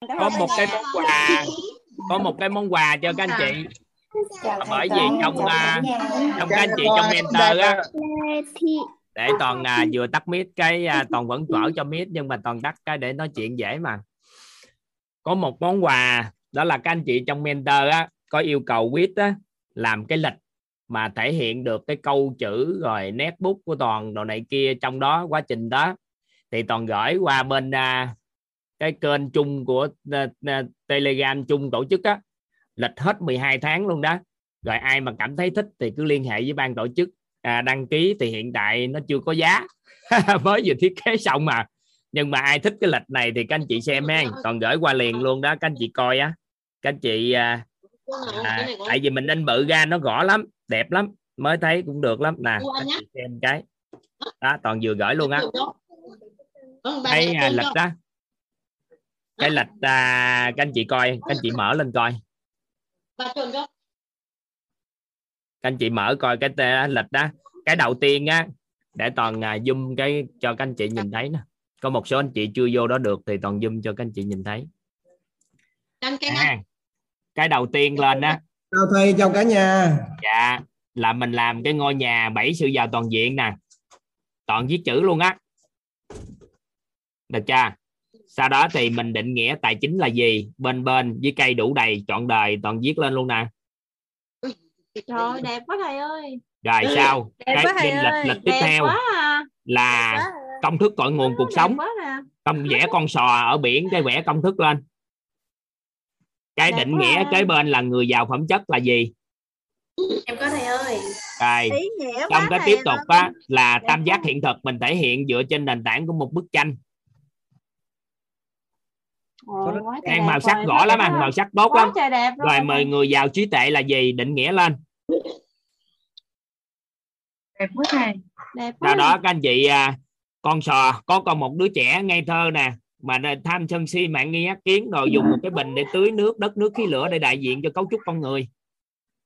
có một cái món quà. Có một cái món quà cho các anh chị. Bởi vì trong uh, trong các anh chị trong mentor á để toàn uh, vừa tắt mic cái uh, toàn vẫn mở cho mic nhưng mà toàn tắt cái để nói chuyện dễ mà. Có một món quà đó là các anh chị trong mentor á có yêu cầu quyết á làm cái lịch mà thể hiện được cái câu chữ rồi nét bút của toàn đồ này kia trong đó quá trình đó. Thì toàn gửi qua bên uh, cái kênh chung của uh, uh, telegram chung tổ chức á lịch hết 12 tháng luôn đó. Rồi ai mà cảm thấy thích thì cứ liên hệ với ban tổ chức. À, đăng ký thì hiện tại nó chưa có giá. Mới vừa thiết kế xong mà. Nhưng mà ai thích cái lịch này thì các anh chị xem ha còn gửi qua liền luôn đó các anh chị coi á. Các anh chị à, à, tại vì mình in bự ra nó gõ lắm đẹp lắm mới thấy cũng được lắm. Nè các chị xem cái. Đó toàn vừa gửi luôn á. Cái à, lịch đó cái lịch à, các anh chị coi các anh chị mở lên coi. Các anh chị mở coi cái tê, lịch đó. Cái đầu tiên á để toàn à, zoom cái cho các anh chị nhìn thấy nè. Có một số anh chị chưa vô đó được thì toàn zoom cho các anh chị nhìn thấy. À, cái đầu tiên lên á. Chào thầy chào cả nhà. Dạ là mình làm cái ngôi nhà bảy sự giàu toàn diện nè. Toàn viết chữ luôn á. Được chưa sau đó thì mình định nghĩa tài chính là gì bên bên với cây đủ đầy chọn đời toàn viết lên luôn nè trời đẹp quá thầy ơi rồi sao đẹp cái quá lịch ơi. lịch tiếp Đẹp theo à. là quá à. công thức cội nguồn cuộc Đẹp sống nè. công vẽ con sò ở biển cái vẽ công thức lên cái Đẹp định nghĩa à. kế bên là người giàu phẩm chất là gì em có thầy ơi rồi trong cái tiếp tục á là tam giác hiện thực mình thể hiện dựa trên nền tảng của một bức tranh Trời Ăn màu sắc rồi, rõ lắm ăn màu sắc tốt quá lắm. trời đẹp rồi mời người giàu trí tuệ là gì? Định nghĩa lên. Đẹp quá thầy. Đẹp quá. Đó các anh chị à, con sò có con một đứa trẻ ngây thơ nè mà tham sân si mạng nghi ác kiến rồi dùng một cái bình để tưới nước đất nước khí lửa để đại diện cho cấu trúc con người.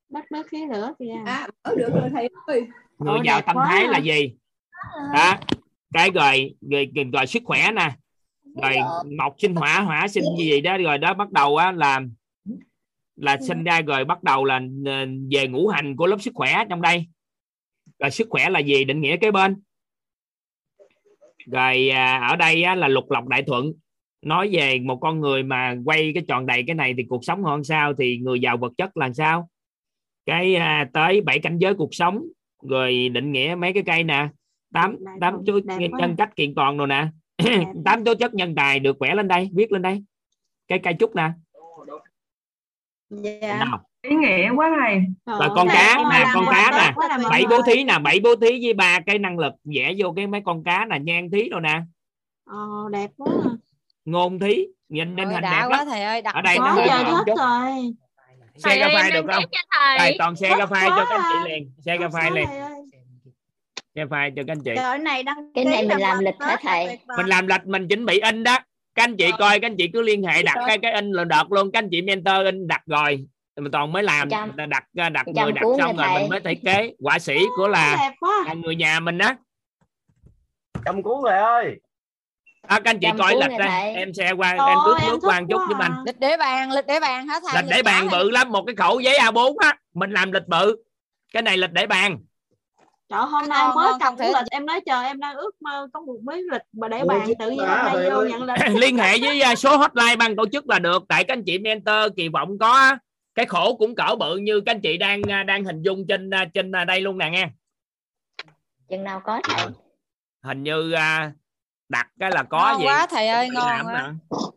Đất nước khí lửa kìa. À mở được rồi thầy ơi. Người Ồ, giàu tâm thái à. là gì? Đó cái rồi rồi, rồi, rồi sức khỏe nè rồi mộc sinh hỏa hỏa sinh gì gì đó rồi đó bắt đầu á là là sinh ra rồi bắt đầu là ờ, về ngũ hành của lớp sức khỏe trong đây. Rồi sức khỏe là gì? Định nghĩa kế bên. Rồi à, ở đây á, là lục lọc đại thuận. Nói về một con người mà quay cái tròn đầy cái này thì cuộc sống hơn sao thì người giàu vật chất là sao? Cái à, tới bảy cảnh giới cuộc sống rồi định nghĩa mấy cái cây nè. Tám tám chú nhân cách kiện toàn rồi nè tám tố chất nhân tài được vẽ lên đây viết lên đây. Cái cây trúc nè. Dạ. Nào. Ý nghĩa quá thầy rồi con cá nè con cá nè. bảy bố thí nè bảy bố thí với ba cái năng lực vẽ vô cái mấy con cá nè nhan thí rồi nè. Ồ, đẹp quá. Ngôn thí nhìn trên Ôi, hình đẹp quá lắm. thầy ơi đặt ở đây nó hơi chút rồi. Xe ra phai được không? thầy. Toàn xe ra phai cho các anh à. chị liền xe ra phai liền xe phai cho các anh chị. Trời này đăng Cái này mình là làm lịch hả hết, thầy? mình làm lịch mình chuẩn bị in đó. Các anh chị coi các anh chị cứ liên hệ đặt cái cái in là đợt luôn. Các anh chị mentor in đặt rồi. Mình toàn mới làm Trăm- đặt đặt trăm người đặt xong rồi thầy. mình mới thiết kế. Họa sĩ của là, là người nhà mình á Cầm cuốn rồi ơi. À, các anh chị coi lịch thầy. em xe qua Trời em nước thích qua một chút giúp anh. à. lịch để bàn lịch để bàn hả thầy? Lịch để bàn bự lắm một cái khẩu giấy A4 á. Mình làm lịch bự. Cái này lịch để bàn Trời hôm nay Ngon, mới ngon, cầm không thể- lịch em nói chờ em đang ước mơ có một miếng lịch mà để chứ tự nhiên hôm nay vô nhận lịch liên hệ với à, số hotline ban tổ chức là được. Tại các anh chị mentor kỳ vọng có cái khổ cũng cỡ bự như các anh chị đang à, đang hình dung trên à, trên đây luôn nè nghe. Chừng nào có thầy? Hình như đặt cái là có ngon gì? quá thầy ơi ngon làm quá.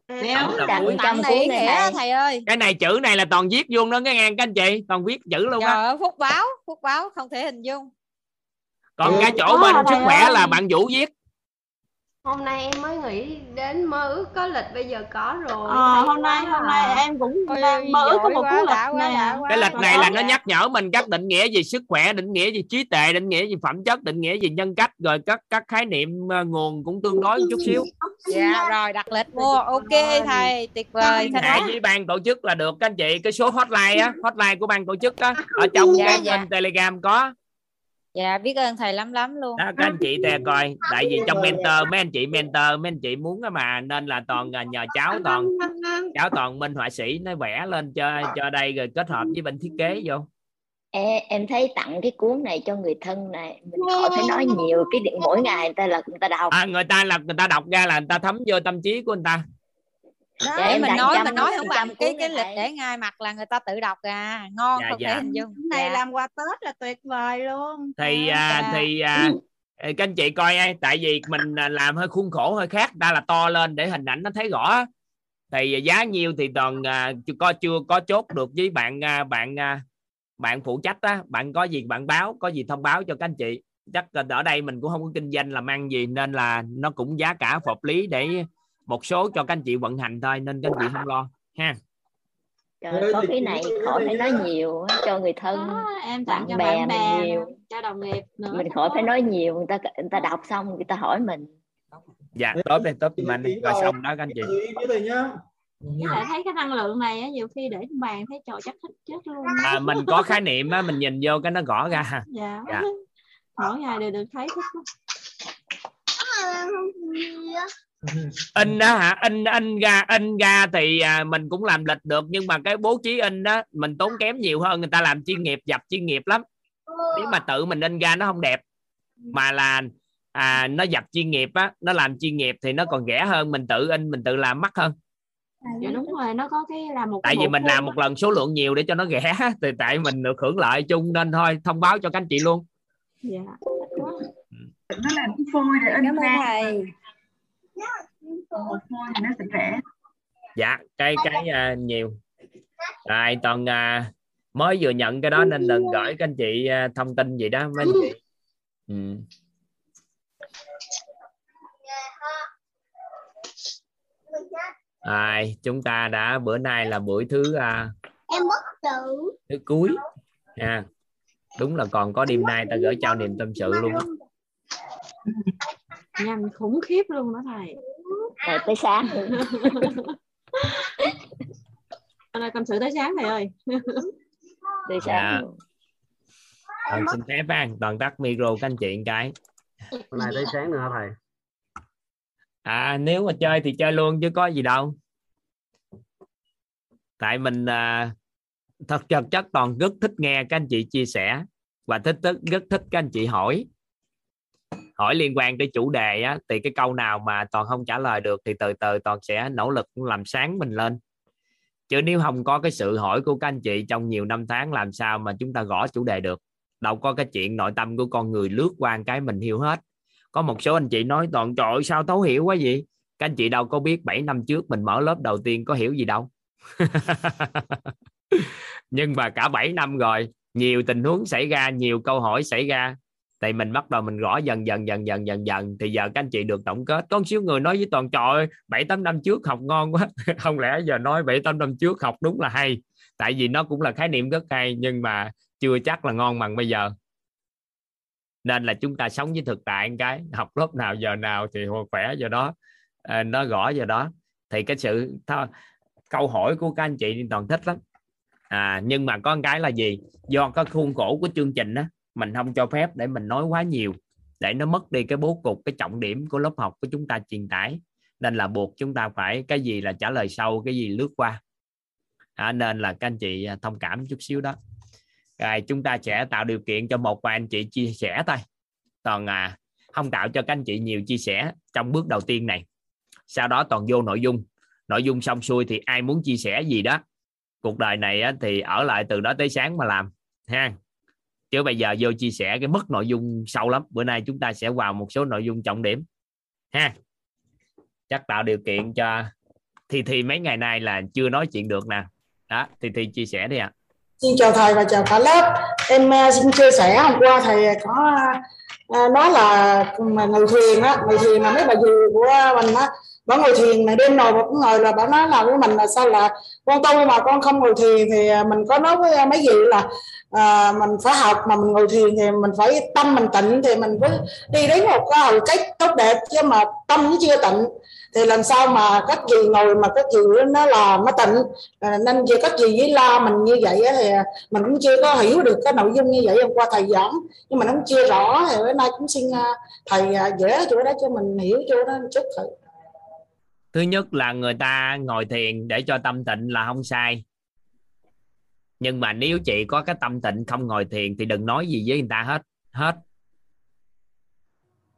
Cuối. trăm này ý cuốn này nghĩa thầy ơi. Cái này chữ này là toàn viết vô đó cái nghe các anh chị. Toàn viết chữ luôn á. Phúc báo phúc báo không thể hình dung còn cái chỗ bên à, sức thầy khỏe ơi. là bạn vũ viết. Hôm nay em mới nghĩ đến mơ ước có lịch bây giờ có rồi Ờ, Hay hôm nay hôm à. nay em cũng đang mơ ước có một cuốn lịch đã quá. cái lịch này là nó nhắc nhở mình các định nghĩa về sức khỏe định nghĩa về trí tuệ định nghĩa về phẩm chất định nghĩa về nhân cách rồi các các khái niệm à, nguồn cũng tương đối một chút xíu. Dạ rồi đặt lịch. Mua ok thầy tuyệt vời. hóa với ban tổ chức là được các anh chị. Cái số hotline á hotline của ban tổ chức á ở trong Dạ, cái dạ. kênh telegram có dạ biết ơn thầy lắm lắm luôn. Đó các anh chị tè coi tại vì trong mentor mấy anh chị mentor mấy anh chị muốn mà nên là toàn nhờ cháu toàn cháu toàn minh họa sĩ nó vẽ lên cho cho đây rồi kết hợp với bên thiết kế vô. Ê, em thấy tặng cái cuốn này cho người thân này mình khỏi phải nói nhiều cái điện mỗi ngày người ta là người ta đọc. À, người ta là người ta đọc ra là người ta thấm vô tâm trí của người ta đó, Dạ, em mình nói mình nói không bằng cái cái lịch để ngay mặt là người ta tự đọc à. Ngon Dạ, không dạ. thể hình dung. Cái này Dạ. làm quà Tết là tuyệt vời luôn. Thì À, à, dạ. thì à, các anh chị coi ai tại vì mình à, làm hơi khuôn khổ hơi khác ta là to lên để hình ảnh nó thấy rõ. Thì giá nhiêu thì toàn à, chưa có chưa có chốt được với bạn à, bạn à, bạn phụ trách á. Bạn có gì bạn báo có gì thông báo cho các anh chị. Chắc là ở đây mình cũng không có kinh doanh làm ăn gì nên là nó cũng giá cả hợp lý để một số cho các anh chị vận hành thôi nên các anh chị không lo ha. Trời có cái này khỏi phải nói nhiều cho người thân Đó, em tặng bạn cho bè bạn mình bè nhiều. cho đồng nghiệp nữa mình khỏi phải nói nhiều người ta người ta đọc xong người ta hỏi mình. Dạ tốt đây tốt thì mình rồi xong đó các anh chị. với lại thấy cái năng lượng này á nhiều khi để trên bàn thấy trời chắc thích chết luôn. À, mình có khái niệm á mình nhìn vô cái nó gõ ra. Dạ, Dạ. mỗi ngày đều được thấy thích. in đó hả? In in ra in ra thì à, mình cũng làm lịch được nhưng mà cái bố trí in đó mình tốn kém nhiều hơn người ta làm chuyên nghiệp dập chuyên nghiệp lắm. Nếu mà tự mình in ra nó không đẹp mà là à, nó dập chuyên nghiệp á nó làm chuyên nghiệp thì nó còn rẻ hơn mình tự in mình tự làm mắc hơn. Dạ đúng rồi nó có cái làm một tại cái vì mình làm một lần số lượng nhiều để cho nó rẻ thì tại mình được hưởng lợi chung nên thôi thông báo cho các anh chị luôn. Dạ. Nó làm cái phôi để in ơn ra. thầy một phôi thì nó sẽ rẻ dạ cái cái à, nhiều. Rồi toàn à, mới vừa nhận cái đó nên đừng gửi các anh chị à, thông tin gì đó mấy anh chị. Ừ. Rồi, chúng ta đã bữa nay là buổi thứ à, em bất tử thứ cuối. Nha đúng là còn có đêm nay ta gửi trao niềm tâm sự luôn. Nhanh khủng khiếp luôn đó thầy. Rồi tới sáng. Hôm nay tâm sự tới sáng thầy ơi. Tới Dạ. sáng Toàn xin phép an toàn tắt micro các anh chị một cái. Hôm nay tới sáng nữa hả thầy? À nếu mà chơi thì chơi luôn chứ có gì đâu. Tại mình à, thật chất chất toàn rất thích nghe các anh chị chia sẻ và thích, thích rất thích các anh chị hỏi hỏi liên quan tới chủ đề á, thì cái câu nào mà toàn không trả lời được thì từ từ toàn sẽ nỗ lực làm sáng mình lên. Chứ nếu không có cái sự hỏi của các anh chị trong nhiều năm tháng, làm sao mà chúng ta gõ chủ đề được? Đâu có cái chuyện nội tâm của con người lướt qua cái mình hiểu hết. Có một số anh chị nói, toàn trội sao thấu hiểu quá vậy? Các anh chị đâu có biết 7 năm trước mình mở lớp đầu tiên có hiểu gì đâu. Nhưng mà cả 7 năm rồi, nhiều tình huống xảy ra, nhiều câu hỏi xảy ra thì mình bắt đầu mình gõ dần dần dần dần dần dần thì giờ các anh chị được tổng kết. Có một xíu người nói với toàn trời bảy tám năm trước học ngon quá. Không lẽ giờ nói bảy tám năm trước học đúng là hay? Tại vì nó cũng là khái niệm rất hay nhưng mà chưa chắc là ngon bằng bây giờ. Nên là chúng ta sống với thực tại một cái học lớp nào giờ nào thì khỏe giờ đó. À, nó gõ giờ đó. Thì cái sự thôi, câu hỏi của các anh chị thì toàn thích lắm. À, nhưng mà có một cái là gì? Do cái khuôn khổ của chương trình đó mình không cho phép để mình nói quá nhiều để nó mất đi cái bố cục cái trọng điểm của lớp học của chúng ta truyền tải. Nên là buộc chúng ta phải cái gì là trả lời sâu cái gì lướt qua. À, nên là các anh chị à, thông cảm chút xíu đó. Rồi chúng ta sẽ tạo điều kiện cho một vài anh chị chia sẻ thôi. Toàn à, không tạo cho các anh chị nhiều chia sẻ trong bước đầu tiên này. Sau đó toàn vô nội dung. Nội dung xong xuôi thì ai muốn chia sẻ gì đó. Cuộc đời này á, thì ở lại từ đó tới sáng mà làm ha chứ bây giờ vô chia sẻ cái mất nội dung sâu lắm bữa nay chúng ta sẽ vào một số nội dung trọng điểm ha chắc tạo điều kiện cho thì thì mấy ngày nay là chưa nói chuyện được nè đó thì thì chia sẻ đi ạ à. Xin chào thầy và chào cả lớp. Em à, xin chia sẻ hôm qua thầy có à, nói là mà ngồi thuyền á, ngồi thuyền là mấy bà dì của mình á, bà ngồi thuyền này đêm nào bà cũng ngồi là bà nói là với mình là sao là con tôi mà con không ngồi thuyền thì à, mình có nói với mấy dì là à, mình phải học mà mình ngồi thiền thì mình phải tâm mình tịnh thì mình mới đi đến một cái hồi cách tốt đẹp chứ mà tâm nó chưa tịnh. Thì làm sao mà các gì ngồi mà các gì nó là nó tịnh. À, nên chưa các gì với la mình như vậy thì mình cũng chưa có hiểu được cái nội dung như vậy. Hôm qua thầy giảng nhưng mà nó cũng chưa rõ thì bữa nay cũng xin ờ, thầy dễ chỗ đó cho mình hiểu chỗ đó một chút thử. Thứ nhất là người ta ngồi thiền để cho tâm tịnh là không sai nhưng mà nếu chị có cái tâm tịnh không ngồi thiền thì đừng nói gì với người ta hết hết.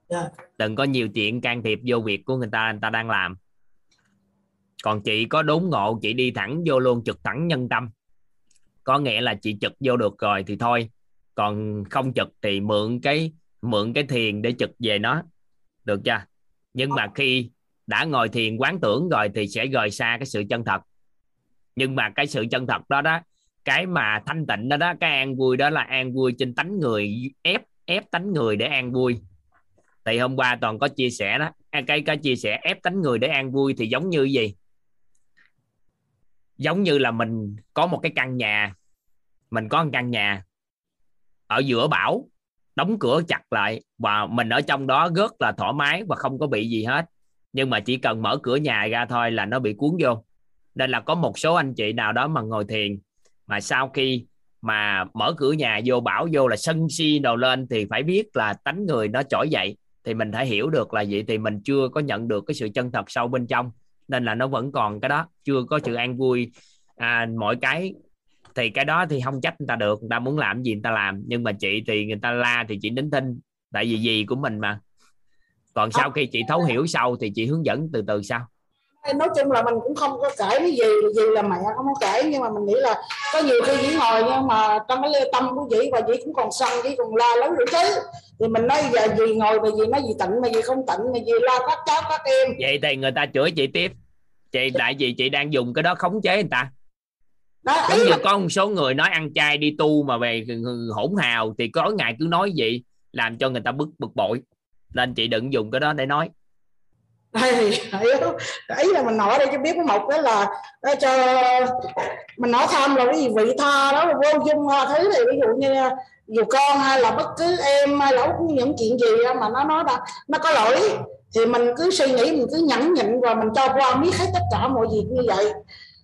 Dạ. đừng có nhiều chuyện can thiệp vô việc của người ta người ta đang làm. Còn chị có đốn ngộ chị đi thẳng vô luôn trực thẳng nhân tâm. Có nghĩa là chị trực vô được rồi thì thôi. Còn không trực thì mượn cái mượn cái thiền để trực về nó. Được chưa? Nhưng mà khi đã ngồi thiền quán tưởng rồi thì sẽ rời xa cái sự chân thật. Nhưng mà cái sự chân thật đó đó cái mà thanh tịnh đó đó, cái an vui đó là an vui trên tánh người, ép ép tánh người để an vui. Thì hôm qua toàn có chia sẻ đó. À, cái cái chia sẻ ép tánh người để an vui thì giống như gì? Giống như là mình có một cái căn nhà, mình có một căn nhà ở giữa bão, đóng cửa chặt lại và mình ở trong đó rất là thoải mái và không có bị gì hết. Nhưng mà chỉ cần mở cửa nhà ra thôi là nó bị cuốn vô. Nên là có một số anh chị nào đó mà ngồi thiền mà sau khi mà mở cửa nhà vô bảo vô là sân si đầu lên thì phải biết là tánh người nó trỗi dậy. Thì mình phải hiểu được là vậy thì mình chưa có nhận được cái sự chân thật sâu bên trong. Nên là nó vẫn còn cái đó chưa có sự an vui. À, mọi cái thì cái đó thì không trách người ta được người ta muốn làm gì người ta làm. Nhưng mà chị thì người ta la thì chị nín thinh tại vì gì của mình mà. Còn sau khi chị thấu hiểu sau thì chị hướng dẫn từ từ sau nói chung là mình cũng không có kể cái gì gì là mẹ không có kể nhưng mà mình nghĩ là có nhiều khi dĩ ngồi nhưng mà trong cái tâm của dĩ và dĩ cũng còn sân dĩ còn la lớn đủ thứ thì mình nói giờ gì ngồi mà gì nói gì tịnh mà gì không tịnh mà gì la các cháu các em. Vậy thì người ta chửi chị tiếp. Chị tại vì chị đang dùng cái đó khống chế người ta. Đó, giống như là... có một số người nói ăn chay đi tu mà về hỗn hào thì có ngày cứ nói gì làm cho người ta bực bực bội. Nên chị đừng dùng cái đó để nói thì ý là mình nói đây cho biết một cái là ờ, cho mình nói tham là cái gì, vị tha đó là vô dung à, thứ thì ví dụ như, dù con hay là bất cứ em hay là những chuyện gì mà nó nói là nó có lỗi, thì mình cứ suy nghĩ, mình cứ nhẫn nhịn và mình cho qua biết hết tất cả mọi việc như vậy.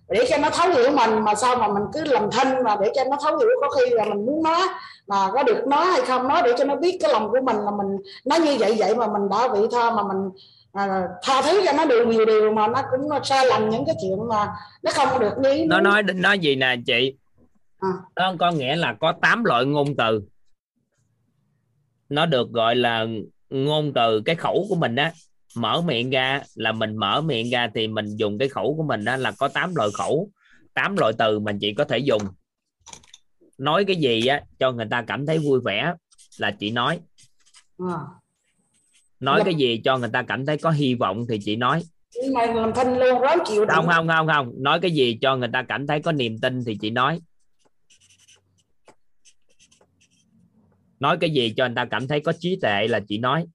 Để cho nó thấu hiểu mình, mà sao mà mình cứ làm thân mà để cho nó thấu hiểu có khi là mình muốn nói, mà có được nói hay không nói, để cho nó biết cái lòng của mình là mình nói như vậy vậy mà mình đã vị tha, mà mình à, tha thứ cho nó được nhiều điều mà nó cũng sai lầm những cái chuyện mà nó không được như nó nói nói gì nè chị? À. nó có nghĩa là có 8 loại ngôn từ. Nó được gọi là ngôn từ cái khẩu của mình á. Mở miệng ra là mình mở miệng ra thì mình dùng cái khẩu của mình đó là có 8 loại khẩu 8 loại từ mình chỉ có thể dùng. Nói cái gì á cho người ta cảm thấy vui vẻ là chị nói. À. nói dạ. cái gì cho người ta cảm thấy có hy vọng thì chị nói. Mày làm thanh luôn ráng chịu không không không không. Nói cái gì cho người ta cảm thấy có niềm tin thì chị nói. Nói cái gì cho người ta cảm thấy có trí tuệ là chị nói.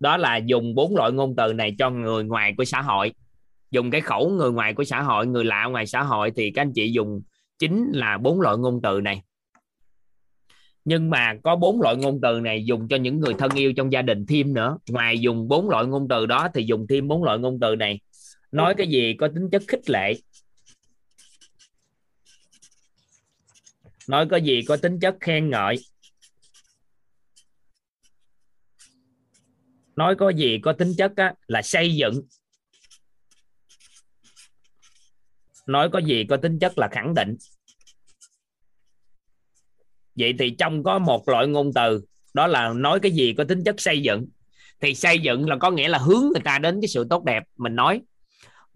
Đó là dùng bốn loại ngôn từ này cho người ngoài của xã hội. Dùng cái khẩu người ngoài của xã hội người lạ ngoài xã hội thì các anh chị dùng chính là bốn loại ngôn từ này nhưng mà có bốn loại ngôn từ này dùng cho những người thân yêu trong gia đình thêm nữa. Ngoài dùng bốn loại ngôn từ đó thì dùng thêm bốn loại ngôn từ này. Nói cái gì có tính chất khích lệ. Nói cái gì có tính chất khen ngợi. Nói có gì có tính chất á, là xây dựng. Nói có gì có tính chất là khẳng định vậy thì trong có một loại ngôn từ, đó là nói cái gì có tính chất xây dựng. Thì xây dựng là có nghĩa là hướng người ta đến cái sự tốt đẹp, mình nói.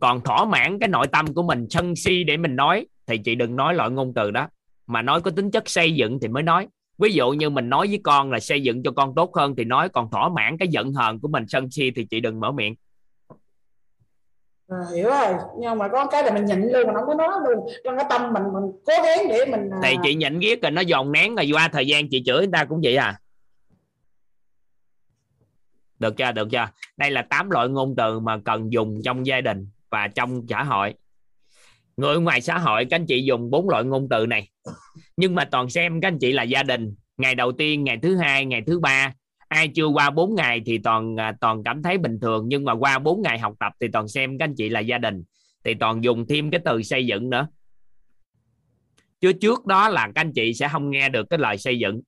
Còn thỏa mãn cái nội tâm của mình, sân si để mình nói, thì chị đừng nói loại ngôn từ đó. Mà nói có tính chất xây dựng thì mới nói. Ví dụ như mình nói với con là xây dựng cho con tốt hơn thì nói, còn thỏa mãn cái giận hờn của mình, sân si thì chị đừng mở miệng à, hiểu rồi. Nhưng mà có cái là mình nhịn luôn mình không có nói luôn. Trong cái tâm mình mình cố gắng để mình à, thì chị nhịn ghét rồi nó dồn nén rồi qua thời gian chị chửi người ta cũng vậy à. Được chưa được chưa? Đây là tám loại ngôn từ mà cần dùng trong gia đình và trong xã hội. Người ngoài xã hội các anh chị dùng bốn loại ngôn từ này. Nhưng mà toàn xem các anh chị là gia đình ngày đầu tiên ngày thứ hai ngày thứ ba ai chưa qua 4 ngày thì toàn à, toàn cảm thấy bình thường, nhưng mà qua 4 ngày học tập thì toàn xem các anh chị là gia đình, thì toàn dùng thêm cái từ xây dựng nữa. Chứ trước đó là các anh chị sẽ không nghe được cái lời xây dựng.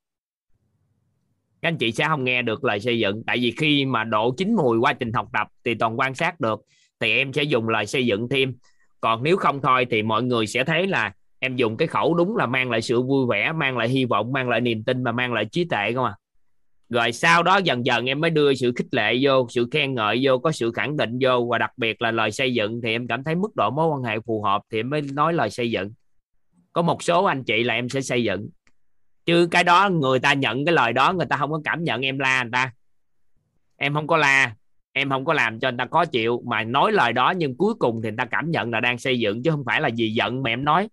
Các anh chị sẽ không nghe được lời xây dựng, tại vì khi mà độ chín mùi quá trình học tập thì toàn quan sát được, thì em sẽ dùng lời xây dựng thêm. Còn nếu không thôi thì mọi người sẽ thấy là em dùng cái khẩu đúng là mang lại sự vui vẻ, mang lại hy vọng, mang lại niềm tin và mang lại trí tuệ không à? Rồi sau đó dần dần em mới đưa sự khích lệ vô, sự khen ngợi vô, có sự khẳng định vô. Và đặc biệt là lời xây dựng thì em cảm thấy mức độ mối quan hệ phù hợp thì em mới nói lời xây dựng. Có một số anh chị là em sẽ xây dựng. Chứ cái đó người ta nhận cái lời đó, người ta không có cảm nhận em la người ta. Em không có la, em không có làm cho người ta khó chịu. Mà nói lời đó nhưng cuối cùng thì người ta cảm nhận là đang xây dựng, chứ không phải là gì giận mà em nói.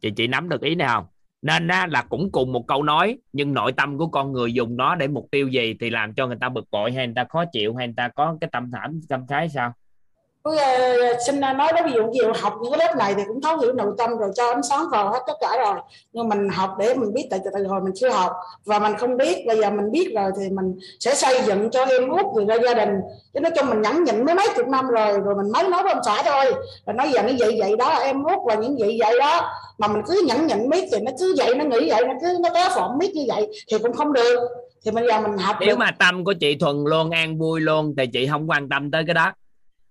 Chị chị nắm được ý này không? Nên á, là cũng cùng một câu nói nhưng nội tâm của con người dùng nó để mục tiêu gì thì làm cho người ta bực bội hay người ta khó chịu hay người ta có cái tâm thảm tâm thái sao? Uh, xin nói đó ví dụ như học những cái lớp này thì cũng thấu hiểu nội tâm rồi cho ánh sáng vào hết tất cả rồi. Nhưng mình học để mình biết tại từ hồi mình chưa học. Và mình không biết bây giờ mình biết rồi thì mình sẽ xây dựng cho em út người ra gia đình. Chứ nói chung mình nhẫn nhịn mấy mấy chục năm rồi rồi mình mới nói với ông xã thôi. Rồi nói giờ nó vậy vậy đó em út là những vậy vậy đó. Mà mình cứ nhẫn nhịn biết thì nó cứ vậy nó nghĩ vậy nó cứ nó có phỏng biết như vậy thì cũng không được. Thì bây giờ mình học nếu được. mà tâm của chị thuần luôn an vui luôn thì chị không quan tâm tới cái đó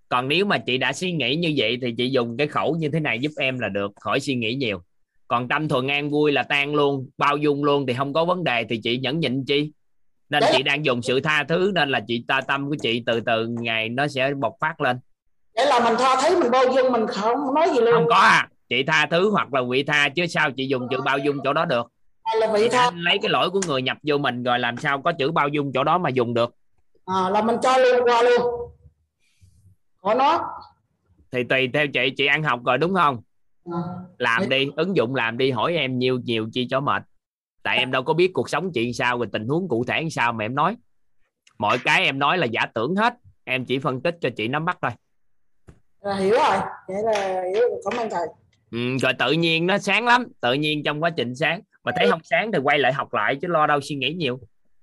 còn nếu mà chị đã suy nghĩ như vậy thì chị dùng cái khẩu như thế này giúp em là được khỏi suy nghĩ nhiều. Còn tâm thuần an vui là tan luôn bao dung luôn thì không có vấn đề thì chị nhẫn nhịn chi. Nên Đấy. chị đang dùng sự tha thứ nên là chị ta tâm của chị từ từ ngày nó sẽ bộc phát lên. Để là mình tha thấy mình bao dung mình không nói gì luôn. Không có à chị tha thứ hoặc là vị tha chứ sao chị dùng chữ bao dung chỗ đó được. Là vị tha anh lấy cái lỗi của người nhập vô mình rồi làm sao có chữ bao dung chỗ đó mà dùng được. À, là mình cho luôn qua luôn của nó. Thì tùy theo chị chị ăn học rồi đúng không? À. làm đi ứng dụng làm đi hỏi em nhiều nhiều chi cho mệt. Tại em đâu có biết cuộc sống chị sao rồi tình huống cụ thể sao mà em nói. Mọi cái em nói là giả tưởng hết. Em chỉ phân tích cho chị nắm bắt thôi. À, hiểu rồi. Vậy là hiểu rồi. cảm ơn thầy. Ừ, rồi tự nhiên nó sáng lắm. Tự nhiên trong quá trình sáng. Mà thấy không sáng thì quay lại học lại chứ lo đâu suy nghĩ nhiều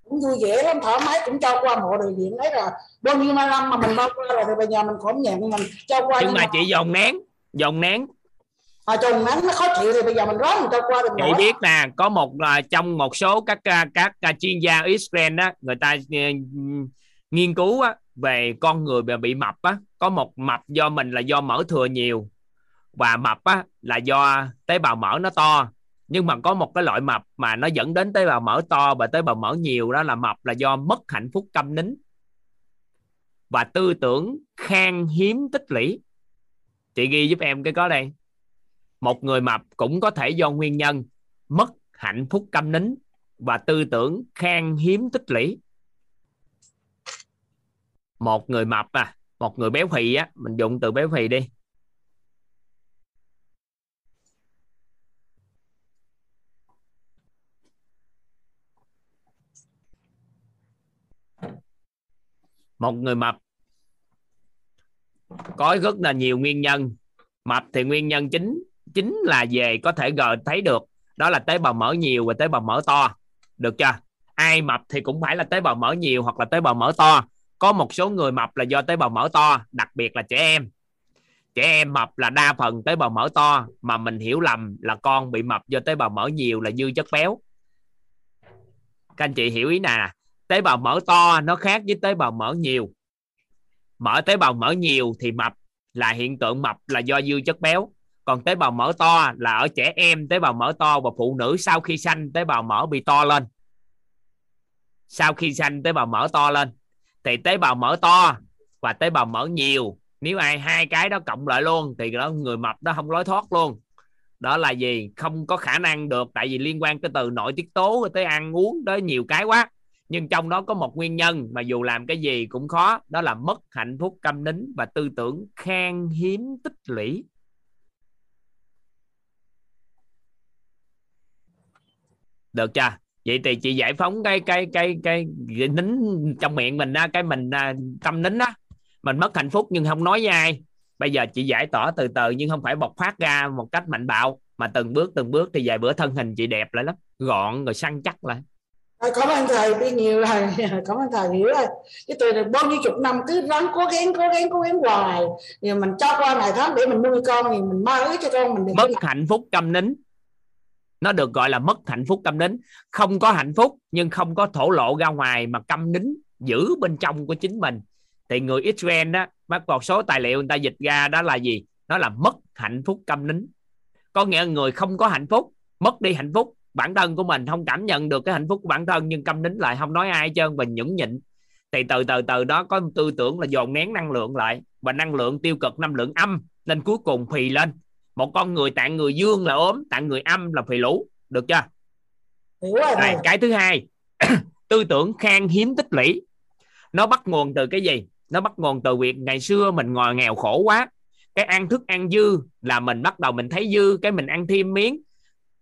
cũng vui vẻ lắm thoải mái cũng cho qua bộ điều viện đấy là bao nhiêu năm mà mình bao qua rồi thì bây giờ mình cũng nhận mình cho qua nhưng mà chị dồn nén dồn nén. À, trùng nắng nó khó chịu thì bây giờ mình ráng mình cho qua thì chị nổi. biết nè có một là trong một số các à, các, các chuyên gia Israel đó người ta ừ, nghiên cứu á, về con người bị bị mập á. Có một mập do mình là do mỡ thừa nhiều và mập á là do tế bào mỡ nó to nhưng mà có một cái loại mập mà nó dẫn đến tế bào mỡ to và tế bào mỡ nhiều đó là mập là do mất hạnh phúc câm nín và tư tưởng khan hiếm tích lũy. Chị ghi giúp em cái có đây. Một người mập cũng có thể do nguyên nhân mất hạnh phúc câm nín và tư tưởng khan hiếm tích lũy. Một người mập à một người béo phì á, mình dùng từ béo phì đi. Một người mập. Có rất là nhiều nguyên nhân. Mập thì nguyên nhân chính chính là về có thể gờ, thấy được. Đó là tế bào mỡ nhiều và tế bào mỡ to. Được chưa? Ai mập thì cũng phải là tế bào mỡ nhiều hoặc là tế bào mỡ to. Có một số người mập là do tế bào mỡ to, đặc biệt là trẻ em. Trẻ em mập là đa phần tế bào mỡ to, mà mình hiểu lầm là con bị mập do tế bào mỡ nhiều là dư chất béo. Các anh chị hiểu ý nè? Tế bào mỡ to nó khác với tế bào mỡ nhiều. Mỡ tế bào mỡ nhiều thì mập là hiện tượng mập là do dư chất béo. Còn tế bào mỡ to là ở trẻ em, tế bào mỡ to và phụ nữ sau khi sanh tế bào mỡ bị to lên. Sau khi sanh tế bào mỡ to lên, thì tế bào mỡ to và tế bào mỡ nhiều, nếu ai hai cái đó cộng lại luôn thì đó, người mập đó không lối thoát luôn. Đó là gì không có khả năng được, tại vì liên quan tới từ nội tiết tố tới ăn uống, tới nhiều cái quá nhưng trong đó có một nguyên nhân mà dù làm cái gì cũng khó đó là mất hạnh phúc câm nín và tư tưởng khan hiếm tích lũy. Được chưa? Vậy thì chị giải phóng cái cái cái cái, cái nín trong miệng mình á cái mình à, tâm nín á. Mình mất hạnh phúc nhưng không nói với ai. Bây giờ chị giải tỏa từ từ nhưng không phải bộc phát ra một cách mạnh bạo mà từng bước từng bước thì vài bữa thân hình chị đẹp lại lắm gọn rồi săn chắc lại. Rồi, cảm ơn thầy biết nhiều rồi cảm ơn thầy hiểu rồi chứ tôi được bao nhiêu chục năm cứ ráng cố gắng cố gắng cố gắng hoài. Rồi mình cho qua ngày tháng để mình nuôi con thì mình mơ ước cho con mình được mất hạnh phúc câm nín. Nó được gọi là mất hạnh phúc câm nín. Không có hạnh phúc nhưng không có thổ lộ ra ngoài mà câm nín giữ bên trong của chính mình. Thì người Israel đó bắt một số tài liệu người ta dịch ra đó là gì? Nó là mất hạnh phúc câm nín. Có nghĩa là người không có hạnh phúc mất đi hạnh phúc bản thân của mình không cảm nhận được cái hạnh phúc của bản thân nhưng câm nín lại không nói ai hết trơn và nhẫn nhịn. Thì từ từ từ đó có tư tưởng là dồn nén năng lượng lại và năng lượng tiêu cực năng lượng âm nên cuối cùng phì lên. Một con người tạng người dương là ốm tạng người âm là phì lũ. Được chưa? Hiểu rồi Rồi, cái thứ hai tư tưởng khan hiếm tích lũy. Nó bắt nguồn từ cái gì? Nó bắt nguồn từ việc ngày xưa mình ngồi nghèo khổ quá. Cái ăn thức ăn dư là mình bắt đầu mình thấy dư cái mình ăn thêm miếng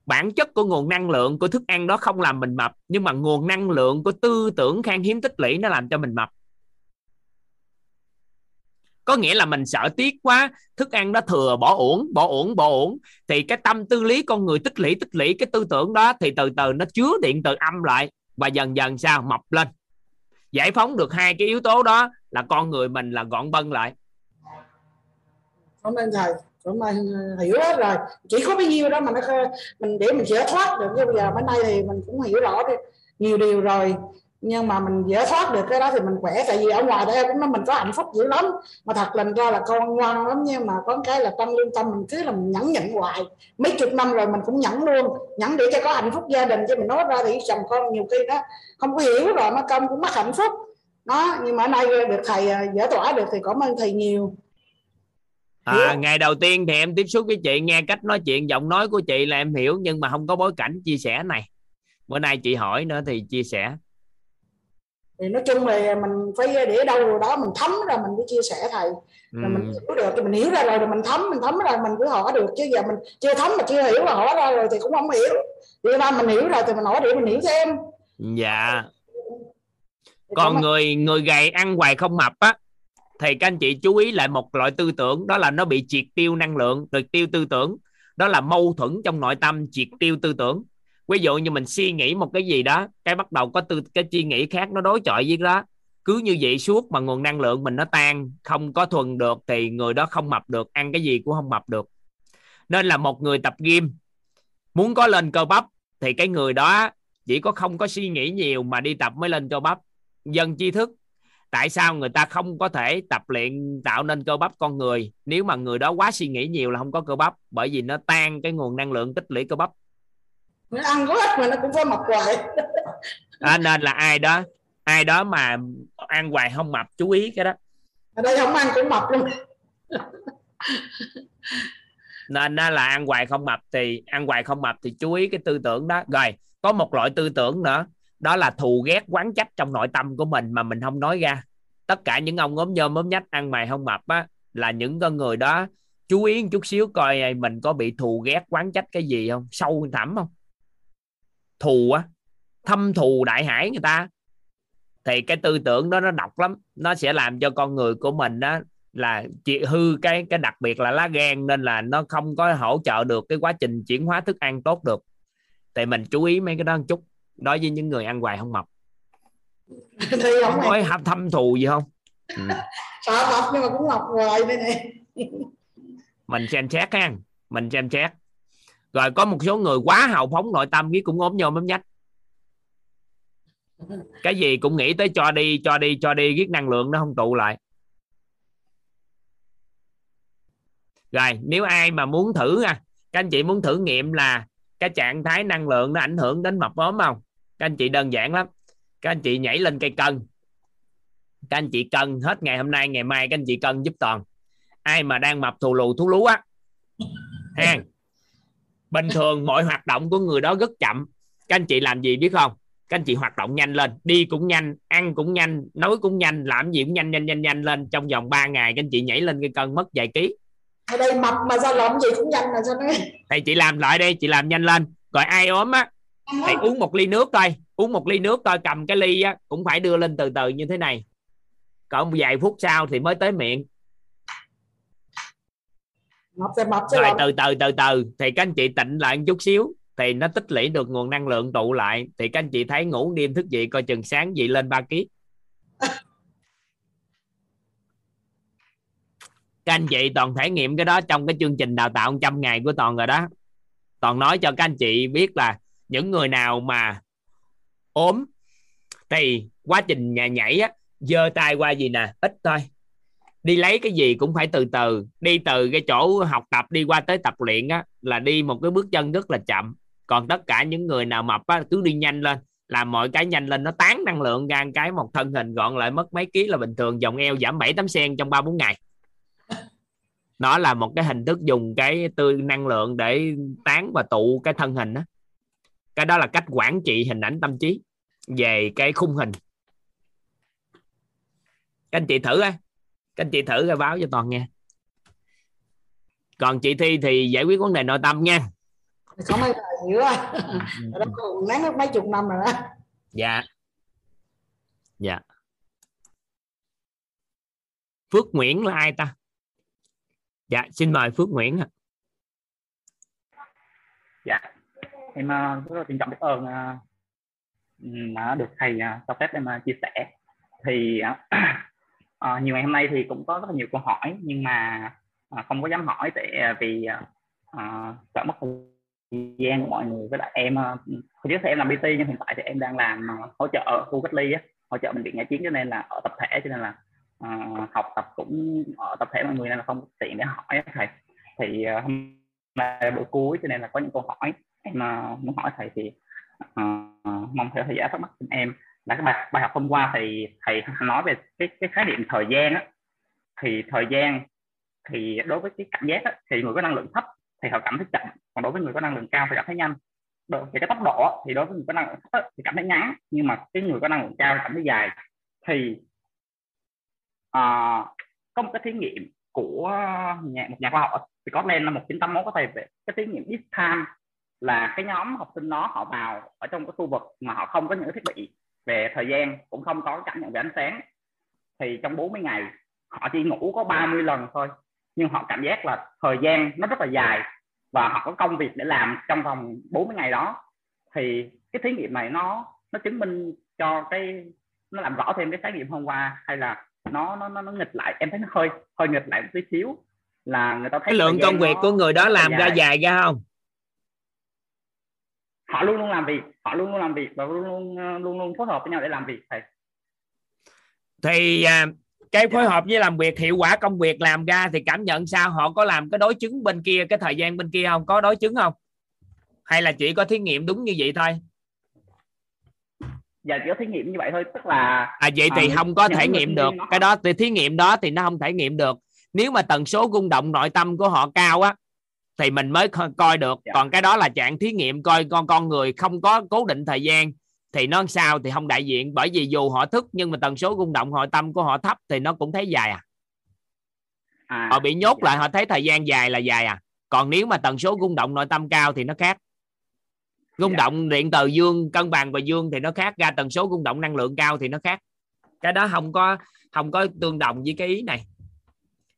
bản chất của nguồn năng lượng của thức ăn đó không làm mình mập, nhưng mà nguồn năng lượng của tư tưởng khan hiếm tích lũy nó làm cho mình mập. Có nghĩa là mình sợ tiếc quá, thức ăn đó thừa, bỏ uổng bỏ uổng bỏ uổng. Thì cái tâm tư lý con người tích lũy tích lũy cái tư tưởng đó thì từ từ nó chứa điện từ âm lại và dần dần sao? Mập lên. Giải phóng được hai cái yếu tố đó là con người mình là gọn bân lại. Cảm ơn thầy cảm ơn ờ, hiểu hết rồi. Chỉ có bấy nhiêu đó mà nó mình để mình giải thoát được. Chứ bây giờ bữa nay thì mình cũng hiểu rõ đi, nhiều điều rồi. Nhưng mà mình giải thoát được cái đó thì mình khỏe. Tại vì ở ngoài đây cũng nói mình có hạnh phúc dữ lắm. Mà thật lần ra là con ngoan lắm. Nhưng mà có cái là trong lương tâm mình cứ là mình nhẫn nhịn hoài. Mấy chục năm rồi mình cũng nhẫn luôn. Nhẫn để cho có hạnh phúc gia đình. Cho mình nói ra thì chồng con nhiều khi đó không có hiểu rồi, nó công cũng mất hạnh phúc. Đó, nhưng mà ở nay được thầy ờ, giải tỏa được thì cảm ơn thầy nhiều. À, ngày đầu tiên thì em tiếp xúc với chị nghe cách nói chuyện giọng nói của chị là em hiểu nhưng mà không có bối cảnh chia sẻ này. Bữa nay chị hỏi nữa thì chia sẻ. Thì nói chung là mình phải để đâu rồi đó mình thấm ra mình mới chia sẻ thầy. Rồi mình hiểu được thì mình hiểu ra rồi thì mình thấm mình thấm ra mình cứ hỏi được. Chứ giờ mình chưa thấm mà chưa hiểu mà hỏi ra rồi thì cũng không hiểu. Vì ra mình hiểu rồi thì mình hỏi để mình hiểu thêm. Dạ. Còn người người gầy ăn hoài không mập á thì các anh chị chú ý lại một loại tư tưởng, đó là nó bị triệt tiêu năng lượng, triệt tiêu tư tưởng. Đó là mâu thuẫn trong nội tâm, triệt tiêu tư tưởng. Ví dụ như mình suy nghĩ một cái gì đó, cái bắt đầu có tư, cái suy nghĩ khác nó đối chọi với đó. Cứ như vậy suốt mà nguồn năng lượng mình nó tan, không có thuần được thì người đó không mập được, ăn cái gì cũng không mập được. Nên là một người tập gym, muốn có lên cơ bắp thì cái người đó chỉ có không có suy nghĩ nhiều mà đi tập mới lên cơ bắp. Dân tri thức tại sao người ta không có thể tập luyện tạo nên cơ bắp con người? Nếu mà người đó quá suy nghĩ nhiều là không có cơ bắp bởi vì nó tan cái nguồn năng lượng tích lũy cơ bắp. Nó ăn có ít mà nó cũng phải mập hoài. À, nên là ai đó ai đó mà ăn hoài không mập chú ý cái đó. Ở đây không ăn cũng mập luôn. Nên là ăn hoài không mập thì ăn hoài không mập thì chú ý cái tư tưởng đó. Rồi có một loại tư tưởng nữa đó là thù ghét, quán trách trong nội tâm của mình mà mình không nói ra. Tất cả những ông ốm nhôm ốm nhách ăn mày không mập á, là những con người đó. Chú ý một chút xíu coi mình có bị thù ghét, quán trách cái gì không? Sâu thẳm không? Thù á, thâm thù đại hải người ta. Thì cái tư tưởng đó nó độc lắm. Nó sẽ làm cho con người của mình đó là chị hư cái cái đặc biệt là lá gan, nên là nó không có hỗ trợ được cái quá trình chuyển hóa thức ăn tốt được. Thì mình chú ý mấy cái đó một chút đối với những người ăn hoài không mập. Thì không nói hấp thâm thù gì không? Ừ. sợ mập nhưng mà cũng mập hoài đây này. Mình xem xét ha. Mình xem xét. Rồi có một số người quá hào phóng nội tâm cái cũng ốm nhôm ốm nhách. Cái gì cũng nghĩ tới cho đi cho đi cho đi giết năng lượng nó không tụ lại. Rồi nếu ai mà muốn thử nha các anh chị muốn thử nghiệm là cái trạng thái năng lượng nó ảnh hưởng đến mập ốm không? Các anh chị đơn giản lắm. Các anh chị nhảy lên cây cân. Các anh chị cân hết ngày hôm nay, ngày mai các anh chị cân giúp toàn. Ai mà đang mập thù lù thú lú á. Ha bình thường mọi hoạt động của người đó rất chậm. Các anh chị làm gì biết không? Các anh chị hoạt động nhanh lên. Đi cũng nhanh, ăn cũng nhanh, nói cũng nhanh, làm gì cũng nhanh nhanh nhanh nhanh lên. Trong vòng 3 ngày các anh chị nhảy lên cái cân mất vài ký ở đây mập mà sao làm gì cũng nhanh là sao đấy thì chị làm lại đi chị làm nhanh lên. Rồi ai ốm á thì uống một ly nước thôi uống một ly nước thôi cầm cái ly á cũng phải đưa lên từ từ như thế này. Còn vài phút sau thì mới tới miệng. Mập thì mập rồi. Từ từ từ từ. Thì các anh chị tịnh lại một chút xíu. Thì nó tích lũy được nguồn năng lượng tụ lại. Thì các anh chị thấy ngủ đêm thức dậy coi chừng sáng dậy lên 3 kg các anh chị toàn thể nghiệm cái đó trong cái chương trình đào tạo 100 ngày của toàn rồi đó. Toàn nói cho các anh chị biết là những người nào mà ốm, thì quá trình nhà nhảy á, giơ tay qua gì nè, ít thôi. Đi lấy cái gì cũng phải từ từ. Đi từ cái chỗ học tập đi qua tới tập luyện á, là đi một cái bước chân rất là chậm. Còn tất cả những người nào mập á, cứ đi nhanh lên, làm mọi cái nhanh lên, nó tán năng lượng ra cái, một thân hình gọn lại mất mấy ký là bình thường dòng eo giảm 7 8 sen trong ba bốn ngày nó là một cái hình thức dùng cái tươi năng lượng để tán và tụ cái thân hình đó cái đó là cách quản trị hình ảnh tâm trí về cái khung hình. Các anh chị thử á các anh chị thử rồi báo cho toàn nghe. Còn chị thi thì giải quyết vấn đề nội tâm nha. Có mấy nhiều á đó mất mấy chục năm rồi đó. Dạ. Dạ. Phước Nguyễn là ai ta dạ xin mời Phước Nguyễn ạ. Dạ. Em ờ, rất là trân trọng biết ơn ờ, mà được thầy ờ, cho phép em chia sẻ. Thì à, nhiều ngày hôm nay thì cũng có rất là nhiều câu hỏi nhưng mà à, không có dám hỏi tại vì uh, sợ mất thời gian của mọi người. Với lại em không hồi trước thì em làm BT nhưng hiện tại thì em đang làm hỗ trợ ở khu cách ly á, hỗ trợ bệnh viện giải chiến cho nên là ở tập thể cho nên là uh, học tập cũng ở tập thể mọi người nên là không tiện để hỏi thầy. Thì uh, hôm nay buổi cuối cho nên là có những câu hỏi em uh, muốn hỏi thầy thì uh, mong thầy thầy giải thắc mắc cho em. Là cái bài bài học hôm qua thì thầy nói về cái cái khái niệm thời gian á. Thì thời gian thì đối với cái cảm giác á, thì người có năng lượng thấp thì họ cảm thấy chậm còn đối với người có năng lượng cao thì cảm thấy nhanh. Đối cái tốc độ thì đối với người có năng lượng thấp thì cảm thấy ngắn nhưng mà cái người có năng lượng cao thì cảm thấy dài. Thì uh, có một cái thí nghiệm của nhà, một nhà khoa học thì có lên năm 1981 có thể về cái thí nghiệm this time là cái nhóm học sinh đó họ vào ở trong cái khu vực mà họ không có những thiết bị về thời gian cũng không có cảm nhận về ánh sáng. Thì trong 40 ngày họ chỉ ngủ có 30 lần thôi nhưng họ cảm giác là thời gian nó rất là dài và họ có công việc để làm trong vòng 40 ngày đó. Thì cái thí nghiệm này nó nó chứng minh cho cái nó làm rõ thêm cái khái niệm hôm qua hay là nó nó nó, nó nghịch lại. Em thấy nó hơi hơi nghịch lại một tí xíu. Là người ta thấy cái lượng công việc của người đó làm dài. ra dài. ra không? Họ luôn luôn làm việc họ luôn luôn làm việc và luôn luôn luôn luôn phối hợp với nhau để làm việc thầy. Thì à, cái phối hợp với làm việc hiệu quả công việc làm ra thì cảm nhận sao? Họ có làm cái đối chứng bên kia cái thời gian bên kia không? Có đối chứng không? Hay là chỉ có thí nghiệm đúng như vậy thôi dạ chỉ có thí nghiệm như vậy thôi tức là à vậy thì à, không có thể nghiệm được. nó- cái đó thì thí nghiệm đó thì nó không thể nghiệm được. Nếu mà tần số rung động nội tâm của họ cao á thì mình mới co- coi được. Dạ. còn cái đó là trạng thí nghiệm coi con con người không có cố định thời gian thì nó sao thì không đại diện. Bởi vì dù họ thức nhưng mà tần số rung động nội tâm của họ thấp thì nó cũng thấy dài à. À, họ bị nhốt dạ. lại họ thấy thời gian dài là dài à. Còn nếu mà tần số rung động nội tâm cao thì nó khác rung Dạ. động điện từ dương cân bằng và dương thì nó khác ra tần số rung động năng lượng cao thì nó khác cái đó không có không có tương đồng với cái ý này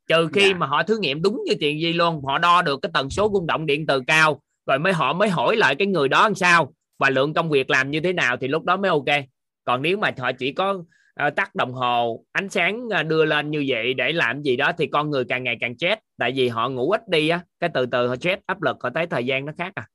trừ khi Dạ. mà họ thử nghiệm đúng như chuyện gì luôn họ đo được cái tần số rung động điện từ cao rồi mới họ mới hỏi lại cái người đó làm sao và lượng công việc làm như thế nào thì lúc đó mới ok còn nếu mà họ chỉ có ờ, tắt đồng hồ ánh sáng ờ, đưa lên như vậy để làm gì đó thì con người càng ngày càng chết tại vì họ ngủ ít đi á cái từ từ họ chết áp lực họ thấy thời gian nó khác à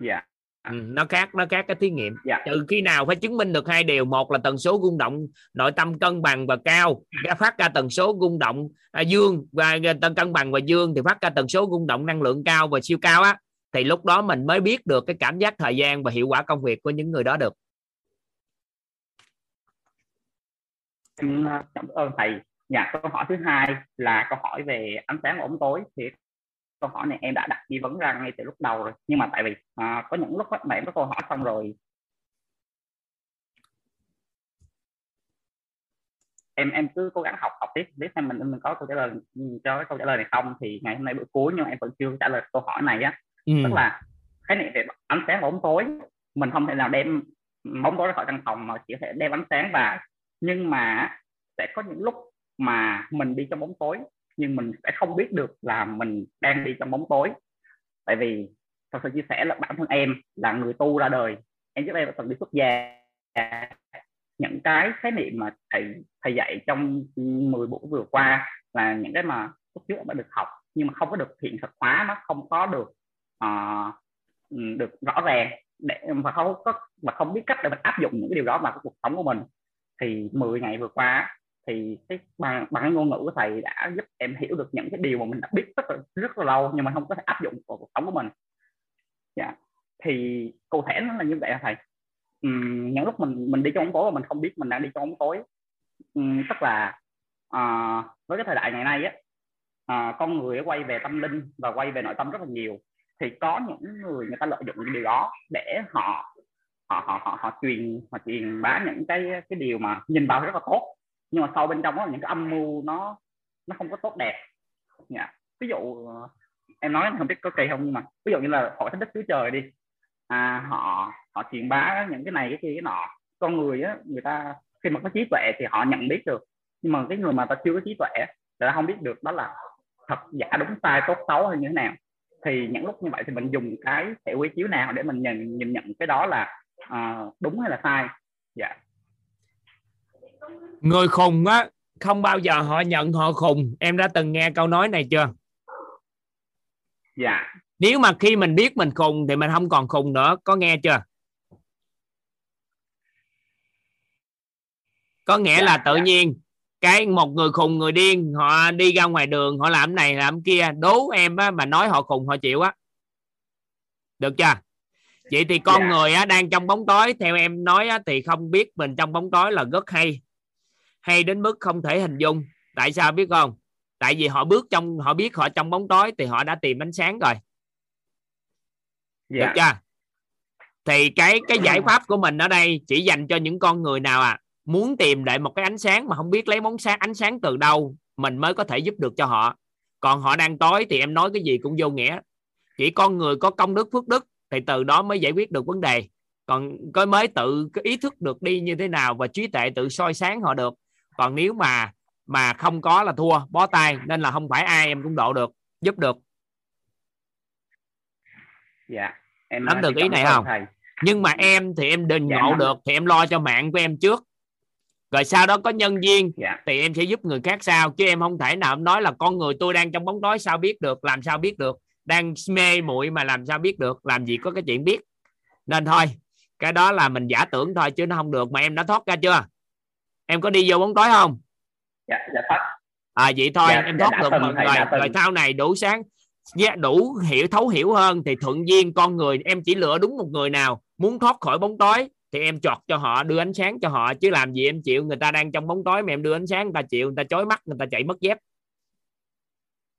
dạ. Ừ, nó khác nó khác cái thí nghiệm. Dạ. Trừ khi nào phải chứng minh được hai điều? Một là tần số rung động nội tâm cân bằng và cao ra phát ra tần số rung động à, dương và tần cân bằng và dương thì phát ra tần số rung động năng lượng cao và siêu cao á thì lúc đó mình mới biết được cái cảm giác thời gian và hiệu quả công việc của những người đó được. Em cảm ơn thầy. Dạ câu hỏi thứ hai là câu hỏi về ánh sáng bóng tối thì câu hỏi này em đã đặt nghi vấn ra ngay từ lúc đầu rồi. Nhưng mà tại vì à, có những lúc mà em có câu hỏi xong rồi. Em em cứ cố gắng học học tiếp biết xem mình mình có câu trả lời ừ, cho cái câu trả lời này không thì ngày hôm nay bữa cuối nhưng mà em vẫn chưa trả lời câu hỏi này á. Ừ. tức là khái niệm về ánh sáng và bóng tối mình không thể nào đem bóng tối ra khỏi căn phòng mà chỉ có thể đem ánh sáng vào. Nhưng mà sẽ có những lúc mà mình đi trong bóng tối nhưng mình sẽ không biết được là mình đang đi trong bóng tối. Tại vì thật sự chia sẻ là bản thân em là người tu ra đời. Em trước đây là từng đi xuất gia. Những cái khái niệm mà thầy thầy dạy trong 10 buổi vừa qua là những cái mà lúc trước em đã được học nhưng mà không có được hiện thực hóa nó không có được uh, được rõ ràng để và không có và không biết cách để mình áp dụng những cái điều đó vào cái cuộc sống của mình. Thì 10 ngày vừa qua thì cái bằng bằng ngôn ngữ của thầy đã giúp em hiểu được những cái điều mà mình đã biết rất là rất là lâu nhưng mà không có thể áp dụng vào cuộc sống của mình. Dạ. Thì cụ thể nó là như vậy là thầy? Uhm, những lúc mình mình đi trong bóng tối mà mình không biết mình đang đi trong bóng tối uhm, tức là uh, với cái thời đại ngày nay á uh, con người quay về tâm linh và quay về nội tâm rất là nhiều. Thì có những người người ta lợi dụng những điều đó để họ họ họ họ, họ truyền họ truyền bá những cái cái điều mà nhìn vào rất là tốt nhưng mà sau bên trong đó là những cái âm mưu nó nó không có tốt đẹp. Yeah. ví dụ ờ, em nói không biết có kỳ không nhưng mà ví dụ như là hội thánh đức chúa trời đi. À, họ họ truyền bá những cái này cái kia cái nọ. Con người á người ta khi mà có trí tuệ thì họ nhận biết được. Nhưng mà cái người mà ta chưa có trí tuệ là ta không biết được đó là thật giả đúng sai tốt xấu hay như thế nào. Thì những lúc như vậy thì mình dùng cái hệ quy chiếu nào để mình nhìn nhìn nhận cái đó là uh, đúng hay là sai. Dạ. yeah người khùng á không bao giờ họ nhận họ khùng. Em đã từng nghe câu nói này chưa? Dạ. Nếu mà khi mình biết mình khùng thì mình không còn khùng nữa. Có nghe chưa? Có nghĩa dạ, là tự dạ. nhiên cái một người khùng người điên họ đi ra ngoài đường họ làm này làm kia đố em á, mà nói họ khùng họ chịu á. Được chưa? Vậy thì con. Dạ. người á, đang trong bóng tối theo em nói á, thì không biết mình trong bóng tối là rất hay hay đến mức không thể hình dung. Tại sao biết không? Tại vì họ bước trong họ biết họ trong bóng tối thì họ đã tìm ánh sáng rồi. Yeah. được chưa? Thì cái cái giải pháp của mình ở đây chỉ dành cho những con người nào à muốn tìm lại một cái ánh sáng mà không biết lấy bóng sáng ánh sáng từ đâu mình mới có thể giúp được cho họ. Còn họ đang tối thì em nói cái gì cũng vô nghĩa. Chỉ con người có công đức phước đức thì từ đó mới giải quyết được vấn đề. Còn có mới tự ý thức được đi như thế nào và trí tuệ tự soi sáng họ được còn nếu mà mà không có là thua bó tay nên là không phải ai em cũng độ được giúp được. Dạ em nắm được ý này không? thầy. nhưng mà em thì em đừng dạ, ngộ được thì em lo cho mạng của em trước. Rồi sau đó có nhân viên. Dạ. thì em sẽ giúp người khác sao chứ em không thể nào em nói là con người tôi đang trong bóng tối sao biết được làm sao biết được. Đang mê muội mà làm sao biết được làm gì có cái chuyện biết. Nên thôi cái đó là mình giả tưởng thôi chứ nó không được. Mà em đã thoát ra chưa em có đi vô bóng tối không? Dạ dạ thoát à vậy thôi dạ, em thoát dạ, được từng, rồi rồi sau này đủ sáng yeah, đủ hiểu thấu hiểu hơn thì thuận duyên con người em chỉ lựa đúng một người nào muốn thoát khỏi bóng tối thì em chọt cho họ đưa ánh sáng cho họ. Chứ làm gì em chịu người ta đang trong bóng tối mà em đưa ánh sáng người ta chịu người ta chói mắt người ta chạy mất dép.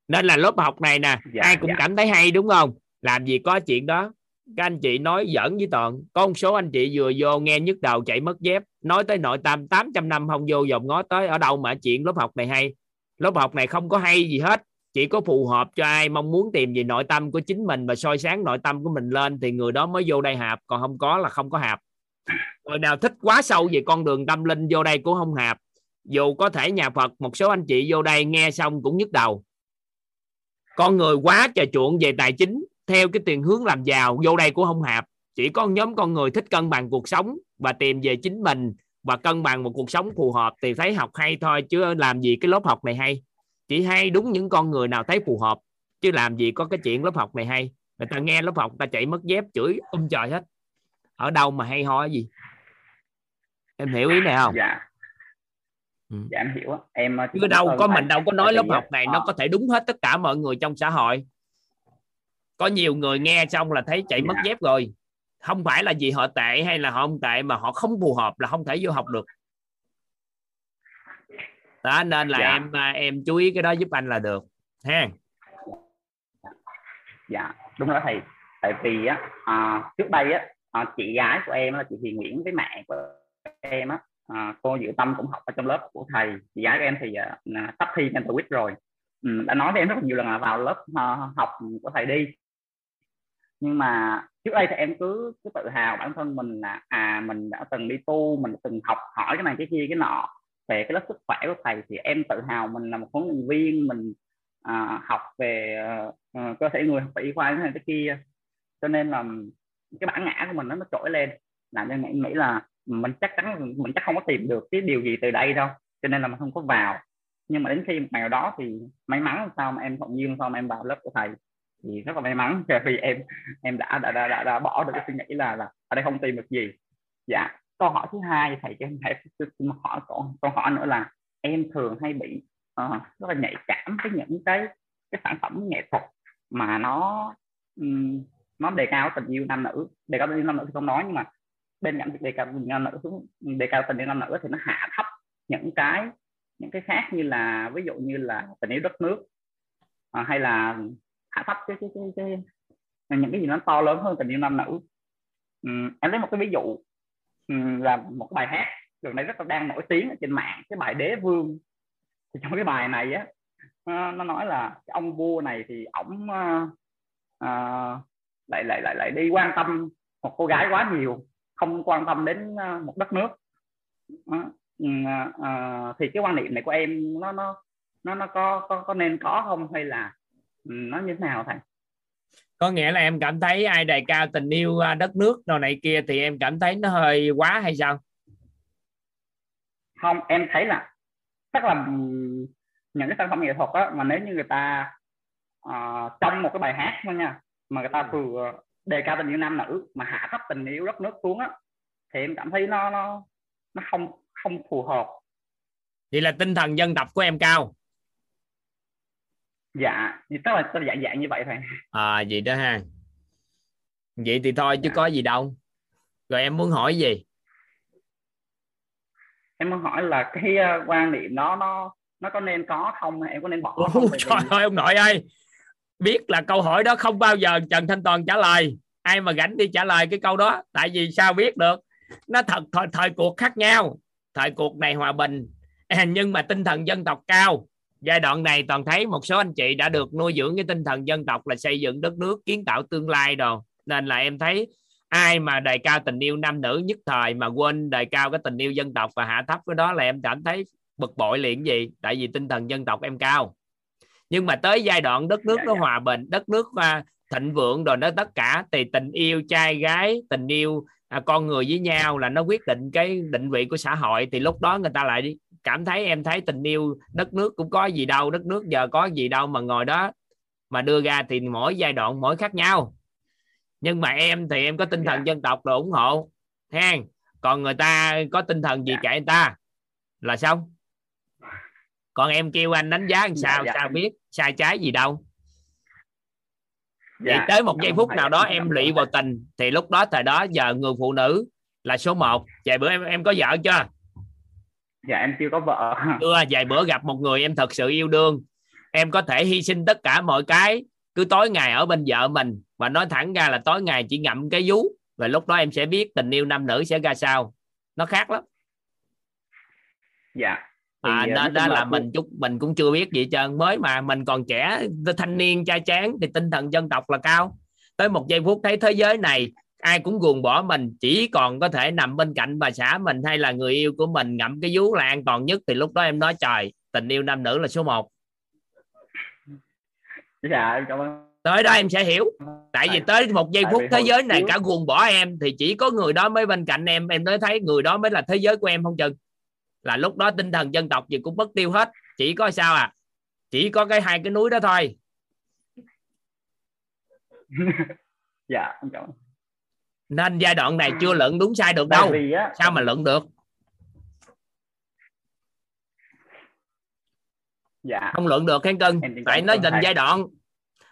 Nên là lớp học này nè dạ, ai cũng dạ. cảm thấy hay đúng không? Làm gì có chuyện đó. Các anh chị nói giỡn với toàn. Có một số anh chị vừa vô nghe nhức đầu chạy mất dép nói tới nội tâm 800 năm không vô dòng ngó tới, ở đâu mà chuyện lớp học này hay? Lớp học này không có hay gì hết, chỉ có phù hợp cho ai mong muốn tìm về nội tâm của chính mình và soi sáng nội tâm của mình lên thì người đó mới vô đây hạp, còn không có là không có hạp. Người nào thích quá sâu về con đường tâm linh vô đây cũng không hạp. Dù có thể nhà Phật, một số anh chị vô đây nghe xong cũng nhức đầu. Con người quá trà chuộng về tài chính, theo cái tiền hướng làm giàu, vô đây cũng không hạp. Chỉ có nhóm con người thích cân bằng cuộc sống và tìm về chính mình và cân bằng một cuộc sống phù hợp thì thấy học hay thôi chứ làm gì cái lớp học này hay. Chỉ hay đúng những con người nào thấy phù hợp chứ làm gì có cái chuyện lớp học này hay. Người ta nghe lớp học người ta chạy mất dép chửi um trời hết. Ở đâu mà hay ho gì? Em hiểu ý này không? Dạ. Ừ. dạ em hiểu. Em chứ đâu có mình đâu có nói lớp học này nó có thể đúng hết tất cả mọi người trong xã hội. Có nhiều người nghe xong là thấy chạy mất dạ. dép rồi không phải là gì họ tệ hay là họ không tệ mà họ không phù hợp là không thể vô học được. Đó nên là dạ. em à, em chú ý cái đó giúp anh là được ha. Dạ đúng đó thầy. Tại vì á à, trước đây á à, chị gái của em là chị Hiền Nguyễn với mẹ của em á à, cô Diệu Tâm cũng học ở trong lớp của thầy. Chị gái của em thì à, sắp thi trên TOEIC rồi. Ừ, đã nói với em rất nhiều lần là vào lớp uh, học của thầy đi nhưng mà trước đây thì em cứ cứ tự hào bản thân mình là à mình đã từng đi tu mình đã từng học hỏi cái này cái kia cái nọ. Về cái lớp sức khỏe của thầy thì em tự hào mình là một huấn luyện viên mình à, học về uh, cơ thể người học về y khoa cái này cái kia. Cho nên là cái bản ngã của mình nó nó trỗi lên làm cho nghĩ nghĩ là mình chắc chắn mình chắc không có tìm được cái điều gì từ đây đâu cho nên là mình không có vào. Nhưng mà đến khi một ngày nào đó thì may mắn sao mà em thuận duyên sao mà em vào lớp của thầy thì rất là may mắn vì em em đã đã, đã, đã, đã bỏ được cái suy nghĩ là là ở đây không tìm được gì. Dạ. Câu hỏi thứ hai thầy cho em hãy xin hỏi câu, câu hỏi nữa là em thường hay bị uh, rất là nhạy cảm với những cái cái sản phẩm nghệ thuật mà nó um, nó đề cao tình yêu nam nữ. Đề cao tình yêu nam nữ thì không nói nhưng mà bên cạnh việc đề cao tình yêu nam nữ xuống đề cao tình yêu nam nữ thì nó hạ thấp những cái những cái khác như là ví dụ như là tình yêu đất nước à, hay là hạ thấp cái cái, cái cái những cái gì nó to lớn hơn tình yêu nam nữ. Uhm, em lấy một cái ví dụ là một cái bài hát gần đây rất là đang nổi tiếng ở trên mạng cái bài đế vương. Thì trong cái bài này á nó nói là cái ông vua này thì ổng uh, lại lại lại lại đi quan tâm một cô gái quá nhiều không quan tâm đến ờ, một đất nước. Uh, uh, thì cái quan niệm này của em nó nó nó nó có có có nên có không? Hay là nó như thế nào thầy? Có nghĩa là em cảm thấy ai đề cao tình yêu đất nước đồ này kia thì em cảm thấy nó hơi quá hay sao? Không em thấy là chắc là những cái sản phẩm nghệ thuật á mà nếu như người ta uh, trong một cái bài hát thôi nha mà người ta ừ. vừa đề cao tình yêu nam nữ mà hạ thấp tình yêu đất nước xuống á thì em cảm thấy nó nó nó không không phù hợp. Vậy là tinh thần dân tộc của em cao dạ thì tức là dạng dạng như vậy thôi. À vậy đó ha. Vậy thì thôi chứ dạ. có gì đâu. Rồi em muốn hỏi gì? Em muốn hỏi là cái ờ, quan niệm đó nó nó có nên có không em có nên bỏ Ủa, không? Trời ơi ông nội ơi. Biết là câu hỏi đó không bao giờ Trần Thanh Toàn trả lời. Ai mà gánh đi trả lời cái câu đó. Tại vì sao biết được? Nó thật thời, thời cuộc khác nhau. Thời cuộc này hòa bình. Nhưng mà tinh thần dân tộc cao giai đoạn này toàn thấy một số anh chị đã được nuôi dưỡng cái tinh thần dân tộc là xây dựng đất nước kiến tạo tương lai rồi nên là em thấy ai mà đề cao tình yêu nam nữ nhất thời mà quên đề cao cái tình yêu dân tộc và hạ thấp cái đó là em cảm thấy bực bội liền gì. Tại vì tinh thần dân tộc em cao. Nhưng mà tới giai đoạn đất nước dạ, nó dạ. hòa bình đất nước uh, thịnh vượng rồi nó tất cả thì tình yêu trai gái tình yêu à, con người với nhau là nó quyết định cái định vị của xã hội thì lúc đó người ta lại đi cảm thấy em thấy tình yêu đất nước cũng có gì đâu đất nước giờ có gì đâu mà ngồi đó mà đưa ra thì mỗi giai đoạn mỗi khác nhau nhưng mà em thì em có tinh thần yeah. Dạ. dân tộc rồi ủng hộ ha còn người ta có tinh thần gì yeah. kệ người ta là xong còn em kêu anh đánh giá làm dạ, sao dạ, dạ. sao biết sai trái gì đâu dạ, thì tới một giây phút nào đó em lụy vào tình thì lúc đó thời đó giờ người phụ nữ là số 1 vài bữa em em có vợ chưa dạ em chưa có vợ. Chưa vài bữa gặp một người em thật sự yêu đương. Em có thể hy sinh tất cả mọi cái cứ tối ngày ở bên vợ mình. Và nói thẳng ra là tối ngày chỉ ngậm cái vú và lúc đó em sẽ biết tình yêu nam nữ sẽ ra sao. Nó khác lắm. Dạ. À, thì, đó, đó là mình chút mình cũng chưa biết gì trơn. Mới mà mình còn trẻ thanh niên trai tráng thì tinh thần dân tộc là cao. Tới một giây phút thấy thế giới này ai cũng ruồng bỏ mình chỉ còn có thể nằm bên cạnh bà xã mình hay là người yêu của mình ngậm cái vú là an toàn nhất. Thì lúc đó em nói trời tình yêu nam nữ là số 1 dạ cảm ơn. Tới đó em sẽ hiểu. Tại vì tới một giây phút thế giới này cả ruồng bỏ em thì chỉ có người đó mới bên cạnh em. Em mới thấy người đó mới là thế giới của em không chừng. Là lúc đó tinh thần dân tộc gì cũng mất tiêu hết. Chỉ có sao à? Chỉ có cái hai cái núi đó thôi. Dạ nên giai đoạn này chưa luận đúng sai được đâu. á, sao mà luận được? Dạ. Không luận được khen cưng phải nói định giai đoạn.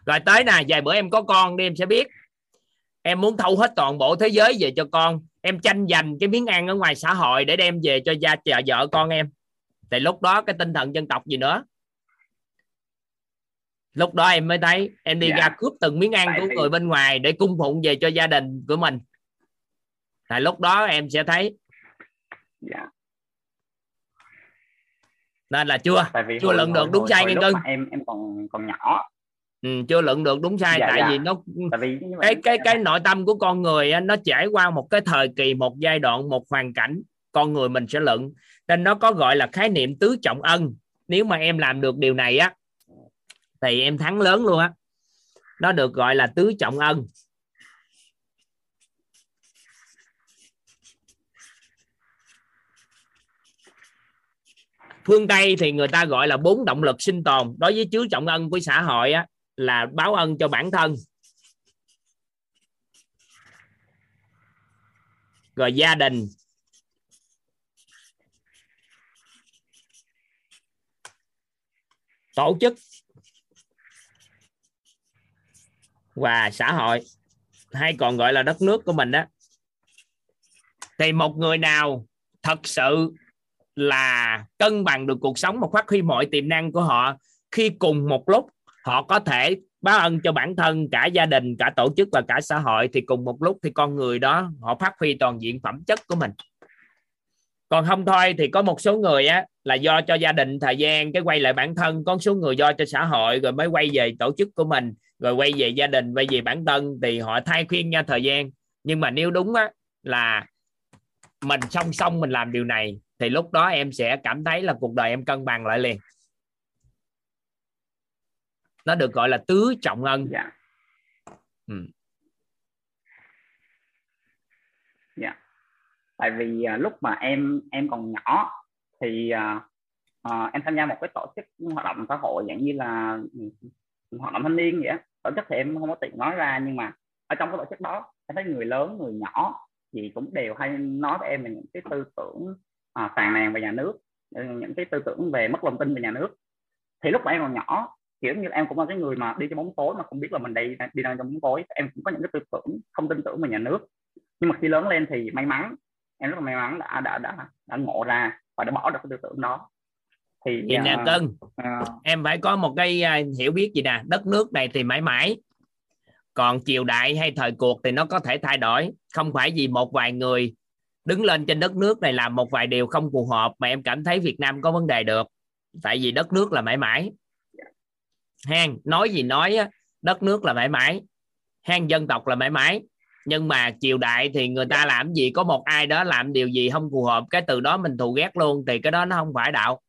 Rồi tới nè vài bữa em có con đi em sẽ biết. Em muốn thâu hết toàn bộ thế giới về cho con. Em tranh giành cái miếng ăn ở ngoài xã hội để đem về cho gia chợ vợ con em. Thì lúc đó cái tinh thần dân tộc gì nữa lúc đó em mới thấy em đi dạ. ra cướp từng miếng ăn của người bên ngoài để cung phụng về cho gia đình của mình. Thì lúc đó em sẽ thấy. Dạ. nên là chưa? Chưa lần được đúng sai nghe cưng em em còn còn nhỏ. Ừ, chưa luận được đúng sai dạ, tại dạ. vì nó tại vì cái cái cái nội tâm của con người nó trải qua một cái thời kỳ một giai đoạn một hoàn cảnh con người mình sẽ luận nên nó có gọi là khái niệm tứ trọng ân. Nếu mà em làm được điều này á thì em thắng lớn luôn á. Nó được gọi là tứ trọng ân. Phương tây thì người ta gọi là bốn động lực sinh tồn. Đối với chứa trọng ân của xã hội á, là báo ân cho bản thân. Rồi gia đình. Tổ chức. Và xã hội, hay còn gọi là đất nước của mình đó. Thì một người nào thật sự là cân bằng được cuộc sống và phát huy mọi tiềm năng của họ, khi cùng một lúc họ có thể báo ân cho bản thân, cả gia đình, cả tổ chức và cả xã hội, thì cùng một lúc thì con người đó, họ phát huy toàn diện phẩm chất của mình. Còn không thôi thì có một số người á, là do cho gia đình, thời gian, cái quay lại bản thân, có số người do cho xã hội, rồi mới quay về tổ chức của mình rồi quay về gia đình quay về bản thân thì họ thay khuyên nha thời gian. Nhưng mà nếu đúng á là mình song song mình làm điều này thì lúc đó em sẽ cảm thấy là cuộc đời em cân bằng lại liền. Nó được gọi là tứ trọng ân. Dạ. Ừ. dạ. Tại vì à, lúc mà em em còn nhỏ thì à, à, em tham gia một cái tổ chức hoạt động xã hội dạng như là hoạt động thanh niên vậy á. Tổ chức thì em không có tiện nói ra nhưng mà ở trong cái tổ chức đó em thấy người lớn người nhỏ thì cũng đều hay nói với em về những cái tư tưởng à, phàn nàn về nhà nước ừ, những cái tư tưởng về mất lòng tin về nhà nước. Thì lúc mà em còn nhỏ kiểu như em cũng là cái người mà đi trong bóng tối mà không biết là mình đi đi đang trong bóng tối. Em cũng có những cái tư tưởng không tin tưởng về nhà nước. Nhưng mà khi lớn lên thì may mắn em rất là may mắn đã đã đã đã ngộ ra và đã bỏ được cái tư tưởng đó thì vậy nè cưng uh, em phải có một cái uh, hiểu biết gì nè đất nước này thì mãi mãi. Còn triều đại hay thời cuộc thì nó có thể thay đổi. Không phải vì một vài người đứng lên trên đất nước này làm một vài điều không phù hợp mà em cảm thấy Việt Nam có vấn đề được. Tại vì đất nước là mãi mãi. Hang nói gì nói đất nước là mãi mãi. Hang dân tộc là mãi mãi. Nhưng mà triều đại thì người ta làm gì có một ai đó làm điều gì không phù hợp cái từ đó mình thù ghét luôn thì cái đó nó không phải đạo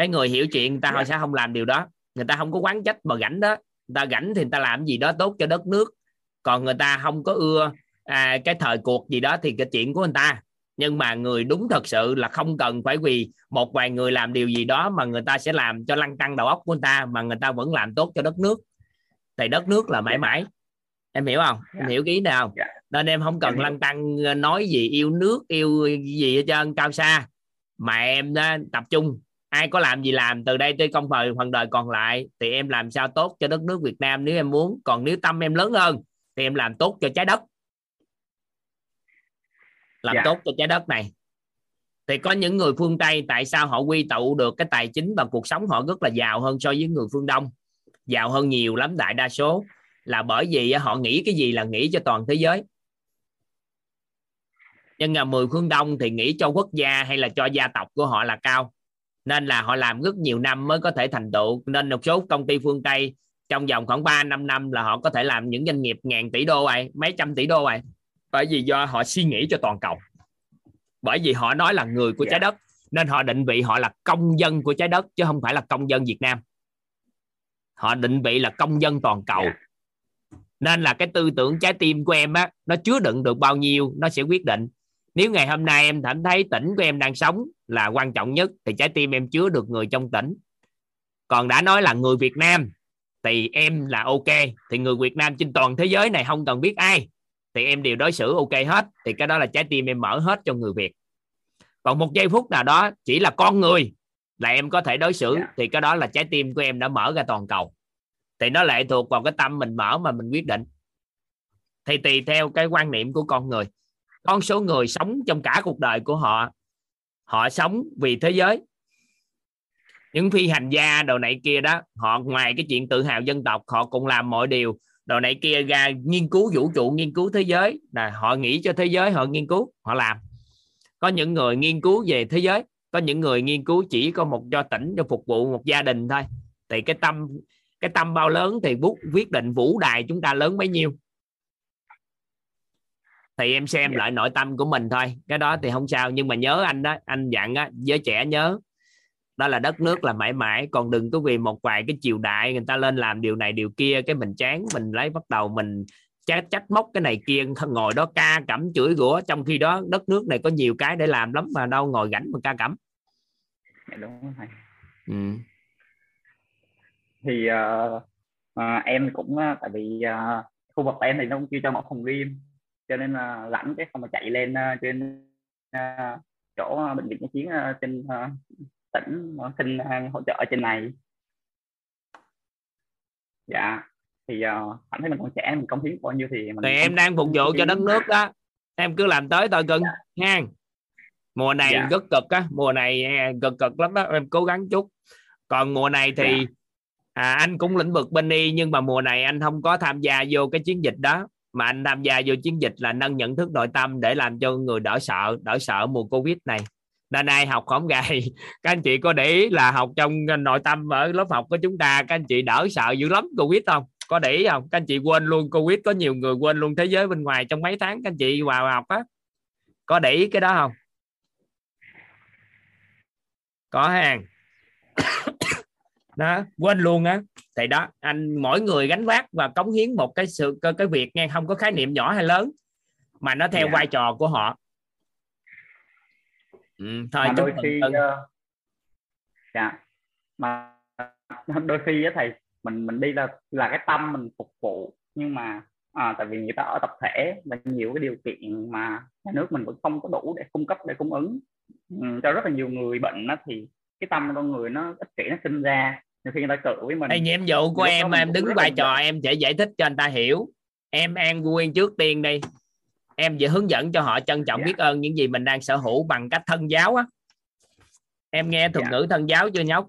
cái người hiểu chuyện người ta họ sẽ không làm điều đó. Người ta không có quán trách mà rảnh đó. Người ta rảnh thì người ta làm gì đó tốt cho đất nước. Còn người ta không có ưa à, cái thời cuộc gì đó thì cái chuyện của người ta. Nhưng mà người đúng thật sự là không cần phải vì một vài người làm điều gì đó mà người ta sẽ làm cho lăn căng đầu óc của người ta mà người ta vẫn làm tốt cho đất nước. Thì đất nước là mãi mãi. Em hiểu không? Em hiểu cái ý nào không? nên em không cần lăn tăng nói gì yêu nước yêu gì hết trơn cao xa. Mà em đó, tập trung ai có làm gì làm từ đây tới công phần phần đời còn lại thì em làm sao tốt cho đất nước Việt Nam nếu em muốn. Còn nếu tâm em lớn hơn thì em làm tốt cho trái đất. Làm Dạ. tốt cho trái đất này. Thì có những người phương Tây tại sao họ quy tụ được cái tài chính và cuộc sống họ rất là giàu hơn so với người phương Đông? Giàu hơn nhiều lắm đại đa số. Là bởi vì họ nghĩ cái gì là nghĩ cho toàn thế giới. Nhưng mà mười phương Đông thì nghĩ cho quốc gia hay là cho gia tộc của họ là cao nên là họ làm rất nhiều năm mới có thể thành tựu. Nên một số công ty phương Tây trong vòng khoảng 3 năm năm là họ có thể làm những doanh nghiệp ngàn tỷ đô vậy mấy trăm tỷ đô vậy. Bởi vì do họ suy nghĩ cho toàn cầu. Bởi vì họ nói là người của Dạ. trái đất nên họ định vị họ là công dân của trái đất chứ không phải là công dân Việt Nam. Họ định vị là công dân toàn cầu. Dạ. nên là cái tư tưởng trái tim của em á nó chứa đựng được bao nhiêu nó sẽ quyết định nếu ngày hôm nay em cảm thấy tỉnh của em đang sống là quan trọng nhất thì trái tim em chứa được người trong tỉnh. Còn đã nói là người Việt Nam thì em là ok. Thì người Việt Nam trên toàn thế giới này không cần biết ai. Thì em đều đối xử ok hết. Thì cái đó là trái tim em mở hết cho người Việt. Còn một giây phút nào đó chỉ là con người là em có thể đối xử Dạ. thì cái đó là trái tim của em đã mở ra toàn cầu. Thì nó lệ thuộc vào cái tâm mình mở mà mình quyết định. Thì tùy theo cái quan niệm của con người con số người sống trong cả cuộc đời của họ họ sống vì thế giới. Những phi hành gia đồ này kia đó, họ ngoài cái chuyện tự hào dân tộc, họ cũng làm mọi điều. Đồ này kia ra nghiên cứu vũ trụ, nghiên cứu thế giới. Là họ nghĩ cho thế giới, họ nghiên cứu, họ làm. Có những người nghiên cứu về thế giới, có những người nghiên cứu chỉ có một cho tỉnh cho phục vụ một gia đình thôi. Thì cái tâm cái tâm bao lớn thì bút quyết định vũ đài chúng ta lớn bấy nhiêu thì em xem Dạ. lại nội tâm của mình thôi. Cái đó thì không sao. Nhưng mà nhớ anh đó anh dặn á giới trẻ nhớ. Đó là đất nước là mãi mãi. Còn đừng có vì một vài cái triều đại người ta lên làm điều này điều kia cái mình chán mình lấy bắt đầu mình trách trách móc cái này kia ngồi đó ca cẩm chửi rủa. Trong khi đó đất nước này có nhiều cái để làm lắm mà đâu ngồi rảnh mà ca cẩm. Dạ đúng rồi thầy. Ừ. thì uh, uh, em cũng uh, tại vì uh, khu vực em thì nó cũng chưa cho một phòng riêng cho nên là rảnh cái không mà chạy lên uh, trên uh, chỗ uh, bệnh viện chiến uh, trên uh, tỉnh uh, xin uh, hỗ trợ trên này. Dạ thì uh, cảm thấy mình còn trẻ mình công hiến bao nhiêu thì mình thì em đang phục vụ cho đất nước đó. Em cứ làm tới tôi cưng nha. Mùa này Dạ. rất cực á mùa này cực cực lắm đó em cố gắng chút. Còn mùa này thì Dạ. à, anh cũng lĩnh vực bên y nhưng mà mùa này anh không có tham gia vô cái chiến dịch đó mà anh tham gia vô chiến dịch là nâng nhận thức nội tâm để làm cho người đỡ sợ đỡ sợ mùa covid này. Nên ai học không gầy, các anh chị có để ý là học trong nội tâm ở lớp học của chúng ta, các anh chị đỡ sợ dữ lắm covid không? Có để ý không? Các anh chị quên luôn covid, có nhiều người quên luôn thế giới bên ngoài trong mấy tháng các anh chị vào học á. Có để ý cái đó không? Có hàng đó quên luôn á. Thì đó anh mỗi người gánh vác và cống hiến một cái sự cái, cái việc nghe không có khái niệm nhỏ hay lớn mà nó theo Dạ. vai trò của họ. Ừ, thôi mà đôi khi ờ, dạ. Mà đôi khi á thầy mình mình đi là là cái tâm mình phục vụ nhưng mà à, tại vì người ta ở tập thể và nhiều cái điều kiện mà nhà nước mình vẫn không có đủ để cung cấp để cung ứng. Ừ, cho rất là nhiều người bệnh đó thì cái tâm con người nó ích kỷ nó sinh ra nhiều khi người ta cự với mình Ê, nhiệm vụ của Lúc em em đứng vai trò em sẽ giải thích cho anh ta hiểu. Em an nguyên trước tiên đi. Em sẽ hướng dẫn cho họ trân trọng Dạ. biết ơn những gì mình đang sở hữu bằng cách thân giáo á. Em nghe thuật Dạ. ngữ thân giáo chưa nhóc?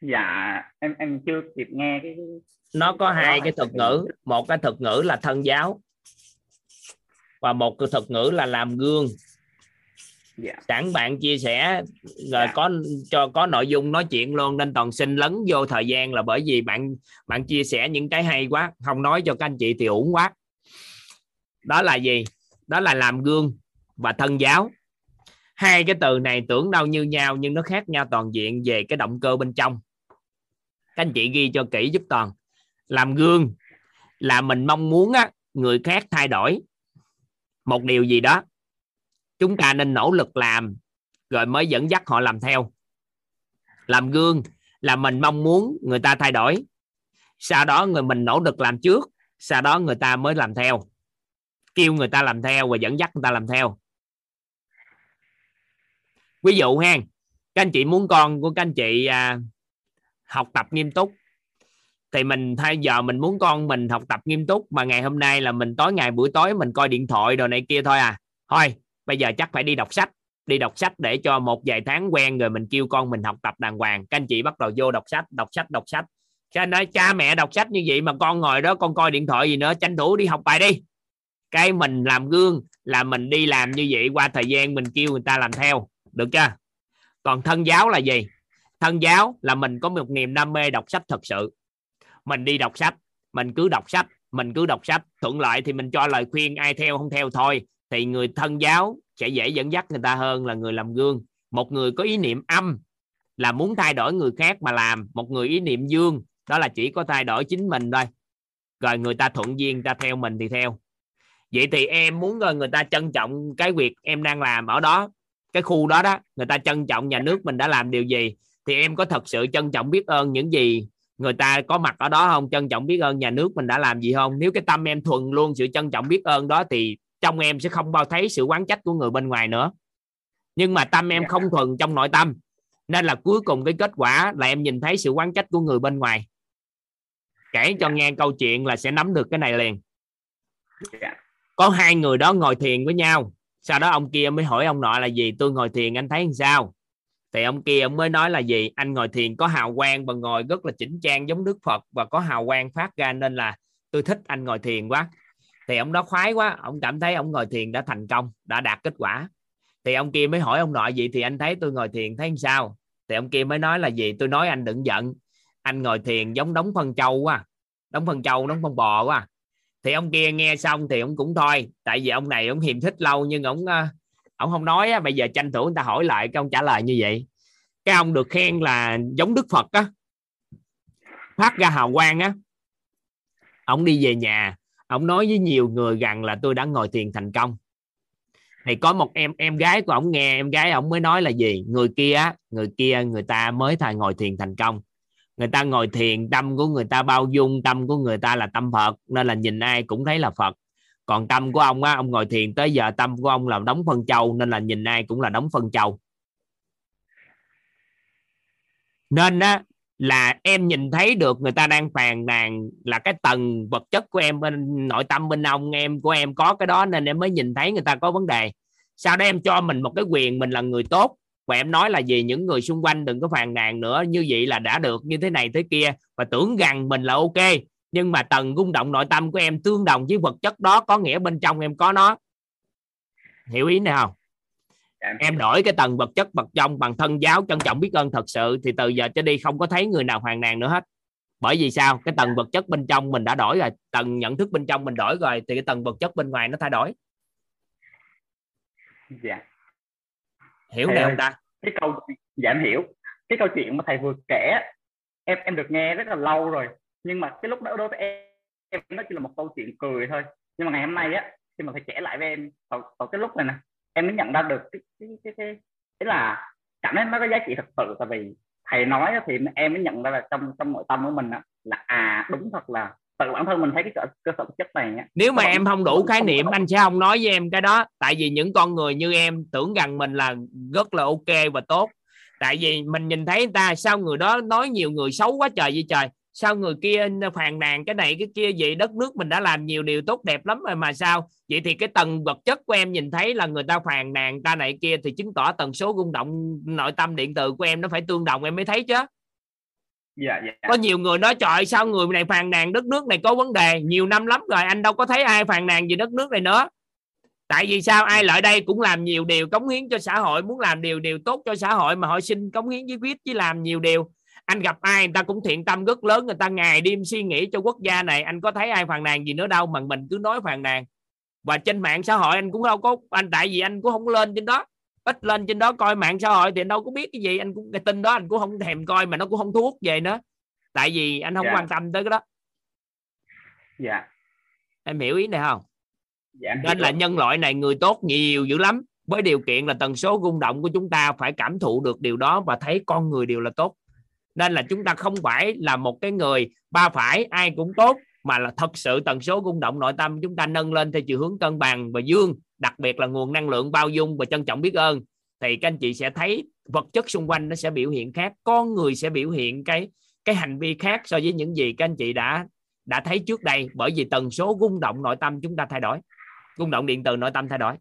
Dạ em em chưa kịp nghe cái nó có hai cái thuật ngữ. một cái thuật ngữ là thân giáo và một cái thuật ngữ là làm gương dạ. Sẵn bạn chia sẻ rồi Dạ. có cho có nội dung nói chuyện luôn nên toàn xin lấn vô thời gian là bởi vì bạn bạn chia sẻ những cái hay quá không nói cho các anh chị thì uổng quá. Đó là gì? Đó là làm gương và thân giáo. Hai cái từ này tưởng đâu như nhau nhưng nó khác nhau toàn diện về cái động cơ bên trong. Các anh chị ghi cho kỹ giúp toàn. Làm gương là mình mong muốn á, người khác thay đổi. Một điều gì đó chúng ta nên nỗ lực làm rồi mới dẫn dắt họ làm theo. Làm gương là mình mong muốn người ta thay đổi. Sau đó người mình nỗ lực làm trước sau đó người ta mới làm theo. Kêu người ta làm theo và dẫn dắt người ta làm theo. Ví dụ ha các anh chị muốn con của các anh chị à, học tập nghiêm túc thì mình thay giờ mình muốn con mình học tập nghiêm túc mà ngày hôm nay là mình tối ngày buổi tối mình coi điện thoại đồ này kia thôi à. Thôi bây giờ chắc phải đi đọc sách, đi đọc sách để cho một vài tháng quen rồi mình kêu con mình học tập đàng hoàng. Các anh chị bắt đầu vô đọc sách đọc sách đọc sách. Cho anh nói, cha mẹ đọc sách như vậy mà con ngồi đó, con coi điện thoại gì nữa, tranh thủ đi học bài đi. Cái mình làm gương là mình đi làm như vậy qua thời gian mình kêu người ta làm theo. Được chưa? Còn thân giáo là gì? Thân giáo là mình có một niềm đam mê đọc sách thật sự. Mình đi đọc sách, mình cứ đọc sách, mình cứ đọc sách. Thuận lợi thì mình cho lời khuyên ai theo, không theo thôi thì người thân giáo sẽ dễ dẫn dắt người ta hơn là người làm gương. Một người có ý niệm âm là muốn thay đổi người khác mà làm. Một người ý niệm dương, đó là chỉ có thay đổi chính mình thôi. Rồi người ta thuận duyên ta theo mình thì theo. Vậy thì em muốn người người ta trân trọng cái việc em đang làm ở đó, cái khu đó đó, người ta trân trọng nhà nước mình đã làm điều gì, thì em có thật sự trân trọng biết ơn những gì người ta có mặt ở đó không? Trân trọng biết ơn nhà nước mình đã làm gì không? Nếu cái tâm em thuần luôn, sự trân trọng biết ơn đó thì trong em sẽ không bao thấy sự quán trách của người bên ngoài nữa. Nhưng mà tâm em Dạ. không thuần trong nội tâm nên là cuối cùng cái kết quả là em nhìn thấy sự quán trách của người bên ngoài. Kể cho nghe câu chuyện là sẽ nắm được cái này liền. Dạ. Có hai người đó ngồi thiền với nhau. Sau đó ông kia mới hỏi ông nọ là gì tôi ngồi thiền anh thấy làm sao? Thì ông kia ông mới nói là gì anh ngồi thiền có hào quang và ngồi rất là chỉnh trang giống đức phật và có hào quang phát ra nên là tôi thích anh ngồi thiền quá thì ông đó khoái quá ông cảm thấy ông ngồi thiền đã thành công đã đạt kết quả. Thì ông kia mới hỏi ông nội gì thì anh thấy tôi ngồi thiền thấy làm sao? Thì ông kia mới nói là gì tôi nói anh đừng giận. Anh ngồi thiền giống đóng phân trâu quá đóng phân trâu đóng phân bò quá. Thì ông kia nghe xong thì ông cũng thôi tại vì ông này ông hiềm thích lâu nhưng ông ờ, ông không nói á, bây giờ tranh thủ người ta hỏi lại cái ông trả lời như vậy. Cái ông được khen là giống đức phật á. Phát ra hào quang á. Ông đi về nhà ông nói với nhiều người rằng là tôi đã ngồi thiền thành công. Thì có một em em gái của ông nghe, em gái ông mới nói là gì? Người kia người kia, người ta mới thay ngồi thiền thành công. Người ta ngồi thiền, tâm của người ta bao dung, tâm của người ta là tâm phật, nên là nhìn ai cũng thấy là phật. Còn tâm của ông á, ông ngồi thiền tới giờ tâm của ông là đóng phân châu, nên là nhìn ai cũng là đóng phân châu. Nên á là em nhìn thấy được người ta đang phàn nàn là cái tầng vật chất của em bên nội tâm bên ông, em, của em có cái đó nên em mới nhìn thấy người ta có vấn đề. Sau đó em cho mình một cái quyền, mình là người tốt, và em nói là gì những người xung quanh đừng có phàn nàn nữa, như vậy là đã được, như thế này thế kia, và tưởng rằng mình là ok. Nhưng mà tầng rung động nội tâm của em tương đồng với vật chất đó, có nghĩa bên trong em có nó. Hiểu ý này không? Em đổi cái tầng vật chất vật trong bằng thân giáo trân trọng biết ơn thật sự thì từ giờ trở đi không có thấy người nào phàn nàn nữa hết. Bởi vì sao? Cái tầng vật chất bên trong mình đã đổi rồi tầng nhận thức bên trong mình đổi rồi thì cái tầng vật chất bên ngoài nó thay đổi. Dạ. Hiểu ơi, không ta. cái câu dạ em hiểu. Cái câu chuyện mà thầy vừa kể em em được nghe rất là lâu rồi nhưng mà cái lúc đó đối với em em nó chỉ là một câu chuyện cười thôi. Nhưng mà ngày hôm nay á khi mà thầy kể lại với em vào, vào cái lúc này nè em mới nhận ra được cái cái cái cái, cái là cảm thấy nó có giá trị thật sự? Tại vì thầy nói thì em mới nhận ra là trong trong nội tâm của mình á, là à đúng thật là tự bản thân mình thấy cái cơ, cơ sở vật chất này á, nếu mà em không đủ khái niệm anh sẽ không nói với em cái đó. Tại vì những con người như em tưởng rằng mình là rất là ok và tốt. Tại vì mình nhìn thấy người ta sao người đó nói nhiều người xấu quá trời vậy trời sao người kia phàn nàn cái này cái kia? Vậy đất nước mình đã làm nhiều điều tốt đẹp lắm rồi mà sao? Vậy thì cái tầng vật chất của em nhìn thấy là người ta phàn nàn ta này kia thì chứng tỏ tần số rung động nội tâm điện từ của em nó phải tương đồng em mới thấy chứ. Dạ dạ. Có nhiều người nói trời sao người này phàn nàn đất nước này có vấn đề? Nhiều năm lắm rồi anh đâu có thấy ai phàn nàn gì đất nước này nữa. Tại vì sao? Ai lại đây cũng làm nhiều điều cống hiến cho xã hội muốn làm điều điều tốt cho xã hội mà họ xin cống hiến với viết chứ làm nhiều điều anh gặp ai người ta cũng thiện tâm rất lớn người ta ngày đêm suy nghĩ cho quốc gia này anh có thấy ai phàn nàn gì nữa đâu mà mình cứ nói phàn nàn. Và trên mạng xã hội anh cũng đâu có anh tại vì anh cũng không lên trên đó. Ít lên trên đó coi mạng xã hội thì anh đâu có biết cái gì anh cũng cái tin đó anh cũng không thèm coi mà nó cũng không thu hút về nữa. Tại vì anh không Dạ. quan tâm tới cái đó. Dạ. Em hiểu ý này không? Dạ nên là nhân loại này người tốt nhiều dữ lắm. Với điều kiện là tần số rung động của chúng ta phải cảm thụ được điều đó và thấy con người đều là tốt nên là chúng ta không phải là một cái người ba phải ai cũng tốt mà là thật sự tần số rung động nội tâm chúng ta nâng lên theo chiều hướng cân bằng và dương đặc biệt là nguồn năng lượng bao dung và trân trọng biết ơn. Thì các anh chị sẽ thấy vật chất xung quanh nó sẽ biểu hiện khác con người sẽ biểu hiện cái cái hành vi khác so với những gì các anh chị đã đã thấy trước đây bởi vì tần số rung động nội tâm chúng ta thay đổi. Rung động điện từ nội tâm thay đổi.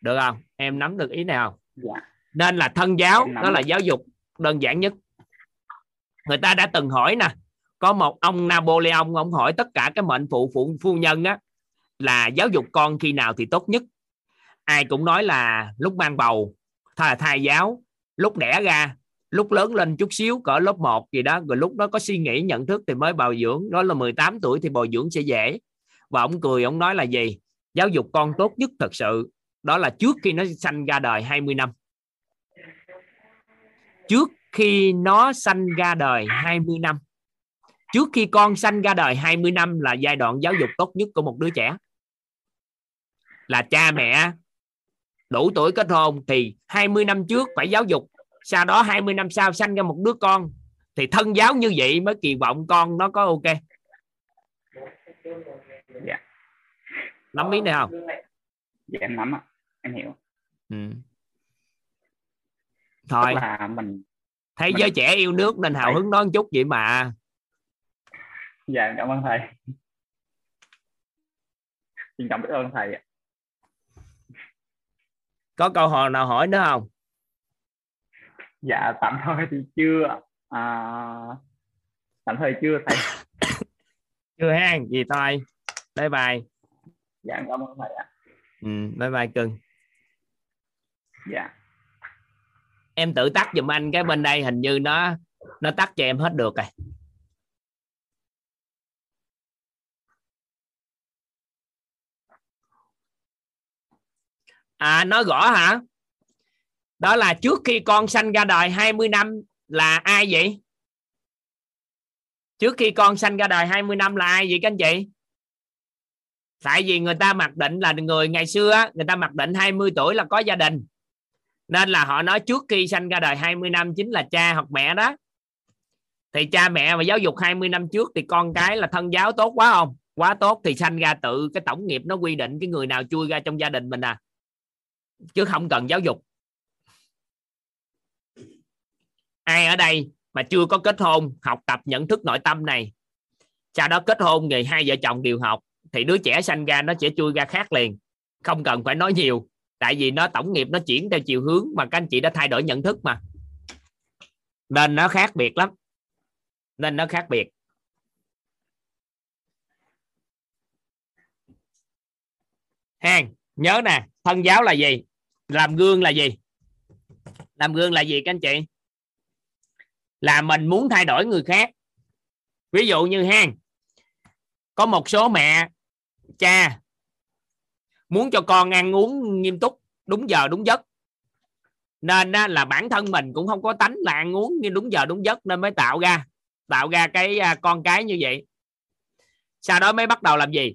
Được không? Em nắm được ý này không? Dạ. Nên là thân giáo đó là giáo dục đơn giản nhất. Người ta đã từng hỏi nè, có một ông Napoleon, ông hỏi tất cả các mệnh phụ phụ, phu nhân á, là giáo dục con khi nào thì tốt nhất. Ai cũng nói là lúc mang bầu thà thai giáo, lúc đẻ ra, lúc lớn lên chút xíu, cỡ lớp 1 gì đó, rồi lúc đó có suy nghĩ, nhận thức thì mới bồi dưỡng. Đó là 18 tuổi thì bồi dưỡng sẽ dễ. Và ông cười, ông nói là gì? Giáo dục con tốt nhất thật sự. Đó là trước khi nó sanh ra đời 20 năm trước khi nó sanh ra đời 20 năm. Trước khi con sanh ra đời 20 năm là giai đoạn giáo dục tốt nhất của một đứa trẻ. Là cha mẹ đủ tuổi kết hôn thì 20 năm trước phải giáo dục. Sau đó 20 năm sau sanh ra một đứa con thì thân giáo như vậy mới kỳ vọng con nó có ok. Dạ. Nắm ý này không? Dạ em nắm ạ. Em hiểu. Ừ. tức thôi. là mình thấy mình- giới trẻ yêu nước nên hào hứng đó một chút vậy mà. Dạ cảm ơn thầy. Xin trọng biết ơn thầy có câu hỏi nào hỏi nữa không? Dạ tạm thời thì chưa à, tạm thời chưa thầy. Chưa ha gì thôi. Bye bye. Dạ cảm ơn thầy ạ. Ừ, bye bye cưng. Dạ em tự tắt giùm anh, cái bên đây hình như nó nó tắt cho em hết được rồi. À nói rõ hả? Đó là trước khi con sanh ra đời 20 năm là ai vậy? Trước khi con sanh ra đời 20 năm là ai vậy các anh chị? Tại vì người ta mặc định là người ngày xưa người ta mặc định 20 tuổi là có gia đình nên là họ nói trước khi sanh ra đời 20 năm chính là cha hoặc mẹ đó. Thì cha mẹ mà giáo dục 20 năm trước thì con cái là thân giáo tốt quá không? Quá tốt thì sanh ra tự cái tổng nghiệp nó quy định cái người nào chui ra trong gia đình mình à. Chứ không cần giáo dục. Ai ở đây mà chưa có kết hôn, học tập, nhận thức nội tâm này, sau đó kết hôn thì hai vợ chồng đều học, thì đứa trẻ sanh ra nó sẽ chui ra khác liền. Không cần phải nói nhiều tại vì nó tổng nghiệp nó chuyển theo chiều hướng mà các anh chị đã thay đổi nhận thức mà. Nên nó khác biệt lắm. Nên nó khác biệt. Hang, nhớ nè, thân giáo là gì? Làm gương là gì? Làm gương là gì các anh chị? Là mình muốn thay đổi người khác. Ví dụ như hang, có một số mẹ, cha muốn cho con ăn uống nghiêm túc, đúng giờ, đúng giấc. Nên là bản thân mình cũng không có tánh là ăn uống như đúng giờ, đúng giấc nên mới tạo ra tạo ra cái à, con cái như vậy. Sau đó mới bắt đầu làm gì?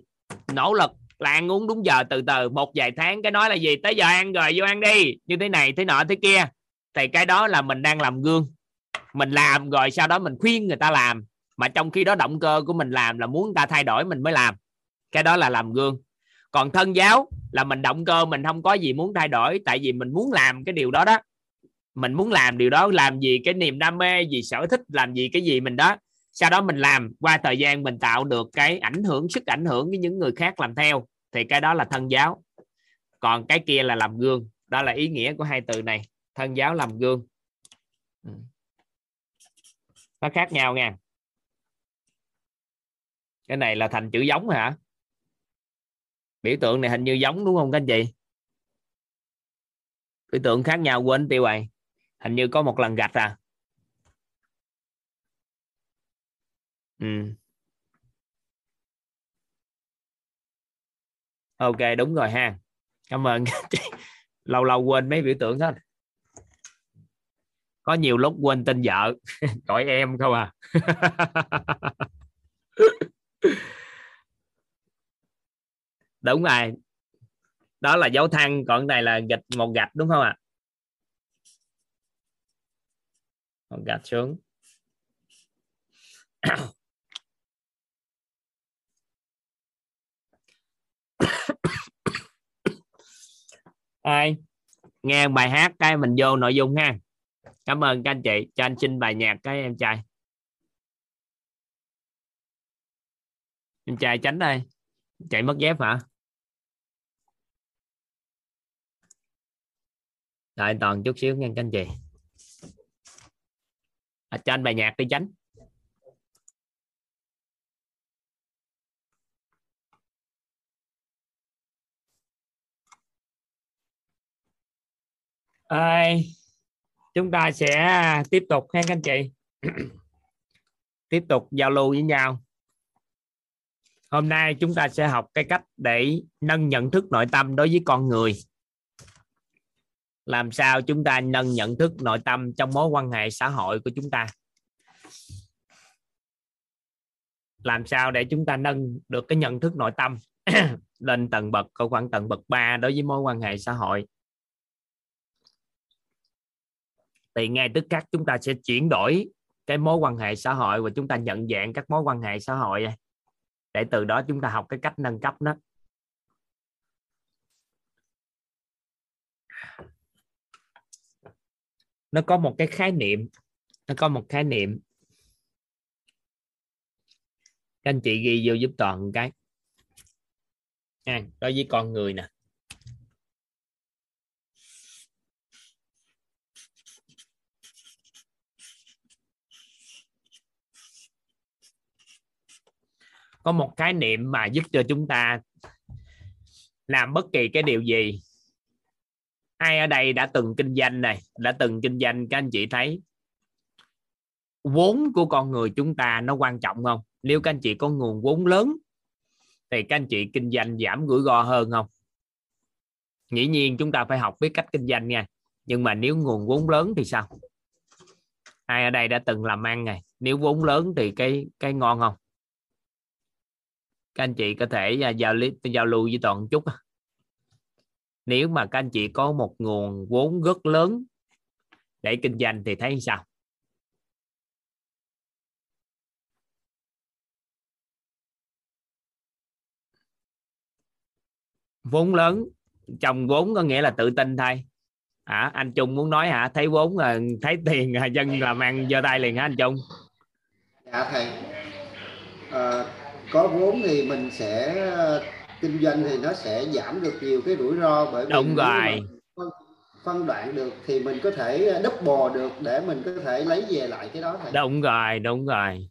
Nỗ lực là ăn uống đúng giờ từ từ, một vài tháng cái nói là gì? Tới giờ ăn rồi, vô ăn đi, như thế này, thế nọ, thế kia. Thì cái đó là mình đang làm gương. Mình làm rồi sau đó mình khuyên người ta làm, mà trong khi đó động cơ của mình làm là muốn người ta thay đổi mình mới làm. Cái đó là làm gương còn thân giáo là mình động cơ, mình không có gì muốn thay đổi, tại vì mình muốn làm cái điều đó đó. Mình muốn làm điều đó, làm gì cái niềm đam mê gì sở thích, làm gì cái gì mình đó. Sau đó mình làm, qua thời gian mình tạo được cái ảnh hưởng, sức ảnh hưởng với những người khác làm theo, thì cái đó là thân giáo. Còn cái kia là làm gương, đó là ý nghĩa của hai từ này, thân giáo làm gương. Ừ. Nó khác nhau nha. Cái này là thành chữ giống hả? Biểu tượng này hình như giống đúng không các anh chị? Biểu tượng khác nhau quên tiêu rồi hình như có một lần gạch à. Ừ. ok, đúng rồi ha. Cảm ơn lâu lâu quên mấy biểu tượng hết có nhiều lúc quên tên vợ. Gọi em không à. đúng rồi. Đó là dấu thăng, còn này là gạch, một gạch, đúng không ạ? Một gạch xuống. Ai? Nghe bài hát cái mình vô nội dung ha. Cảm ơn các anh chị cho anh xin bài nhạc cái em trai. Em trai tránh đây. Chạy mất dép hả? Đợi toàn chút xíu nha các anh chị. À, cho anh bài nhạc đi tránh Ai, chúng ta sẽ tiếp tục ha các anh chị. Tiếp tục giao lưu với nhau. Hôm nay chúng ta sẽ học cái cách để nâng nhận thức nội tâm đối với con người làm sao chúng ta nâng nhận thức nội tâm trong mối quan hệ xã hội của chúng ta? Làm sao để chúng ta nâng được cái nhận thức nội tâm lên tầng bậc, có khoảng tầng bậc 3 đối với mối quan hệ xã hội? Thì ngay tức khắc chúng ta sẽ chuyển đổi cái mối quan hệ xã hội và chúng ta nhận dạng các mối quan hệ xã hội để từ đó chúng ta học cái cách nâng cấp nó nó có một cái khái niệm nó có một khái niệm. Các anh chị ghi vô giúp toàn một cái. À, đối với con người nè. Có một khái niệm mà giúp cho chúng ta làm bất kỳ cái điều gì ai ở đây đã từng kinh doanh này, đã từng kinh doanh, các anh chị thấy vốn của con người chúng ta nó quan trọng không? Nếu các anh chị có nguồn vốn lớn, thì các anh chị kinh doanh giảm rủi ro hơn không? Dĩ nhiên chúng ta phải học biết cách kinh doanh nha. Nhưng mà nếu nguồn vốn lớn thì sao? Ai ở đây đã từng làm ăn này, nếu vốn lớn thì cái cái ngon không? Các anh chị có thể à, giao giao lưu với toàn chút nếu mà các anh chị có một nguồn vốn rất lớn để kinh doanh thì thấy sao? Vốn lớn chồng vốn có nghĩa là tự tin thôi hả? Anh Trung muốn nói hả? Thấy vốn là thấy tiền là dân làm ăn giơ tay liền hả anh Trung? Dạ thầy. À, có vốn thì mình sẽ kinh doanh thì nó sẽ giảm được nhiều cái rủi ro bởi vì đúng rồi. phân, phân đoạn được thì mình có thể double được để mình có thể lấy về lại cái đó thầy. đúng rồi đúng rồi.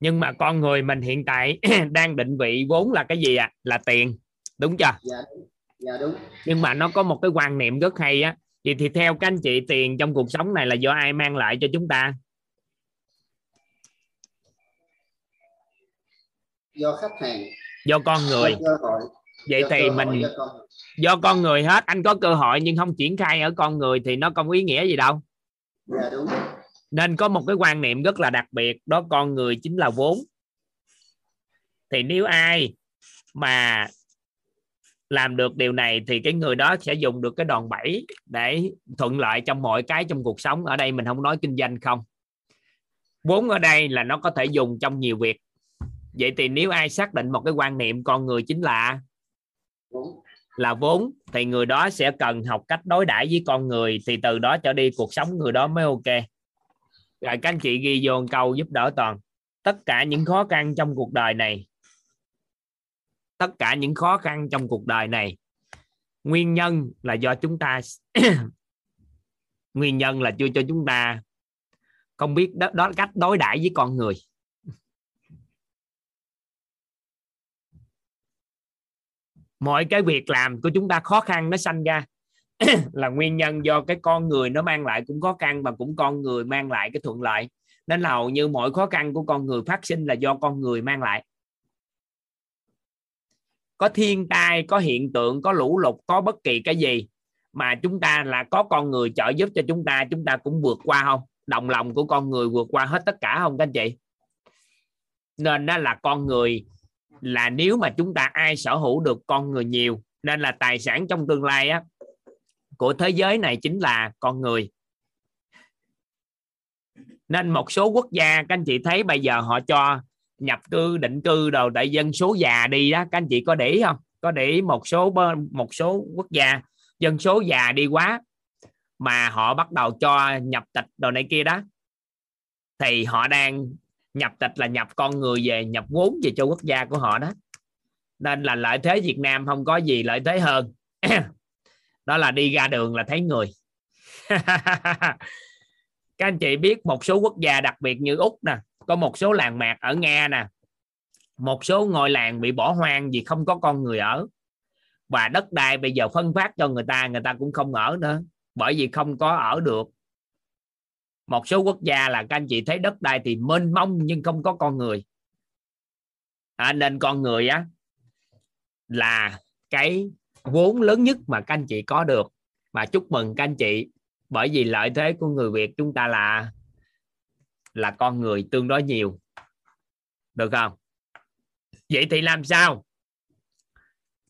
Nhưng mà con người mình hiện tại đang định vị vốn là cái gì ạ? À? là tiền. Đúng chưa? Dạ đúng dạ đúng. Nhưng mà nó có một cái quan niệm rất hay á. Vậy thì theo các anh chị tiền trong cuộc sống này là do ai mang lại cho chúng ta? Do khách hàng do con người. vậy do thì mình do, con... do con người hết. Anh có cơ hội nhưng không triển khai ở con người thì nó không có ý nghĩa gì đâu. Dạ đúng. Nên có một cái quan niệm rất là đặc biệt đó con người chính là vốn. Thì nếu ai mà làm được điều này thì cái người đó sẽ dùng được cái đòn bẩy để thuận lợi trong mọi cái trong cuộc sống. Ở đây mình không nói kinh doanh không. Vốn ở đây là nó có thể dùng trong nhiều việc vậy thì nếu ai xác định một cái quan niệm con người chính là là vốn thì người đó sẽ cần học cách đối đãi với con người thì từ đó trở đi cuộc sống người đó mới ok. Rồi các anh chị ghi vô một câu giúp đỡ toàn. Tất cả những khó khăn trong cuộc đời này tất cả những khó khăn trong cuộc đời này nguyên nhân là do chúng ta nguyên nhân là chưa cho chúng ta không biết đó, đó cách đối đãi với con người mọi cái việc làm của chúng ta khó khăn nó sanh ra. Là nguyên nhân do cái con người nó mang lại cũng khó khăn và cũng con người mang lại cái thuận lợi. Nên là hầu như mọi khó khăn của con người phát sinh là do con người mang lại. Có thiên tai, có hiện tượng, có lũ lụt, có bất kỳ cái gì mà chúng ta là có con người trợ giúp cho chúng ta chúng ta cũng vượt qua không? Đồng lòng của con người vượt qua hết tất cả không các anh chị? Nên đó là con người là nếu mà chúng ta ai sở hữu được con người nhiều nên là tài sản trong tương lai á, của thế giới này chính là con người. Nên một số quốc gia, các anh chị thấy bây giờ họ cho nhập cư, định cư đồ tại dân số già đi đó, các anh chị có để ý không? Có để ý một số một số quốc gia dân số già đi quá mà họ bắt đầu cho nhập tịch đồ này kia đó, thì họ đang nhập tịch là nhập con người về, nhập vốn về cho quốc gia của họ đó. Nên là lợi thế Việt Nam không có gì lợi thế hơn. Đó là đi ra đường là thấy người. Các anh chị biết một số quốc gia đặc biệt như úc nè, có một số làng mạc ở nga nè, một số ngôi làng bị bỏ hoang vì không có con người ở. Và đất đai bây giờ phân phát cho người ta người ta cũng không ở nữa, bởi vì không có ở được một số quốc gia là các anh chị thấy đất đai thì mênh mông nhưng không có con người. À, nên con người á là cái vốn lớn nhất mà các anh chị có được. Mà chúc mừng các anh chị bởi vì lợi thế của người Việt chúng ta là là con người tương đối nhiều. Được không? Vậy thì làm sao?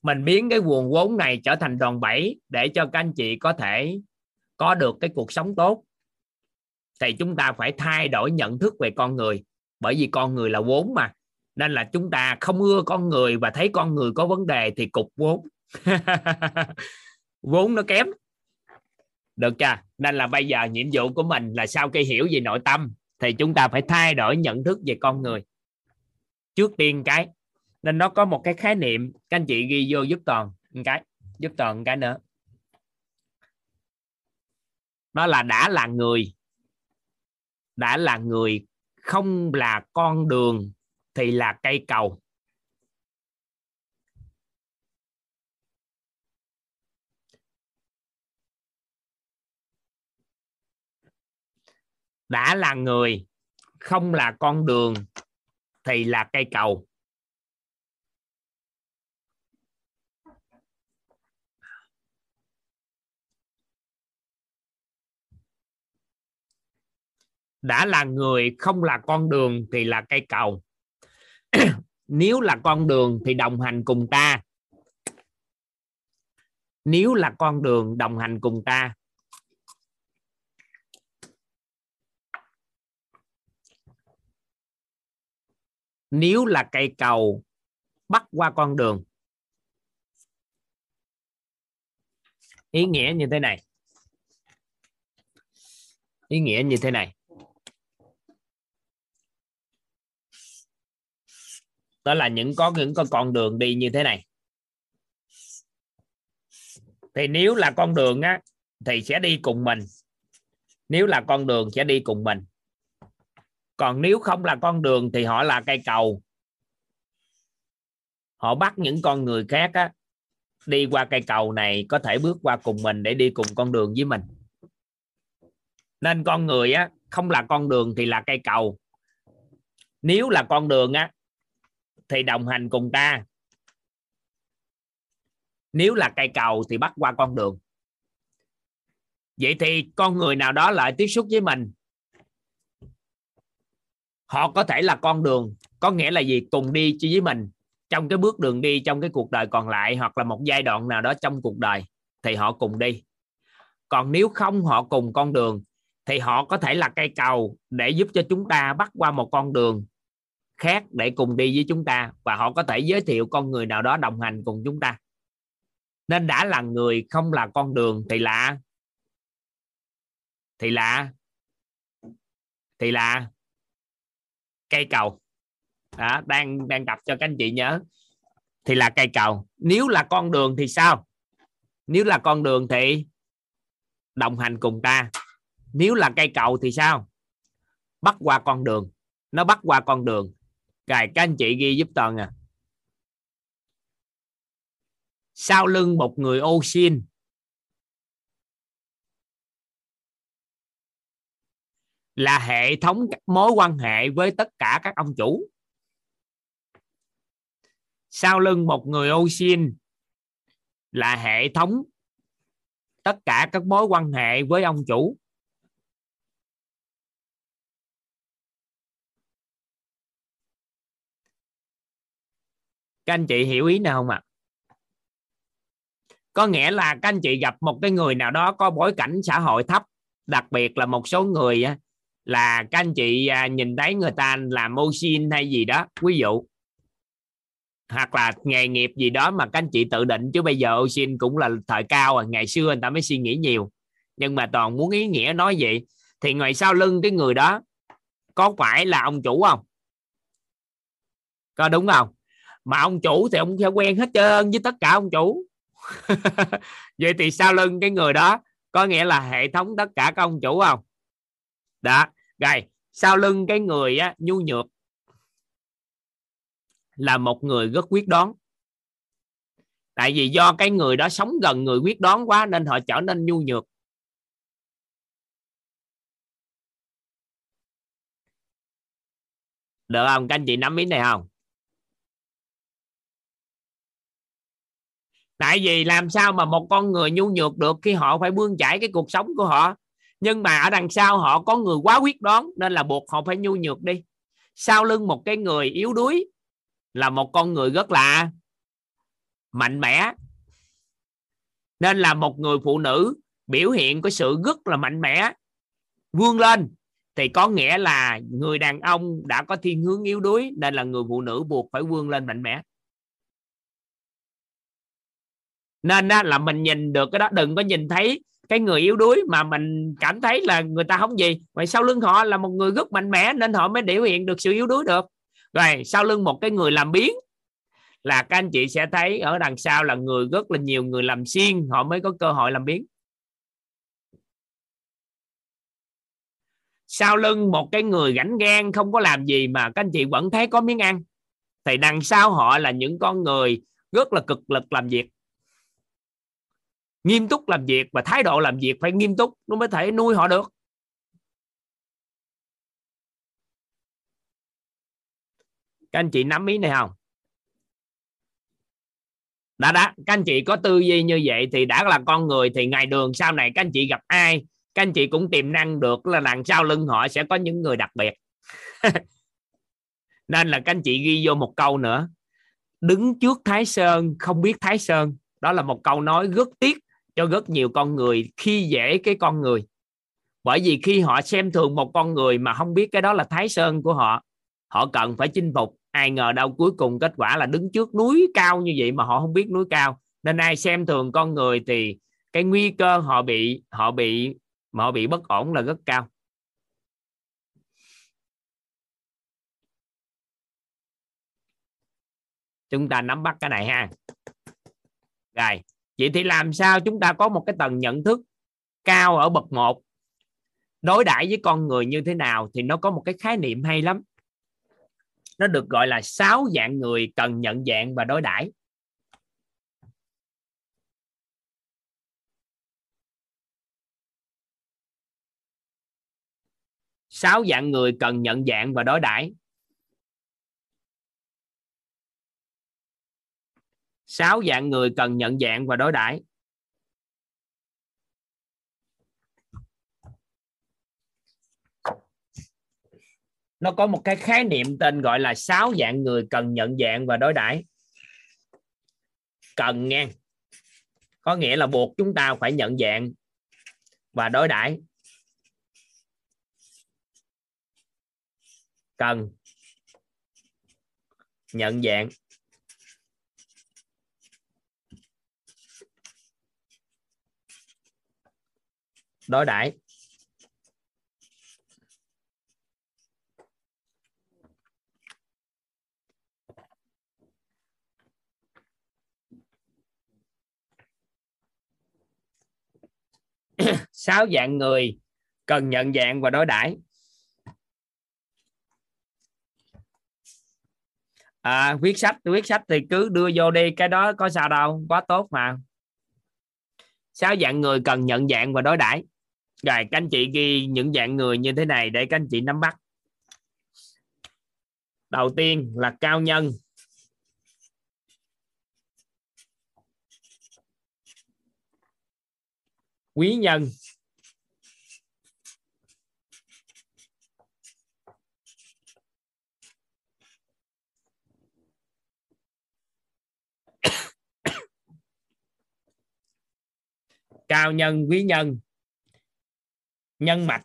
Mình biến cái nguồn vốn này trở thành đòn bẩy để cho các anh chị có thể có được cái cuộc sống tốt thì chúng ta phải thay đổi nhận thức về con người. Bởi vì con người là vốn mà. Nên là chúng ta không ưa con người và thấy con người có vấn đề thì cục vốn. Vốn nó kém. Được chưa? Nên là bây giờ nhiệm vụ của mình là sau khi hiểu về nội tâm thì chúng ta phải thay đổi nhận thức về con người. Trước tiên cái. Nên nó có một cái khái niệm, các anh chị ghi vô giúp toàn một cái, giúp toàn một cái nữa. Đó là đã là người đã là người không là con đường thì là cây cầu. Đã là người không là con đường thì là cây cầu. Đã là người, không là con đường thì là cây cầu. Nếu là con đường thì đồng hành cùng ta. Nếu là con đường, đồng hành cùng ta. Nếu là cây cầu, bắt qua con đường. Ý nghĩa như thế này. Ý nghĩa như thế này. Đó là những có những con con đường đi như thế này. Thì nếu là con đường á thì sẽ đi cùng mình. Nếu là con đường sẽ đi cùng mình. Còn nếu không là con đường thì họ là cây cầu. Họ bắt những con người khác á, đi qua cây cầu này có thể bước qua cùng mình để đi cùng con đường với mình. Nên con người á không là con đường thì là cây cầu. Nếu là con đường á thì đồng hành cùng ta. Nếu là cây cầu thì bắt qua con đường. Vậy thì con người nào đó lại tiếp xúc với mình? Họ có thể là con đường, có nghĩa là gì? Cùng đi chứ với mình trong cái bước đường đi trong cái cuộc đời còn lại hoặc là một giai đoạn nào đó trong cuộc đời thì họ cùng đi. Còn nếu không họ cùng con đường thì họ có thể là cây cầu để giúp cho chúng ta bắt qua một con đường khác để cùng đi với chúng ta và họ có thể giới thiệu con người nào đó đồng hành cùng chúng ta. Nên đã là người không là con đường thì là thì là thì là cây cầu. Đó, đang đang tập cho các anh chị nhớ. Thì là cây cầu. Nếu là con đường thì sao? Nếu là con đường thì đồng hành cùng ta. Nếu là cây cầu thì sao? Bắt qua con đường. Nó bắt qua con đường rồi các anh chị ghi giúp toàn à. Sau lưng một người ô xin là hệ thống các mối quan hệ với tất cả các ông chủ. Sau lưng một người ô xin là hệ thống tất cả các mối quan hệ với ông chủ. Các anh chị hiểu ý nào không ạ? À? có nghĩa là các anh chị gặp một cái người nào đó có bối cảnh xã hội thấp đặc biệt là một số người là các anh chị à, nhìn thấy người ta làm mô xin hay gì đó ví dụ hoặc là nghề nghiệp gì đó mà các anh chị tự định chứ bây giờ ô xin cũng là thời cao rồi, ngày xưa người ta mới suy nghĩ nhiều. Nhưng mà toàn muốn ý nghĩa nói vậy thì ngoài sau lưng cái người đó có phải là ông chủ không? Có đúng không? Mà ông chủ thì ông sẽ quen hết trơn với tất cả ông chủ. Vậy thì sau lưng cái người đó có nghĩa là hệ thống tất cả các ông chủ không? Đó rồi sau lưng cái người á, nhu nhược là một người rất quyết đoán. Tại vì do cái người đó sống gần người quyết đoán quá nên họ trở nên nhu nhược. Được không? Các anh chị nắm ý này không? Tại vì làm sao mà một con người nhu nhược được khi họ phải bươn chải cái cuộc sống của họ? Nhưng mà ở đằng sau họ có người quá quyết đoán, nên là buộc họ phải nhu nhược đi. Sau lưng một cái người yếu đuối là một con người rất là mạnh mẽ. Nên là một người phụ nữ biểu hiện có sự rất là mạnh mẽ, vươn lên, thì có nghĩa là người đàn ông đã có thiên hướng yếu đuối, nên là người phụ nữ buộc phải vươn lên mạnh mẽ nên là mình nhìn được cái đó, đừng có nhìn thấy cái người yếu đuối mà mình cảm thấy là người ta không gì. Vậy sau lưng họ là một người rất mạnh mẽ nên họ mới biểu hiện được sự yếu đuối được. Rồi sau lưng một cái người làm biến là các anh chị sẽ thấy ở đằng sau là người rất là nhiều người làm xiên họ mới có cơ hội làm biến sau lưng một cái người gánh gan không có làm gì mà các anh chị vẫn thấy có miếng ăn. Thì đằng sau họ là những con người rất là cực lực làm việc nghiêm túc làm việc và thái độ làm việc phải nghiêm túc, nó mới thể nuôi họ được. Các anh chị nắm ý này không? Đã đã. Các anh chị có tư duy như vậy thì đã là con người thì ngày đường sau này các anh chị gặp ai, các anh chị cũng tiềm năng được là đằng sau lưng họ sẽ có những người đặc biệt. Nên là các anh chị ghi vô một câu nữa. Đứng trước thái sơn, không biết thái sơn. Đó là một câu nói rất tiếc cho rất nhiều con người khi dễ cái con người. Bởi vì khi họ xem thường một con người mà không biết cái đó là thái sơn của họ họ cần phải chinh phục. Ai ngờ đâu cuối cùng kết quả là đứng trước núi cao như vậy mà họ không biết núi cao. Nên ai xem thường con người thì cái nguy cơ họ bị họ bị, mà họ bị bất ổn là rất cao. Chúng ta nắm bắt cái này ha. Rồi vậy thì làm sao chúng ta có một cái tầng nhận thức cao ở bậc một? Đối đãi với con người như thế nào thì nó có một cái khái niệm hay lắm. Nó được gọi là sáu dạng người cần nhận dạng và đối đãi. Sáu dạng người cần nhận dạng và đối đãi. Sáu dạng người cần nhận dạng và đối đãi. Nó có một cái khái niệm tên gọi là sáu dạng người cần nhận dạng và đối đãi. Cần nghe. Có nghĩa là buộc chúng ta phải nhận dạng và đối đãi. Cần nhận dạng đối đãi. Sáu dạng người cần nhận dạng và đối đãi. À, viết sách viết sách thì cứ đưa vô đi cái đó có sao đâu quá tốt mà. Sáu dạng người cần nhận dạng và đối đãi rồi, các anh chị ghi những dạng người như thế này để các anh chị nắm bắt. Đầu tiên là cao nhân. Quý nhân. Cao nhân, quý nhân nhân mạch.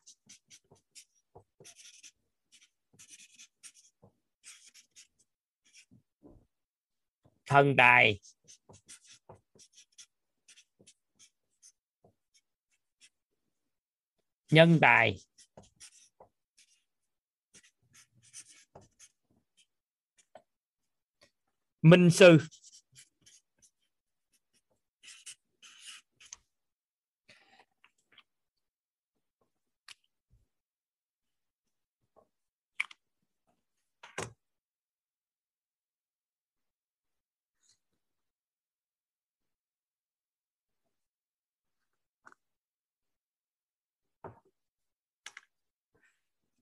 Thần tài. Nhân tài. Minh sư.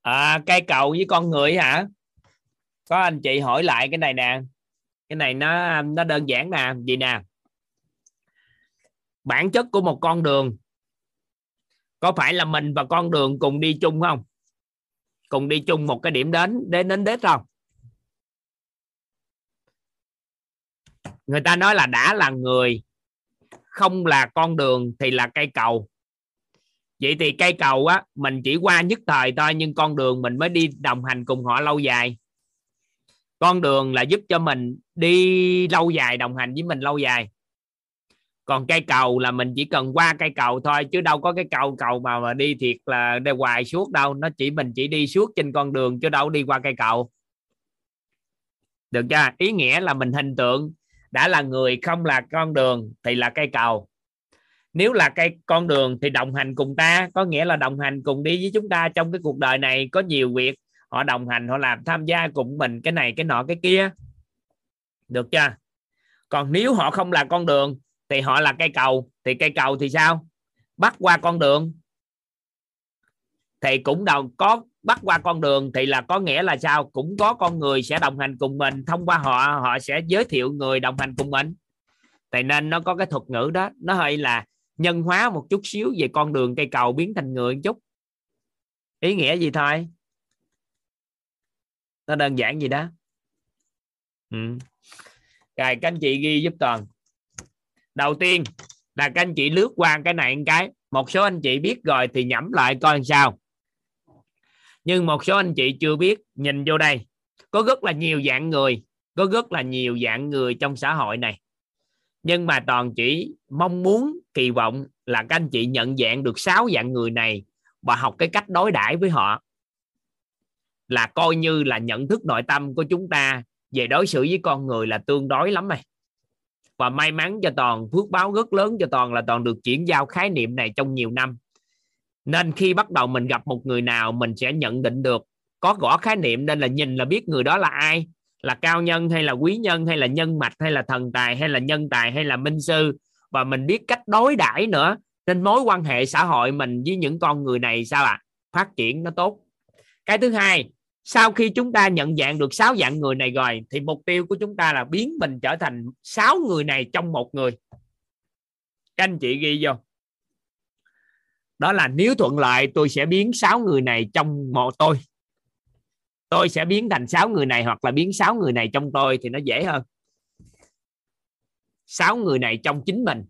À, cây cầu với con người hả? Có anh chị hỏi lại cái này nè. Cái này nó nó đơn giản nè. Gì nè? Bản chất của một con đường có phải là mình và con đường cùng đi chung không? Cùng đi chung một cái điểm đến đến đến đích không? Người ta nói là đã là người không là con đường thì là cây cầu vậy thì cây cầu á, mình chỉ qua nhất thời thôi, nhưng con đường mình mới đi đồng hành cùng họ lâu dài. Con đường là giúp cho mình đi lâu dài đồng hành với mình lâu dài. Còn cây cầu là mình chỉ cần qua cây cầu thôi, chứ đâu có cái cầu cầu mà mà đi thiệt là đi hoài suốt đâu. Nó chỉ mình chỉ đi suốt trên con đường, chứ đâu đi qua cây cầu. Được chưa? Ý nghĩa là mình hình tượng. Đã là người không là con đường thì là cây cầu nếu là cây con đường thì đồng hành cùng ta, có nghĩa là đồng hành cùng đi với chúng ta trong cái cuộc đời này, có nhiều việc, họ đồng hành, họ làm tham gia cùng mình cái này, cái nọ, cái kia. Được chưa? Còn nếu họ không là con đường thì họ là cây cầu, thì cây cầu thì sao? Bắt qua con đường thì cũng đầu có bắt qua con đường thì là có nghĩa là sao? Cũng có con người sẽ đồng hành cùng mình, thông qua họ họ sẽ giới thiệu người đồng hành cùng mình. Thì nên nó có cái thuật ngữ đó, nó hơi là nhân hóa một chút xíu về con đường cây cầu biến thành người một chút. Ý nghĩa gì thôi nó đơn giản gì đó. Ừ. rồi, các anh chị ghi giúp toàn. Đầu tiên là các anh chị lướt qua cái này một cái. Một số anh chị biết rồi thì nhẩm lại coi làm sao. Nhưng một số anh chị chưa biết, nhìn vô đây. Có rất là nhiều dạng người. Có rất là nhiều dạng người trong xã hội này nhưng mà toàn chỉ mong muốn, kỳ vọng là các anh chị nhận dạng được sáu dạng người này và học cái cách đối đãi với họ. Là coi như là nhận thức nội tâm của chúng ta về đối xử với con người là tương đối lắm này. Và may mắn cho toàn, phước báo rất lớn cho toàn là toàn được chuyển giao khái niệm này trong nhiều năm. Nên khi bắt đầu mình gặp một người nào, mình sẽ nhận định được có gõ khái niệm nên là nhìn là biết người đó là ai là cao nhân hay là quý nhân hay là nhân mạch hay là thần tài hay là nhân tài hay là minh sư. Và mình biết cách đối đãi nữa nên mối quan hệ xã hội mình với những con người này sao ạ? À? phát triển nó tốt. Cái thứ hai, sau khi chúng ta nhận dạng được sáu dạng người này rồi, thì mục tiêu của chúng ta là biến mình trở thành sáu người này trong một người. Các anh chị ghi vô. Đó là nếu thuận lợi, tôi sẽ biến sáu người này trong một tôi tôi sẽ biến thành sáu người này hoặc là biến sáu người này trong tôi thì nó dễ hơn. Sáu người này trong chính mình.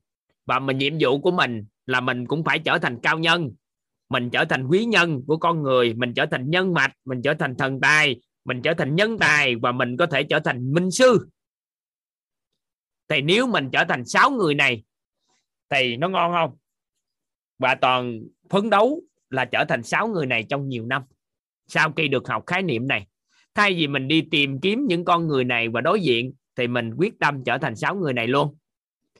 Và mình nhiệm vụ của mình là mình cũng phải trở thành cao nhân. Mình trở thành quý nhân của con người, mình trở thành nhân mạch, mình trở thành thần tài, mình trở thành nhân tài và mình có thể trở thành minh sư. Thì nếu mình trở thành sáu người này, thì nó ngon không? Và toàn phấn đấu là trở thành sáu người này trong nhiều năm sau khi được học khái niệm này, thay vì mình đi tìm kiếm những con người này và đối diện, thì mình quyết tâm trở thành sáu người này luôn.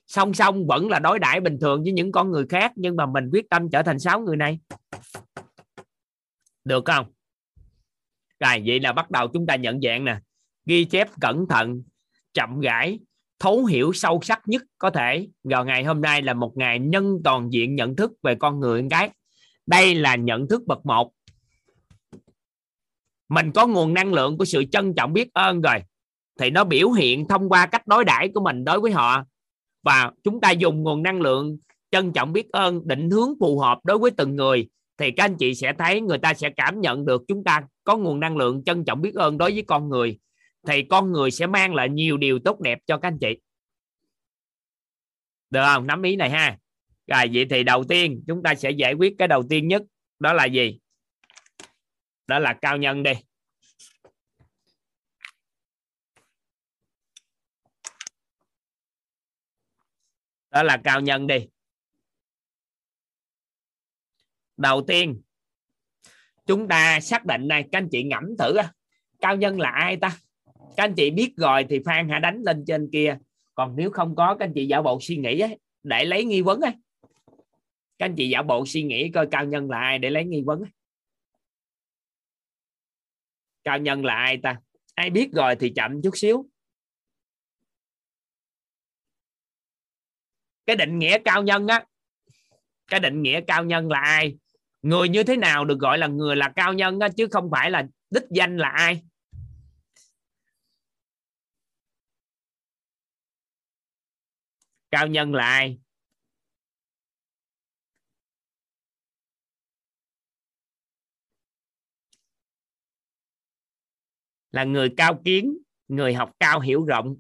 Song song vẫn là đối đãi bình thường với những con người khác, nhưng mà mình quyết tâm trở thành sáu người này. Được không? Rồi, vậy là bắt đầu chúng ta nhận dạng nè. Ghi chép cẩn thận, chậm rãi, thấu hiểu sâu sắc nhất có thể. Vào ngày hôm nay là một ngày nhân toàn diện nhận thức về con người cái đây là nhận thức bậc một mình có nguồn năng lượng của sự trân trọng biết ơn rồi. Thì nó biểu hiện thông qua cách đối đãi của mình đối với họ. Và chúng ta dùng nguồn năng lượng trân trọng biết ơn, định hướng phù hợp đối với từng người. Thì các anh chị sẽ thấy người ta sẽ cảm nhận được chúng ta có nguồn năng lượng trân trọng biết ơn đối với con người. Thì con người sẽ mang lại nhiều điều tốt đẹp cho các anh chị. Được không? Nắm ý này ha. Rồi, vậy thì đầu tiên chúng ta sẽ giải quyết cái đầu tiên nhất. Đó là gì? Đó là cao nhân đi. Đó là cao nhân đi. Đầu tiên chúng ta xác định này các anh chị ngẫm thử cao nhân là ai ta? Các anh chị biết rồi thì phan hãy đánh lên trên kia. Còn nếu không có các anh chị giả bộ suy nghĩ ấy, để lấy nghi vấn ấy. các anh chị giả bộ suy nghĩ coi cao nhân là ai để lấy nghi vấn ấy cao nhân là ai ta? Ai biết rồi thì chậm chút xíu. Cái định nghĩa cao nhân á cái định nghĩa cao nhân là ai? Người như thế nào được gọi là người là cao nhân á, chứ không phải là đích danh là ai? Cao nhân là ai? Là người cao kiến, người học cao hiểu rộng.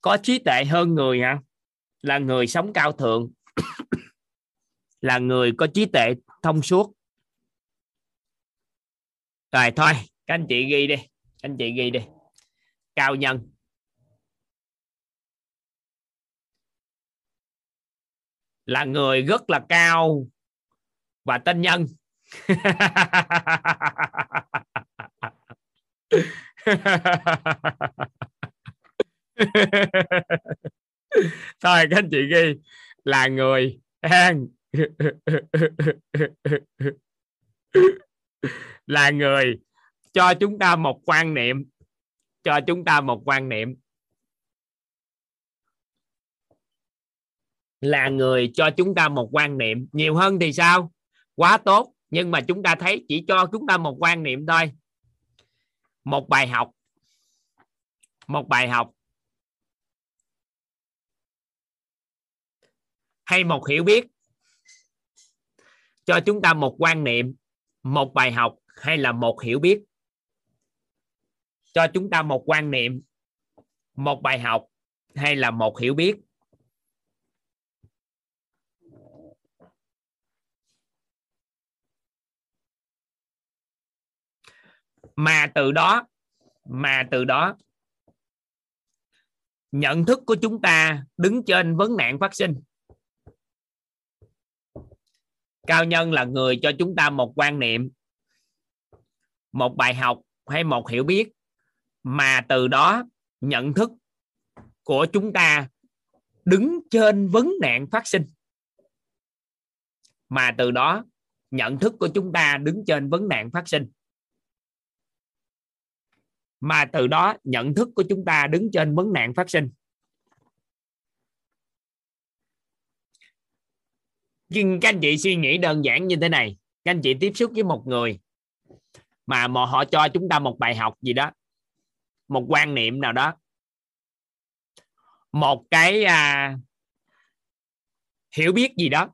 Có trí tuệ hơn người hả? Là người sống cao thượng. Là người có trí tuệ thông suốt. Rồi thôi, các anh chị ghi đi, các anh chị ghi đi. Cao nhân. Là người rất là cao và tên nhân. Thôi, các anh chị ghi, là người an là người cho chúng ta một quan niệm. Cho chúng ta một quan niệm. Là người cho chúng ta một quan niệm. Nhiều hơn thì sao? Quá tốt, nhưng mà chúng ta thấy chỉ cho chúng ta một quan niệm thôi. Một bài học. Một bài học. Hay một hiểu biết. Cho chúng ta một quan niệm, một bài học hay là một hiểu biết. Cho chúng ta một quan niệm, một bài học hay là một hiểu biết. Mà từ đó, mà từ đó, nhận thức của chúng ta đứng trên vấn nạn phát sinh. Cao nhân là người cho chúng ta một quan niệm, một bài học hay một hiểu biết. Mà từ đó, nhận thức của chúng ta đứng trên vấn nạn phát sinh. Mà từ đó, nhận thức của chúng ta đứng trên vấn nạn phát sinh mà từ đó nhận thức của chúng ta đứng trên vấn nạn phát sinh. Nhưng các anh chị suy nghĩ đơn giản như thế này. Các anh chị tiếp xúc với một người mà mà họ cho chúng ta một bài học gì đó một quan niệm nào đó. Một cái à, hiểu biết gì đó.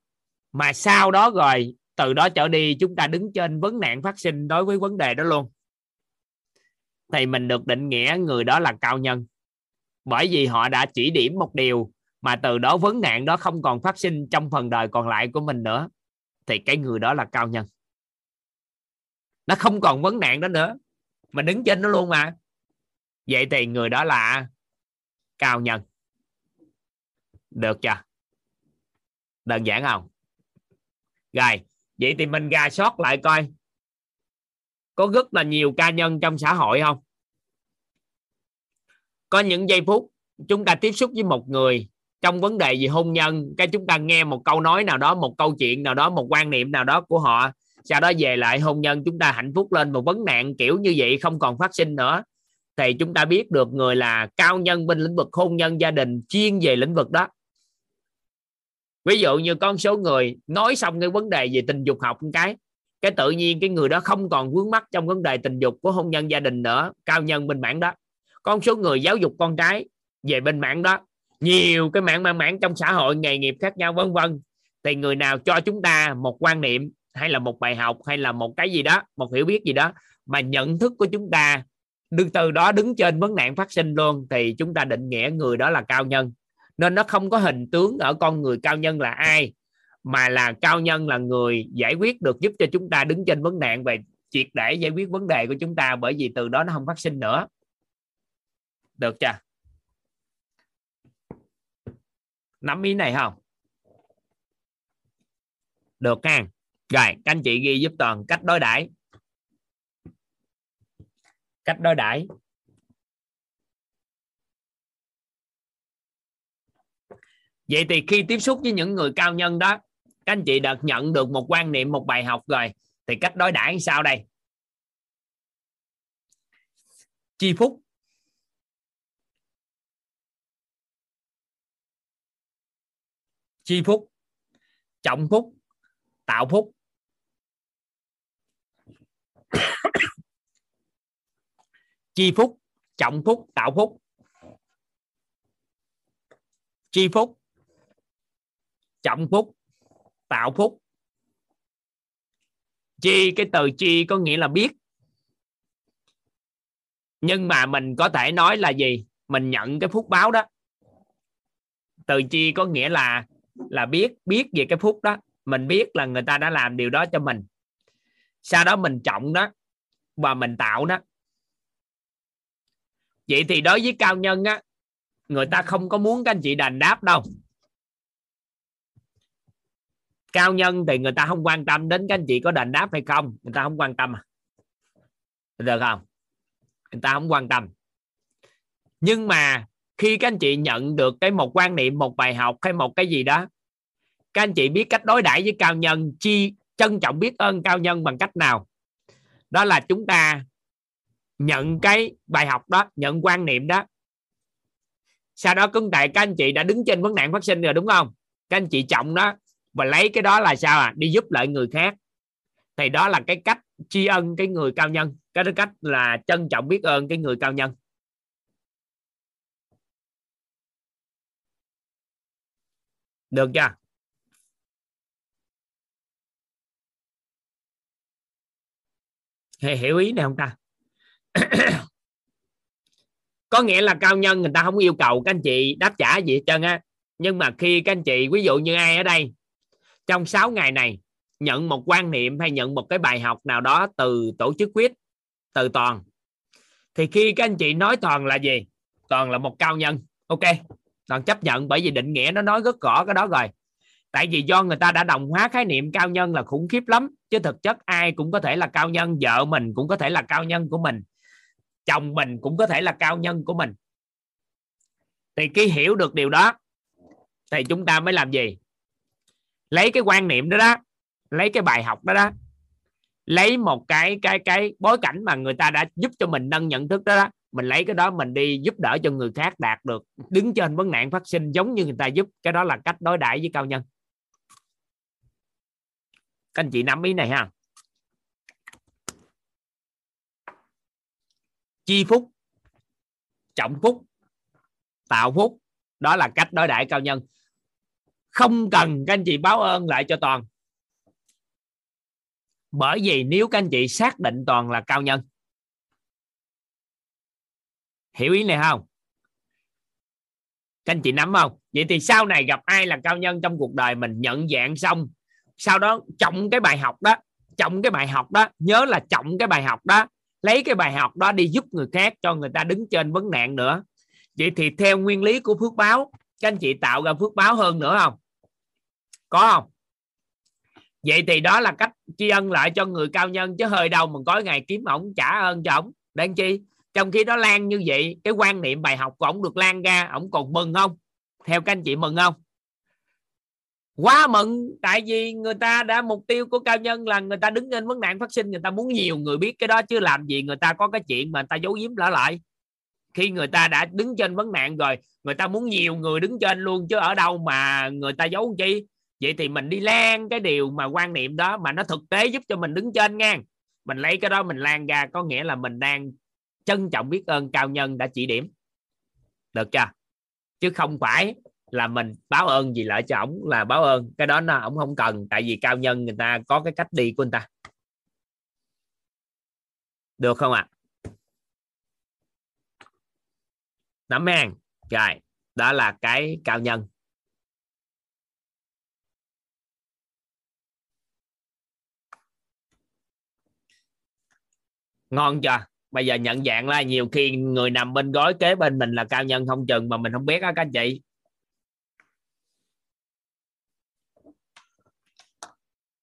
Mà sau đó rồi từ đó trở đi chúng ta đứng trên vấn nạn phát sinh đối với vấn đề đó luôn thì mình được định nghĩa người đó là cao nhân. Bởi vì họ đã chỉ điểm một điều mà từ đó vấn nạn đó không còn phát sinh trong phần đời còn lại của mình nữa. Thì cái người đó là cao nhân. Nó không còn vấn nạn đó nữa. Mà đứng trên nó luôn mà. Vậy thì người đó là cao nhân. Được chưa? Đơn giản không? Rồi, vậy thì mình gà sót lại coi có rất là nhiều ca nhân trong xã hội không? Có những giây phút chúng ta tiếp xúc với một người, trong vấn đề gì hôn nhân, cái chúng ta nghe một câu nói nào đó, một câu chuyện nào đó, một quan niệm nào đó của họ, sau đó về lại hôn nhân, chúng ta hạnh phúc lên một vấn nạn kiểu như vậy, không còn phát sinh nữa. Thì chúng ta biết được người là cao nhân bên lĩnh vực hôn nhân gia đình, chuyên về lĩnh vực đó. Ví dụ như con số người nói xong cái vấn đề về tình dục học một cái cái tự nhiên cái người đó không còn vướng mắc trong vấn đề tình dục của hôn nhân gia đình nữa. Cao nhân bên mảng đó. Con số người giáo dục con cái về bên mảng đó. Nhiều cái mảng mang mảng trong xã hội, nghề nghiệp khác nhau, vân vân. Thì người nào cho chúng ta một quan niệm, hay là một bài học, hay là một cái gì đó, một hiểu biết gì đó, mà nhận thức của chúng ta đứng từ đó đứng trên vấn nạn phát sinh luôn, thì chúng ta định nghĩa người đó là cao nhân. Nên nó không có hình tướng ở con người cao nhân là ai mà là cao nhân là người giải quyết được giúp cho chúng ta đứng trên vấn nạn về triệt để giải quyết vấn đề của chúng ta bởi vì từ đó nó không phát sinh nữa. Được chưa? Nắm ý này không? Được ha. Rồi, các anh chị ghi giúp toàn cách đối đãi. Cách đối đãi. Vậy thì khi tiếp xúc với những người cao nhân đó các anh chị đợt nhận được một quan niệm, một bài học rồi. Thì cách đối đãi sao đây? Chi phúc. Chi phúc. Trọng phúc. Tạo phúc. Chi phúc. Trọng phúc. Tạo phúc. Chi phúc. Trọng phúc tạo phúc. Chi, cái từ chi có nghĩa là biết. Nhưng mà mình có thể nói là gì? Mình nhận cái phúc báo đó. Từ chi có nghĩa là là biết biết về cái phúc đó. Mình biết là người ta đã làm điều đó cho mình. Sau đó mình trọng đó, và mình tạo đó. Vậy thì đối với cao nhân á, người ta không có muốn các anh chị đành đáp đâu cao nhân thì người ta không quan tâm đến các anh chị có đền đáp hay không. Người ta không quan tâm à? được không? Người ta không quan tâm. Nhưng mà khi các anh chị nhận được cái một quan niệm, một bài học hay một cái gì đó, các anh chị biết cách đối đãi với cao nhân, chi trân trọng biết ơn cao nhân bằng cách nào? Đó là chúng ta nhận cái bài học đó, nhận quan niệm đó. Sau đó cưng tại các anh chị đã đứng trên vấn nạn phát sinh rồi, đúng không? Các anh chị trọng đó và lấy cái đó là sao à? Đi giúp lại người khác. Thì đó là cái cách tri ân cái người cao nhân. Cái cách là trân trọng biết ơn cái người cao nhân. Được chưa? Hiểu ý này không ta? Có nghĩa là cao nhân người ta không yêu cầu các anh chị đáp trả gì hết trơn á. Nhưng mà khi các anh chị, ví dụ như ai ở đây trong 6 ngày này, nhận một quan niệm hay nhận một cái bài học nào đó từ tổ chức quyết, từ toàn. Thì khi các anh chị nói toàn là gì? Toàn là một cao nhân. Ok, toàn chấp nhận bởi vì định nghĩa nó nói rất rõ cái đó rồi. Tại vì do người ta đã đồng hóa khái niệm cao nhân là khủng khiếp lắm, chứ thực chất ai cũng có thể là cao nhân, vợ mình cũng có thể là cao nhân của mình, chồng mình cũng có thể là cao nhân của mình. Thì khi hiểu được điều đó, thì chúng ta mới làm gì? Lấy cái quan niệm đó đó lấy cái bài học đó đó lấy một cái cái cái bối cảnh mà người ta đã giúp cho mình nâng nhận thức đó, đó mình lấy cái đó mình đi giúp đỡ cho người khác đạt được đứng trên vấn nạn phát sinh giống như người ta giúp cái đó là cách đối đãi với cao nhân. Các anh chị nắm ý này ha. Chi phúc trọng phúc tạo phúc đó là cách đối đãi cao nhân không cần các anh chị báo ơn lại cho toàn. Bởi vì nếu các anh chị xác định toàn là cao nhân. Hiểu ý này không? Các anh chị nắm không? Vậy thì sau này gặp ai là cao nhân trong cuộc đời mình nhận dạng xong, sau đó trọng cái bài học đó trọng cái bài học đó, nhớ là trọng cái bài học đó, lấy cái bài học đó đi giúp người khác, cho người ta đứng trên vấn nạn nữa. Vậy thì theo nguyên lý của phước báo, các anh chị tạo ra phước báo hơn nữa không? Có không? Vậy thì đó là cách tri ân lại cho người cao nhân, chứ hơi đâu mà có ngày kiếm ổng trả ơn cho ổng. Đang chi? Trong khi đó lan như vậy, cái quan niệm bài học của ổng được lan ra, ổng còn mừng không? Theo các anh chị mừng không? Quá mừng, tại vì người ta đã, mục tiêu của cao nhân là người ta đứng trên vấn nạn phát sinh, người ta muốn nhiều người biết cái đó, chứ làm gì người ta có cái chuyện mà người ta giấu giếm lỡ lại. Khi người ta đã đứng trên vấn nạn rồi, người ta muốn nhiều người đứng trên luôn, chứ ở đâu mà người ta giấu chi? Vậy thì mình đi lan cái điều mà quan niệm đó mà nó thực tế giúp cho mình đứng trên ngang mình lấy cái đó mình lan ra, có nghĩa là mình đang trân trọng biết ơn cao nhân đã chỉ điểm. Được chưa? Chứ không phải là mình báo ơn gì lại cho ổng là báo ơn. Cái đó là ổng không cần, tại vì cao nhân người ta có cái cách đi của người ta. Được không ạ? À? nắm hàng rồi, đó là cái cao nhân. Ngon chưa? Bây giờ nhận dạng là nhiều khi người nằm bên gói kế bên mình là cao nhân không chừng mà mình không biết á các anh chị.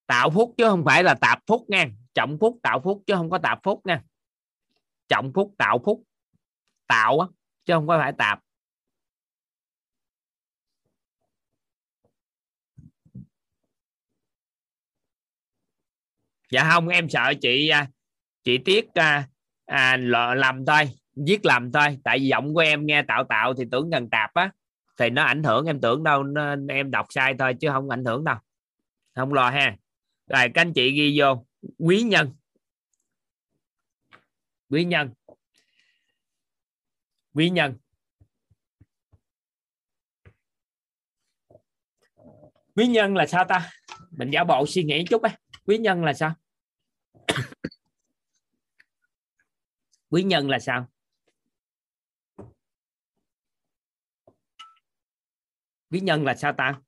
Tạo phúc chứ không phải là tạp phúc nha. Trọng phúc, tạo phúc chứ không có tạp phúc nha. Trọng phúc, tạo phúc. Tạo á, chứ không có phải tạp. Dạ không, em sợ chị à, chị tiết à, à, làm thôi viết làm thôi. Tại vì giọng của em nghe tạo tạo thì tưởng gần tạp á. Thì nó ảnh hưởng em tưởng đâu nó, em đọc sai thôi chứ không ảnh hưởng đâu. Không lo ha. Rồi các anh chị ghi vô. Quý nhân. Quý nhân. Quý nhân. Quý nhân là sao ta? Mình giả bộ suy nghĩ chút á. Quý nhân là sao? Quý nhân là sao? Quý nhân là sao ta?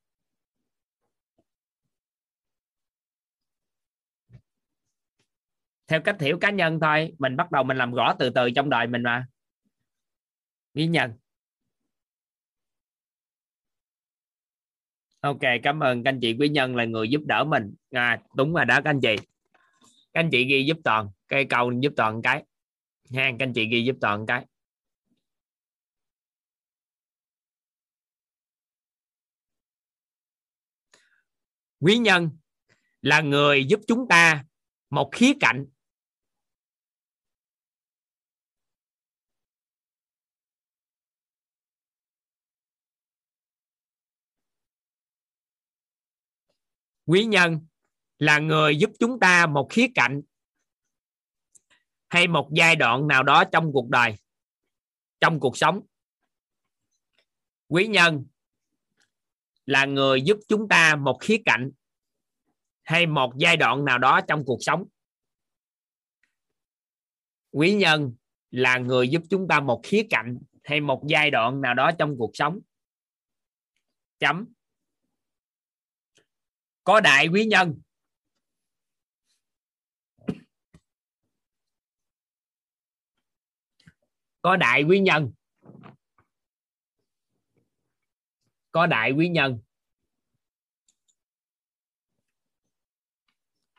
Theo cách hiểu cá nhân thôi mình bắt đầu mình làm rõ từ từ trong đời mình mà. Quý nhân. Ok cảm ơn các anh chị. Quý nhân là người giúp đỡ mình. À, đúng rồi đó các anh chị. Các anh chị ghi giúp toàn cây cầu giúp toàn cái ha các anh chị ghi giúp toàn cái. Quý nhân là người giúp chúng ta một khía cạnh. Quý nhân là người giúp chúng ta một khía cạnh hay một giai đoạn nào đó trong cuộc đời, trong cuộc sống. Quý nhân là người giúp chúng ta một khía cạnh hay một giai đoạn nào đó trong cuộc sống. Quý nhân là người giúp chúng ta một khía cạnh hay một giai đoạn nào đó trong cuộc sống. Chấm. Có đại quý nhân có đại quý nhân. Có đại quý nhân.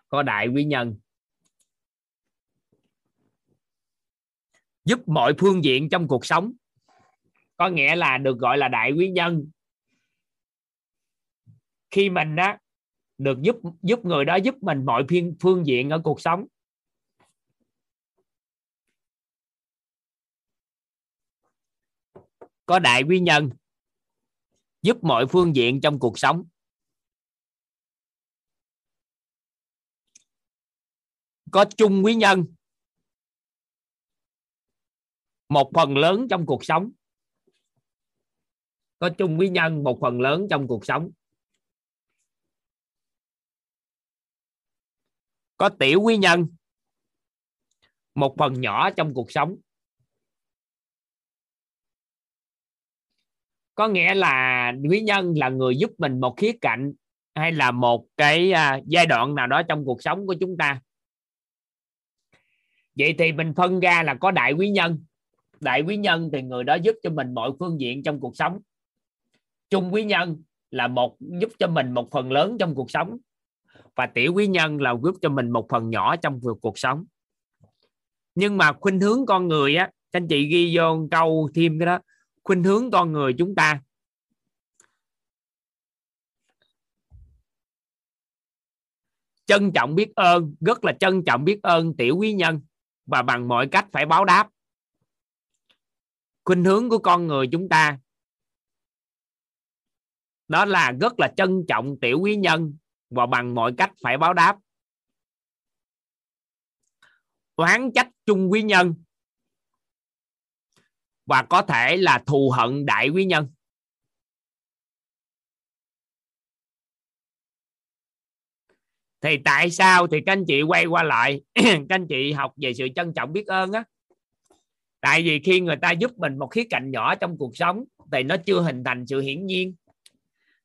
Có đại quý nhân. Giúp mọi phương diện trong cuộc sống. Có nghĩa là được gọi là đại quý nhân. Khi mình đó được giúp giúp người đó giúp mình mọi phiên, phương diện ở cuộc sống. Có đại quý nhân giúp mọi phương diện trong cuộc sống. Có chung quý nhân, một phần lớn trong cuộc sống. Có chung quý nhân, một phần lớn trong cuộc sống. Có tiểu quý nhân, một phần nhỏ trong cuộc sống. Có nghĩa là quý nhân là người giúp mình một khía cạnh hay là một cái uh, giai đoạn nào đó trong cuộc sống của chúng ta? Vậy thì mình phân ra là có đại quý nhân. Đại quý nhân thì người đó giúp cho mình mọi phương diện trong cuộc sống. Trung quý nhân là một giúp cho mình một phần lớn trong cuộc sống. Và tiểu quý nhân là giúp cho mình một phần nhỏ trong cuộc sống. Nhưng mà khuynh hướng con người á các anh chị ghi vô câu thêm cái đó khuynh hướng con người chúng ta. Trân trọng biết ơn, rất là trân trọng biết ơn tiểu quý nhân và bằng mọi cách phải báo đáp. Khuynh hướng của con người chúng ta, đó là rất là trân trọng tiểu quý nhân và bằng mọi cách phải báo đáp. Oán trách chung quý nhân và có thể là thù hận đại quý nhân. Thì tại sao? Thì các anh chị quay qua lại, các anh chị học về sự trân trọng biết ơn á. Tại vì khi người ta giúp mình một khía cạnh nhỏ trong cuộc sống thì nó chưa hình thành sự hiển nhiên.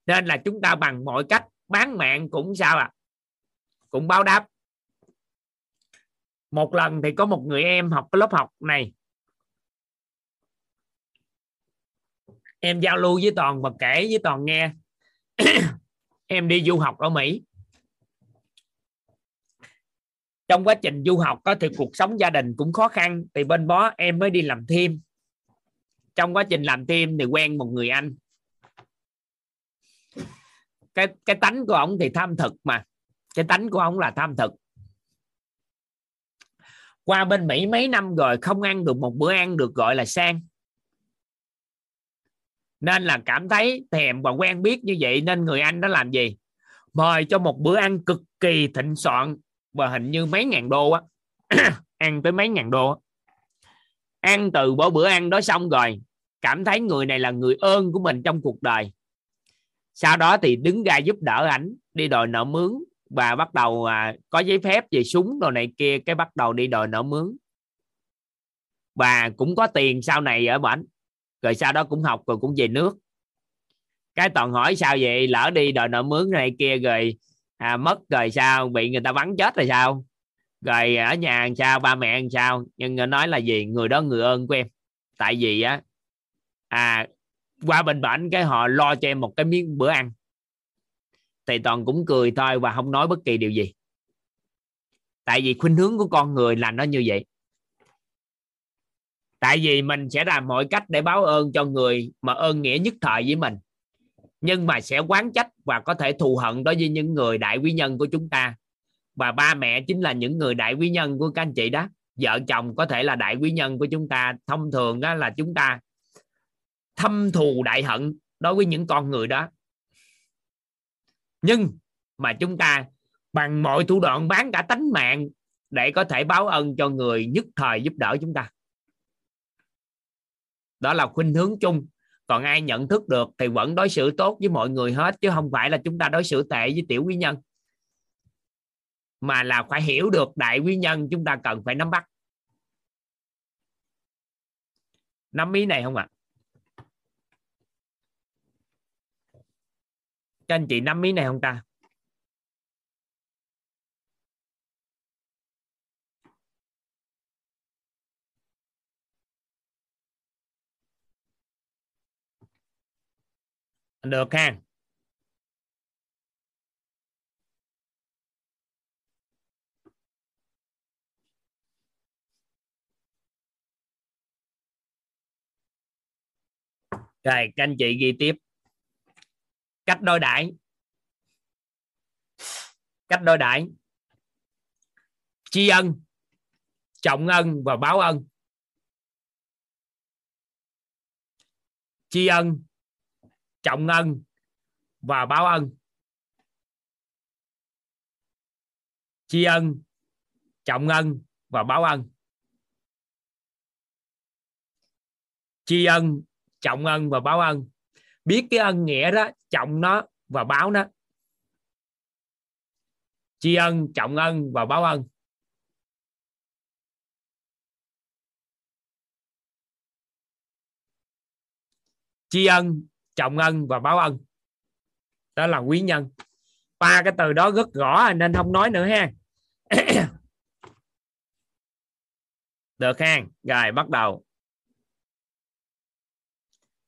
Nên là chúng ta bằng mọi cách bán mạng cũng sao à cũng báo đáp. Một lần thì có một người em học cái lớp học này em giao lưu với toàn và kể với toàn nghe. Em đi du học ở mỹ. Trong quá trình du học có thì cuộc sống gia đình cũng khó khăn thì bên đó em mới đi làm thêm. Trong quá trình làm thêm thì quen một người anh. Cái cái tánh của ông thì tham thực mà. Cái tánh của ông là tham thực. Qua bên Mỹ mấy năm rồi không ăn được một bữa ăn được gọi là sang nên là cảm thấy thèm và quen biết như vậy nên người anh đó làm gì? Mời cho một bữa ăn cực kỳ thịnh soạn và hình như mấy ngàn đô á. Ăn tới mấy ngàn đô á. ăn từ bữa bữa ăn đó xong rồi cảm thấy người này là người ơn của mình trong cuộc đời. Sau đó thì đứng ra giúp đỡ ảnh đi đòi nợ mướn và bắt đầu à, có giấy phép về súng đồ này kia cái bắt đầu đi đòi nợ mướn. Và cũng có tiền sau này ở bển rồi sau đó cũng học rồi cũng về nước. Cái toàn hỏi sao vậy? Lỡ đi đòi nợ mướn này kia rồi à, mất rồi sao? Bị người ta bắn chết rồi sao? Rồi ở nhà làm sao? Ba mẹ làm sao? Nhưng nói là gì? Người đó người ơn của em. Tại vì á à qua bên bệnh cái họ lo cho em một cái miếng bữa ăn. Thì toàn cũng cười thôi và không nói bất kỳ điều gì. Tại vì khuynh hướng của con người là nó như vậy tại vì mình sẽ làm mọi cách để báo ơn cho người mà ơn nghĩa nhất thời với mình. Nhưng mà sẽ quán trách và có thể thù hận đối với những người đại quý nhân của chúng ta. Và ba mẹ chính là những người đại quý nhân của các anh chị đó. Vợ chồng có thể là đại quý nhân của chúng ta, thông thường đó là chúng ta thâm thù đại hận đối với những con người đó. Nhưng mà chúng ta bằng mọi thủ đoạn bán cả tánh mạng để có thể báo ơn cho người nhất thời giúp đỡ chúng ta đó là khuynh hướng chung. Còn ai nhận thức được thì vẫn đối xử tốt với mọi người hết, chứ không phải là chúng ta đối xử tệ với tiểu quý nhân. Mà là phải hiểu được đại quý nhân chúng ta cần phải nắm bắt. Nắm ý này không ạ? À? các anh chị nắm ý này không ta? Được ha. Rồi, các anh chị ghi tiếp. Cách đối đãi. Cách đối đãi. Tri ân, trọng ân và báo ân. Tri ân trọng ân và báo ân. Tri ân, trọng ân và báo ân. Tri ân, trọng ân và báo ân. Biết cái ân nghĩa đó, trọng nó và báo nó. Tri ân, trọng ân và báo ân. Tri ân trọng ân và báo ân. Đó là quý nhân. Ba cái từ đó rất rõ, nên không nói nữa ha. Được ha, rồi bắt đầu.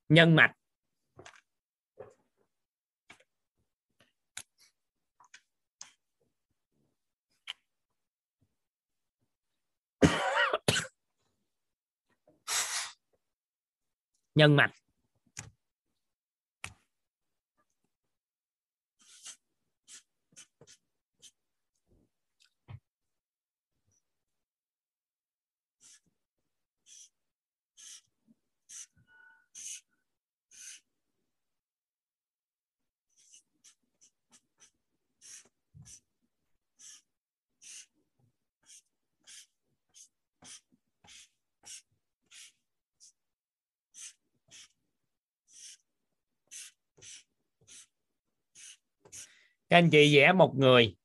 Nhân mạch. Nhân mạch. Các anh chị vẽ một người.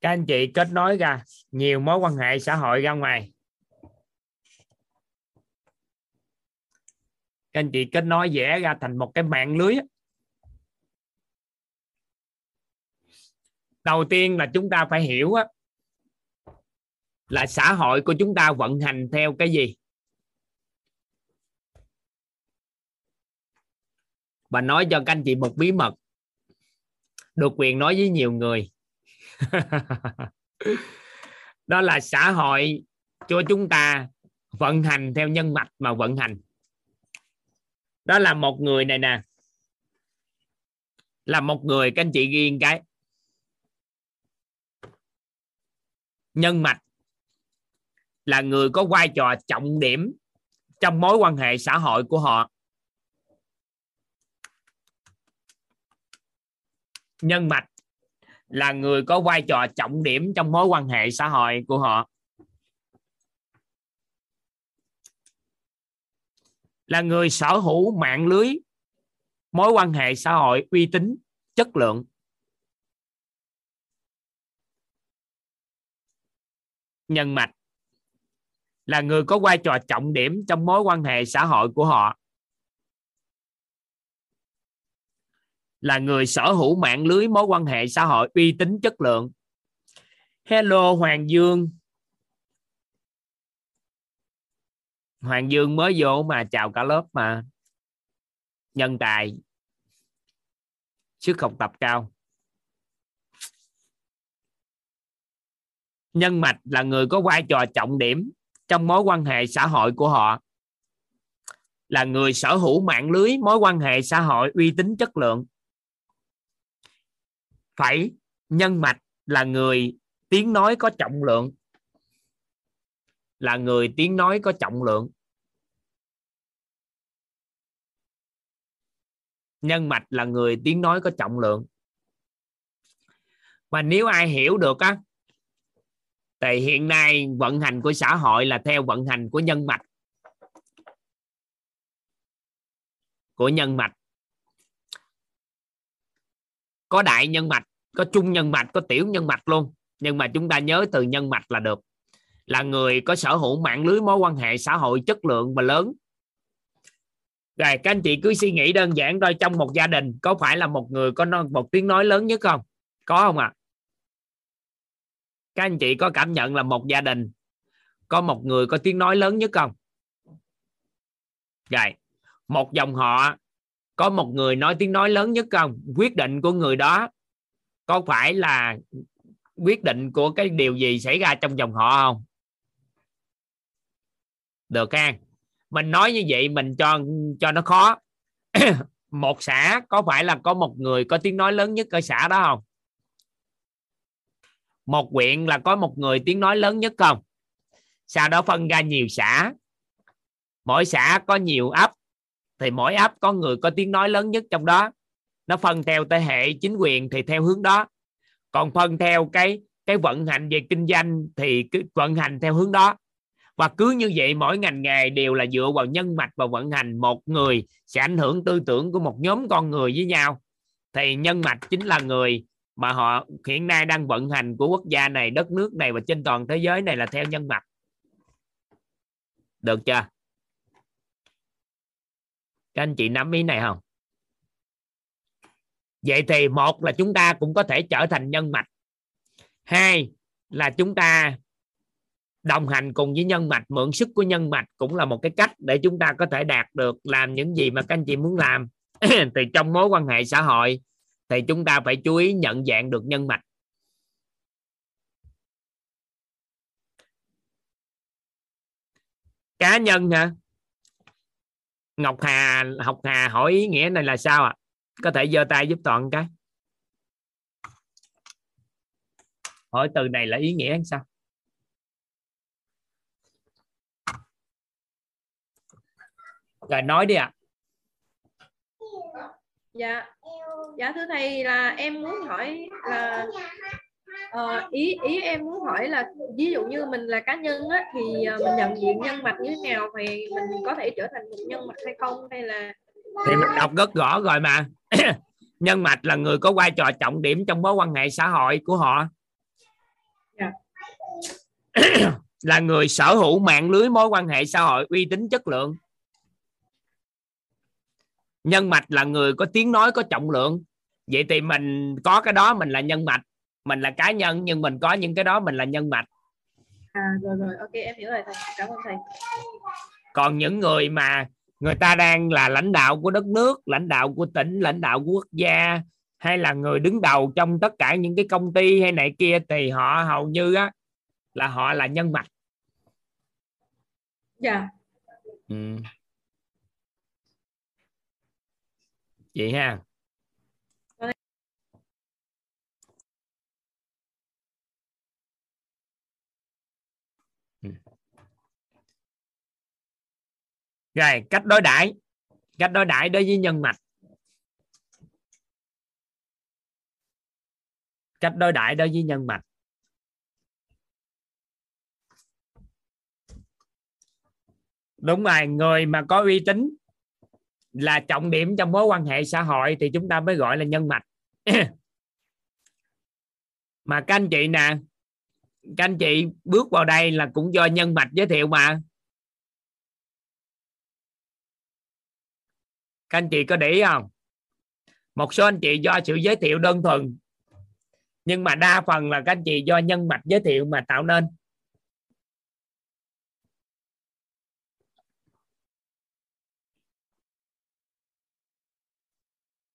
Các anh chị kết nối ra, nhiều mối quan hệ xã hội ra ngoài. Các anh chị kết nối vẽ ra thành một cái mạng lưới đầu tiên là chúng ta phải hiểu là xã hội của chúng ta vận hành theo cái gì? Và nói cho các anh chị một bí mật. Được quyền nói với nhiều người. Đó là xã hội cho chúng ta vận hành theo nhân mạch mà vận hành. Đó là một người này nè. Là một người, các anh chị ghi cái. Nhân mạch là người có vai trò trọng điểm trong mối quan hệ xã hội của họ. Nhân mạch là người có vai trò trọng điểm trong mối quan hệ xã hội của họ. Là người sở hữu mạng lưới, mối quan hệ xã hội uy tín, chất lượng. Nhân mạch là người có vai trò trọng điểm trong mối quan hệ xã hội của họ. Là người sở hữu mạng lưới mối quan hệ xã hội uy tín chất lượng. Hello, hoàng dương. Hoàng dương mới vô mà chào cả lớp mà. Nhân tài. Sức học tập cao. Nhân mạch là người có vai trò trọng điểm trong mối quan hệ xã hội của họ. Là người sở hữu mạng lưới mối quan hệ xã hội uy tín chất lượng phải, nhân mạch là người tiếng nói có trọng lượng. Là người tiếng nói có trọng lượng. Nhân mạch là người tiếng nói có trọng lượng. Mà nếu ai hiểu được á, thì hiện nay vận hành của xã hội là theo vận hành của nhân mạch. Của nhân mạch có đại nhân mạch, có trung nhân mạch, có tiểu nhân mạch luôn. Nhưng mà chúng ta nhớ từ nhân mạch là được. Là người có sở hữu mạng lưới, mối quan hệ, xã hội, chất lượng và lớn. Rồi, các anh chị cứ suy nghĩ đơn giản thôi. Trong một gia đình, có phải là một người có một tiếng nói lớn nhất không? Có không ạ? À? các anh chị có cảm nhận là một gia đình, có một người có tiếng nói lớn nhất không? Rồi, một dòng họ có một người nói tiếng nói lớn nhất không? Quyết định của người đó có phải là quyết định của cái điều gì xảy ra trong dòng họ không? Được ha. Mình nói như vậy mình cho cho nó khó. Một xã có phải là có một người có tiếng nói lớn nhất ở xã đó không? Một huyện là có một người tiếng nói lớn nhất không? Sau đó phân ra nhiều xã. Mỗi xã có nhiều ấp thì mỗi ấp có người có tiếng nói lớn nhất trong đó. Nó phân theo thế hệ, chính quyền thì theo hướng đó. Còn phân theo cái cái vận hành về kinh doanh thì cứ vận hành theo hướng đó. Và cứ như vậy, mỗi ngành nghề đều là dựa vào nhân mạch và vận hành một người sẽ ảnh hưởng tư tưởng của một nhóm con người với nhau. Thì nhân mạch chính là người mà họ hiện nay đang vận hành của quốc gia này, đất nước này và trên toàn thế giới này là theo nhân mạch. Được chưa? Các anh chị nắm ý này không? Vậy thì một là chúng ta cũng có thể trở thành nhân mạch. Hai là chúng ta đồng hành cùng với nhân mạch, mượn sức của nhân mạch cũng là một cái cách để chúng ta có thể đạt được làm những gì mà các anh chị muốn làm. Thì trong mối quan hệ xã hội thì chúng ta phải chú ý nhận dạng được nhân mạch. Cá nhân hả? Ngọc Hà, học Hà hỏi ý nghĩa này là sao ạ à? có thể giơ tay giúp toàn cái hỏi từ này là ý nghĩa sao rồi, nói đi ạ à. dạ dạ thưa thầy là em muốn hỏi là uh, ý ý em muốn hỏi là ví dụ như mình là cá nhân á, thì uh, mình nhận diện nhân mạch như thế nào thì mình có thể trở thành một nhân mạch hay không? Hay là thì mình đọc rất rõ rồi mà. Nhân mạch là người có vai trò trọng điểm trong mối quan hệ xã hội của họ. Yeah. Dạ. là người sở hữu mạng lưới mối quan hệ xã hội uy tín chất lượng. Nhân mạch là người có tiếng nói có trọng lượng. Vậy thì mình có cái đó mình là nhân mạch mình là cá nhân nhưng mình có những cái đó mình là nhân mạch. À rồi rồi. Ok em hiểu rồi thầy. Cảm ơn thầy. Còn những người mà người ta đang là lãnh đạo của đất nước lãnh đạo của tỉnh lãnh đạo của quốc gia hay là người đứng đầu trong tất cả những cái công ty hay này kia thì họ hầu như á là họ là nhân mạch. Dạ. Yeah. ừ. vậy ha rồi, cách đối đãi. Cách đối đãi đối với nhân mạch. Cách đối đãi đối với nhân mạch. Đúng rồi, người mà có uy tín là trọng điểm trong mối quan hệ xã hội thì chúng ta mới gọi là nhân mạch. Mà các anh chị nè, các anh chị bước vào đây là cũng do nhân mạch giới thiệu mà. Các anh chị có để ý không? Một số anh chị do sự giới thiệu đơn thuần, nhưng mà đa phần là các anh chị do nhân mạch giới thiệu mà tạo nên.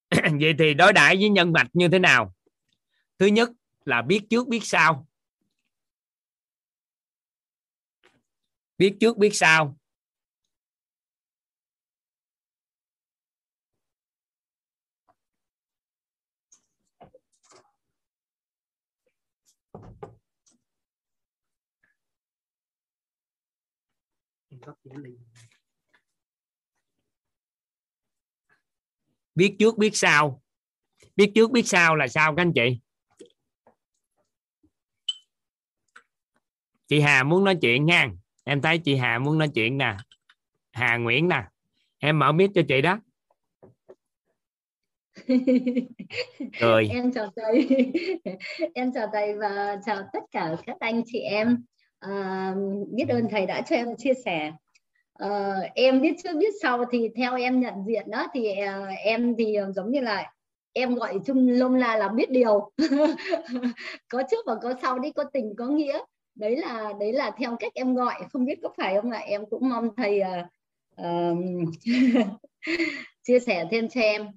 Vậy thì đối đãi với nhân mạch như thế nào? Thứ nhất là biết trước biết sau. Biết trước biết sau. Biết trước biết sau. Biết trước biết sau là sao các anh chị? Chị Hà muốn nói chuyện nha. Em thấy chị Hà muốn nói chuyện nè. Hà Nguyễn nè. Em mở mic cho chị đó. Rồi. Em chào thầy. Em chào thầy và chào tất cả các anh chị em à, biết ơn thầy đã cho em chia sẻ. À, em biết trước biết sau thì theo em nhận diện đó thì à, em thì giống như là em gọi chung lông la là biết điều. Có trước và có sau đấy có tình có nghĩa. Đấy là đấy là theo cách em gọi. Không biết có phải không ạ? Em cũng mong thầy uh, chia sẻ thêm cho em.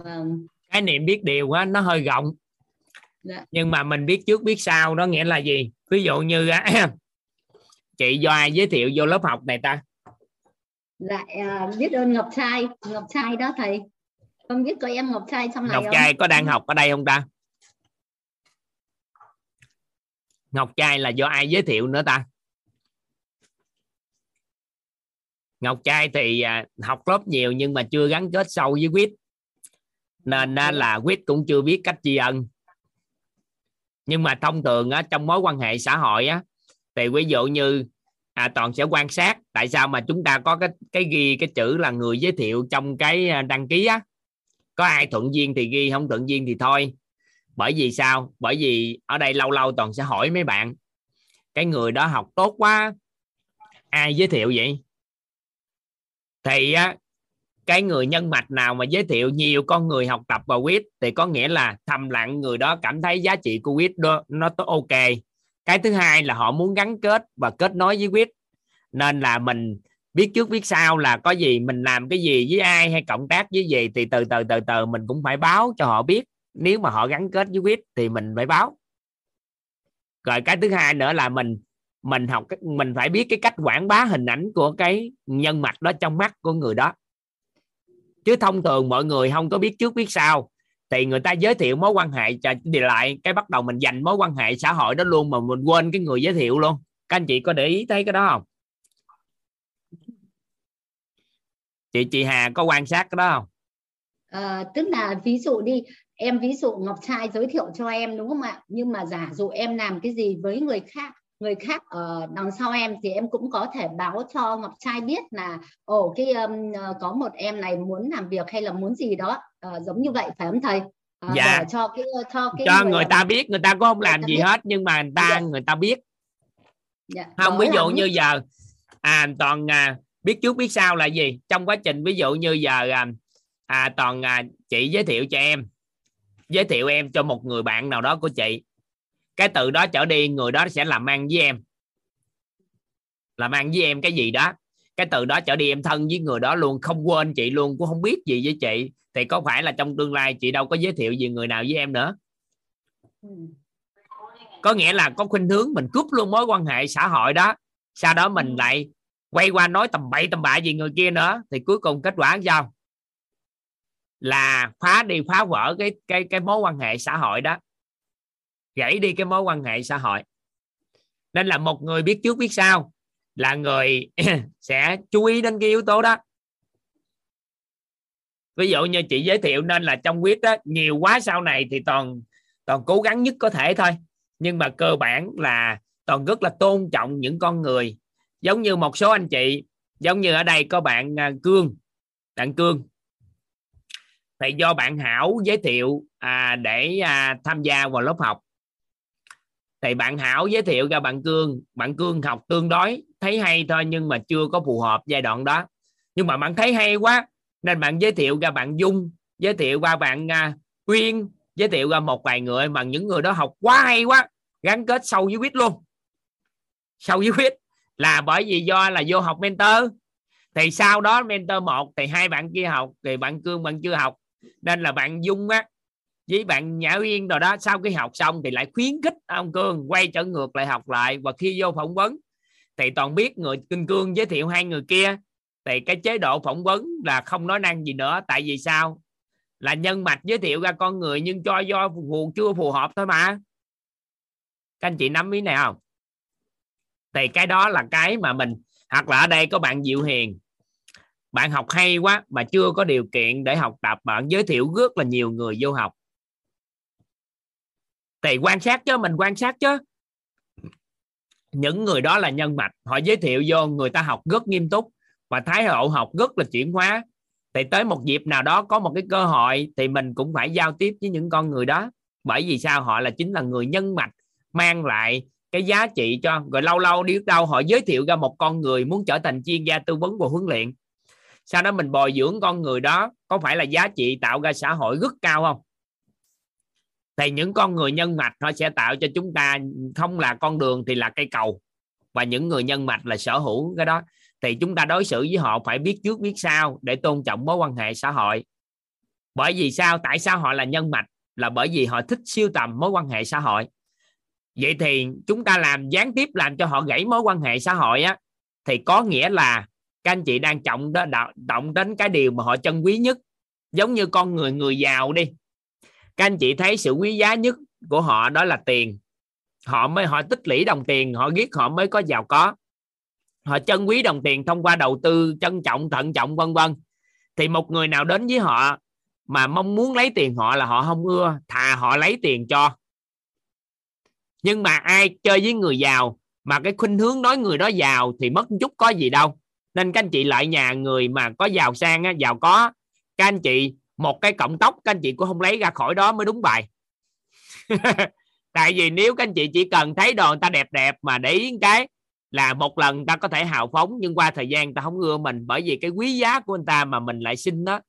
Uh, cái niệm biết điều á nó hơi rộng. Dạ. nhưng mà mình biết trước biết sau đó nghĩa là gì? Ví dụ như chị do ai giới thiệu vô lớp học này ta. Dạ uh, biết ơn ngọc trai. Ngọc trai đó thầy. Không biết có em ngọc trai trong này ngọc trai có đang học ở đây không ta? Ngọc trai là do ai giới thiệu nữa ta? Ngọc trai thì à, học lớp nhiều nhưng mà chưa gắn kết sâu với quýt. Nên là quýt cũng chưa biết cách tri ân. Nhưng mà thông thường á, trong mối quan hệ xã hội á thì ví dụ như à, toàn sẽ quan sát tại sao mà chúng ta có cái cái ghi cái chữ là người giới thiệu trong cái à, đăng ký á. Có ai thuận duyên thì ghi không thuận duyên thì thôi. Bởi vì sao? Bởi vì ở đây lâu lâu toàn sẽ hỏi mấy bạn cái người đó học tốt quá ai giới thiệu vậy? Thì á cái người nhân mạch nào mà giới thiệu nhiều con người học tập vào quýt thì có nghĩa là thầm lặng người đó cảm thấy giá trị của quýt đó nó tốt ok cái thứ hai là họ muốn gắn kết và kết nối với quyết. Nên là mình biết trước biết sau là có gì mình làm cái gì với ai hay cộng tác với gì thì từ từ từ từ mình cũng phải báo cho họ biết. Nếu mà họ gắn kết với quyết thì mình phải báo. Rồi cái thứ hai nữa là mình mình học mình phải biết cái cách quảng bá hình ảnh của cái nhân mạch đó trong mắt của người đó. Chứ thông thường mọi người không có biết trước biết sau thì người ta giới thiệu mối quan hệ thì lại cái bắt đầu mình dành mối quan hệ xã hội đó luôn mà mình quên cái người giới thiệu luôn. Các anh chị có để ý thấy cái đó không? Chị chị Hà có quan sát cái đó không? À, tức là ví dụ đi em ví dụ Ngọc Trai giới thiệu cho em đúng không ạ? Nhưng mà giả dụ em làm cái gì với người khác người khác ở đằng sau em thì em cũng có thể báo cho Ngọc Trai biết là ồ cái um, có một em này muốn làm việc hay là muốn gì đó uh, giống như vậy phải không thầy? Uh, dạ. Cho cái cho cái cho người, người ta biết người ta cũng không làm gì biết. hết nhưng mà người ta dạ. người ta biết. Dạ. Không ví dụ như giờ à toàn à, biết trước biết sau là gì trong quá trình ví dụ như giờ à, à toàn à, chị giới thiệu cho em giới thiệu em cho một người bạn nào đó của chị cái từ đó trở đi người đó sẽ làm ăn với em làm ăn với em cái gì đó cái từ đó trở đi em thân với người đó luôn không quên chị luôn cũng không biết gì với chị. Thì có phải là trong tương lai chị đâu có giới thiệu gì người nào với em nữa. Có nghĩa là có khuynh hướng mình cướp luôn mối quan hệ xã hội đó. Sau đó mình lại quay qua nói tầm bậy tầm bạ gì người kia nữa. Thì cuối cùng kết quả sao? Là phá đi phá vỡ cái cái cái mối quan hệ xã hội đó. Gãy đi cái mối quan hệ xã hội. Nên là một người biết trước biết sau là người sẽ chú ý đến cái yếu tố đó. Ví dụ như chị giới thiệu nên là trong quyết đó nhiều quá sau này thì toàn toàn cố gắng nhất có thể thôi. Nhưng mà cơ bản là toàn rất là tôn trọng những con người. Giống như một số anh chị giống như ở đây có bạn à, cương bạn cương. Thì do bạn hảo giới thiệu à, để à, tham gia vào lớp học. Thì bạn hảo giới thiệu cho bạn cương bạn cương học tương đối thấy hay thôi nhưng mà chưa có phù hợp giai đoạn đó. Nhưng mà bạn thấy hay quá nên bạn giới thiệu ra bạn dung giới thiệu qua bạn à, uh, uyên giới thiệu ra một vài người mà những người đó học quá hay quá gắn kết sâu với quýt luôn. Sâu với quýt là bởi vì do là vô học mentor. Thì sau đó mentor một thì hai bạn kia học thì bạn cương bạn chưa học. Nên là bạn dung á với bạn nhã uyên rồi đó sau khi học xong thì lại khuyến khích ông cương quay trở ngược lại học lại. Và khi vô phỏng vấn thì toàn biết người kinh cương giới thiệu hai người kia. Thì cái chế độ phỏng vấn là không nói năng gì nữa. Tại vì sao? Là nhân mạch giới thiệu ra con người nhưng cho do phù, chưa phù hợp thôi mà. Các anh chị nắm ý này không? Thì cái đó là cái mà mình, hoặc là ở đây có bạn Diệu Hiền. Bạn học hay quá mà chưa có điều kiện để học tập, bạn giới thiệu rất là nhiều người vô học. Thì quan sát chứ, mình quan sát chứ những người đó là nhân mạch. Họ giới thiệu vô, người ta học rất nghiêm túc và thái độ học rất là chuyển hóa. Thì tới một dịp nào đó có một cái cơ hội thì mình cũng phải giao tiếp với những con người đó. Bởi vì sao? Họ là chính là người nhân mạch, mang lại cái giá trị cho, rồi lâu lâu đi đâu họ giới thiệu ra một con người muốn trở thành chuyên gia tư vấn và huấn luyện. Sau đó mình bồi dưỡng con người đó, có phải là giá trị tạo ra xã hội rất cao không? Thì những con người nhân mạch họ sẽ tạo cho chúng ta không là con đường thì là cây cầu. Và những người nhân mạch là sở hữu cái đó. Thì chúng ta đối xử với họ phải biết trước biết sau để tôn trọng mối quan hệ xã hội. Bởi vì sao? Tại sao họ là nhân mạch? Là bởi vì họ thích siêu tầm mối quan hệ xã hội. Vậy thì chúng ta làm, gián tiếp làm cho họ gãy mối quan hệ xã hội á, thì có nghĩa là các anh chị đang trọng đó động đến cái điều mà họ trân quý nhất. Giống như con người người giàu đi các anh chị thấy sự quý giá nhất của họ đó là tiền. Họ mới họ tích lũy đồng tiền họ biết họ mới có giàu có. Họ trân quý đồng tiền thông qua đầu tư trân trọng thận trọng vân vân. Thì một người nào đến với họ mà mong muốn lấy tiền họ là họ không ưa thà họ lấy tiền cho. Nhưng mà ai chơi với người giàu mà cái khuynh hướng nói người đó giàu thì mất chút có gì đâu. Nên các anh chị lại nhà người mà có giàu sang á, giàu có các anh chị một cái cọng tóc, các anh chị cũng không lấy ra khỏi đó mới đúng bài. Tại vì nếu các anh chị chỉ cần thấy đồ người ta đẹp đẹp mà để ý cái là một lần người ta có thể hào phóng, nhưng qua thời gian người ta không ưa mình bởi vì cái quý giá của người ta mà mình lại xin đó.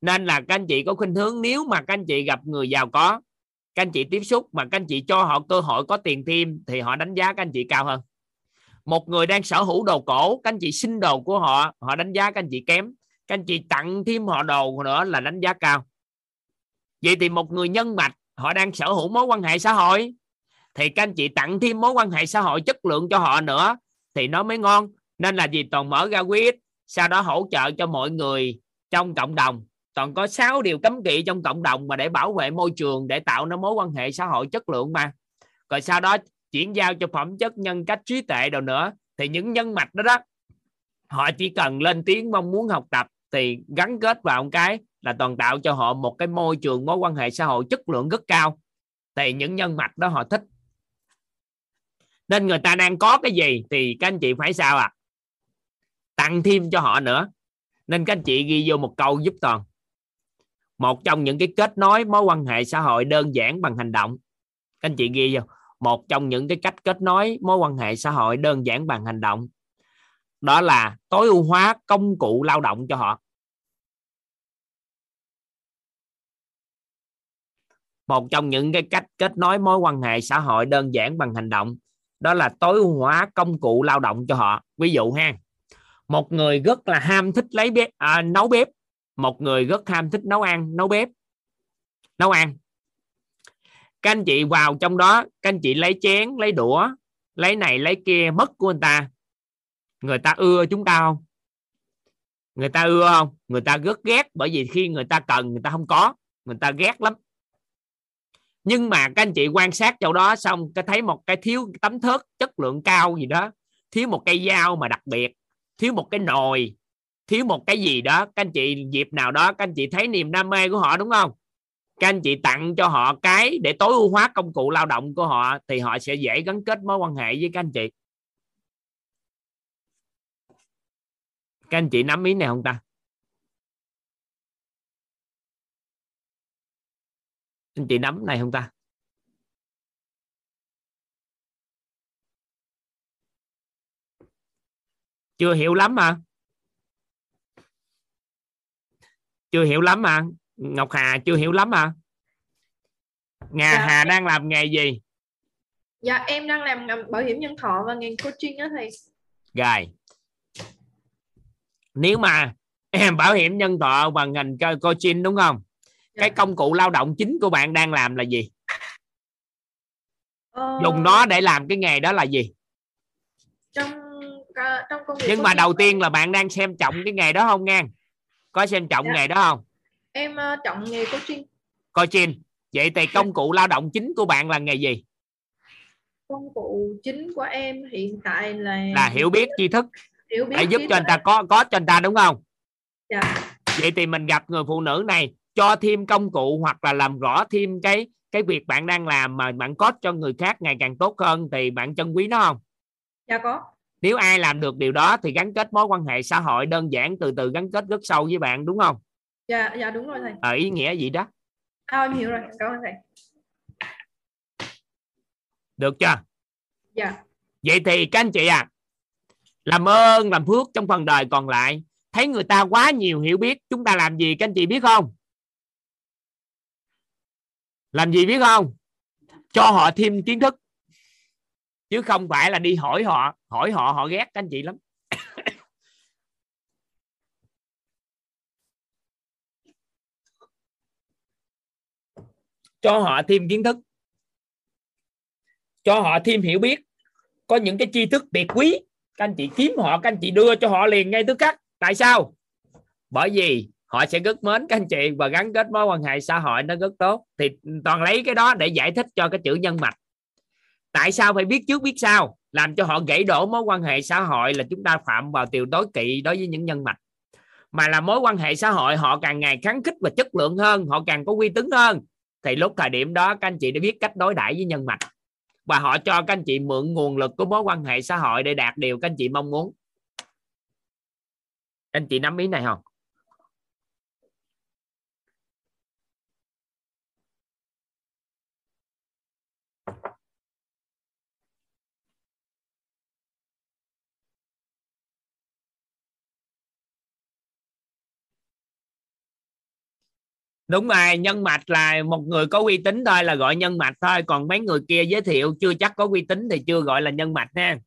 Nên là các anh chị có khuynh hướng, nếu mà các anh chị gặp người giàu có, các anh chị tiếp xúc mà các anh chị cho họ cơ hội có tiền thêm thì họ đánh giá các anh chị cao hơn. Một người đang sở hữu đồ cổ, các anh chị xin đồ của họ họ đánh giá các anh chị kém các anh chị tặng thêm họ đồ nữa là đánh giá cao. Vậy thì một người nhân mạch họ đang sở hữu mối quan hệ xã hội thì các anh chị tặng thêm mối quan hệ xã hội chất lượng cho họ nữa thì nó mới ngon. Nên là gì? Toàn mở ra quyết, sau đó hỗ trợ cho mọi người trong cộng đồng. Toàn có 6 điều cấm kỵ trong cộng đồng mà để bảo vệ môi trường để tạo nên mối quan hệ xã hội chất lượng mà. Rồi sau đó chuyển giao cho phẩm chất nhân cách trí tuệ đồ nữa. Thì những nhân mạch đó đó họ chỉ cần lên tiếng mong muốn học tập thì gắn kết vào một cái là toàn tạo cho họ một cái môi trường mối quan hệ xã hội chất lượng rất cao. Thì những nhân mạch đó họ thích. Nên người ta đang có cái gì thì các anh chị phải sao à tặng thêm cho họ nữa. Nên các anh chị ghi vô một câu giúp toàn. Một trong những cái kết nối mối quan hệ xã hội đơn giản bằng hành động. Các anh chị ghi vô. Một trong những cái cách kết nối mối quan hệ xã hội đơn giản bằng hành động đó là tối ưu hóa công cụ lao động cho họ. Một trong những cái cách kết nối mối quan hệ xã hội đơn giản bằng hành động đó là tối ưu hóa công cụ lao động cho họ. Ví dụ ha một người rất là ham thích lấy bếp à, nấu bếp. Một người rất ham thích nấu ăn nấu bếp nấu ăn. Các anh chị vào trong đó các anh chị lấy chén lấy đũa lấy này lấy kia mất của người ta người ta ưa chúng ta không? Người ta ưa không? Người ta rất ghét bởi vì khi người ta cần, người ta không có. Người ta ghét lắm. Nhưng mà các anh chị quan sát chỗ đó xong, cái thấy một cái thiếu tấm thớt chất lượng cao gì đó, thiếu một cây dao mà đặc biệt, thiếu một cái nồi, thiếu một cái gì đó. Các anh chị, dịp nào đó các anh chị thấy niềm đam mê của họ đúng không? Các anh chị tặng cho họ cái để tối ưu hóa công cụ lao động của họ thì họ sẽ dễ gắn kết mối quan hệ với các anh chị. Các anh chị nắm ý này không ta? Anh chị nắm này không ta? Chưa hiểu lắm mà. Chưa hiểu lắm mà. Ngọc Hà chưa hiểu lắm mà. Ngà dạ, Hà em... đang làm nghề gì? Dạ em đang làm bảo hiểm nhân thọ và ngành coaching đó thầy. Rồi nếu mà em bảo hiểm nhân thọ và ngành coaching đúng không? Dạ. cái công cụ lao động chính của bạn đang làm là gì? Ờ... dùng nó để làm cái nghề đó là gì? Trong trong công việc nhưng mà đầu tiên là bạn đang xem trọng cái nghề đó không nghe có xem trọng dạ. nghề đó không? Em uh, trọng nghề coaching. Coaching. Vậy thì công cụ lao động chính của bạn là nghề gì? Công cụ chính của em hiện tại là là hiểu biết tri thức hiểu biết để giúp cho anh ta có có cho anh ta đúng không? Dạ. vậy thì mình gặp người phụ nữ này cho thêm công cụ hoặc là làm rõ thêm cái cái việc bạn đang làm mà bạn có cho người khác ngày càng tốt hơn thì bạn trân quý nó không? Dạ có. Nếu ai làm được điều đó thì gắn kết mối quan hệ xã hội đơn giản từ từ gắn kết rất sâu với bạn đúng không? Dạ dạ đúng rồi thầy. Ở ờ, ý nghĩa gì đó? À, em hiểu rồi. Cảm ơn thầy. Được chưa? Dạ. Vậy thì các anh chị à làm ơn, làm phước trong phần đời còn lại. Thấy người ta quá nhiều hiểu biết, chúng ta làm gì, các anh chị biết không? Làm gì biết không? Cho họ thêm kiến thức. Chứ không phải là đi hỏi họ hỏi họ họ ghét, các anh chị lắm. Cho họ thêm kiến thức. Cho họ thêm hiểu biết. Có những cái tri thức biệt quý các anh chị kiếm họ, các anh chị đưa cho họ liền ngay tức khắc. Tại sao? Bởi vì họ sẽ rất mến các anh chị và gắn kết mối quan hệ xã hội nó rất tốt. Thì toàn lấy cái đó để giải thích cho cái chữ nhân mạch. Tại sao phải biết trước biết sau? Làm cho họ gãy đổ mối quan hệ xã hội là chúng ta phạm vào điều tối kỵ đối với những nhân mạch. Mà là mối quan hệ xã hội, họ càng ngày kháng khích và chất lượng hơn, họ càng có uy tín hơn. Thì lúc thời điểm đó, các anh chị đã biết cách đối đãi với nhân mạch và họ cho các anh chị mượn nguồn lực của mối quan hệ xã hội để đạt điều các anh chị mong muốn. Anh chị nắm ý này không? Đúng rồi, nhân mạch là một người có uy tín thôi, là gọi nhân mạch thôi. Còn mấy người kia giới thiệu chưa chắc có uy tín thì chưa gọi là nhân mạch ha.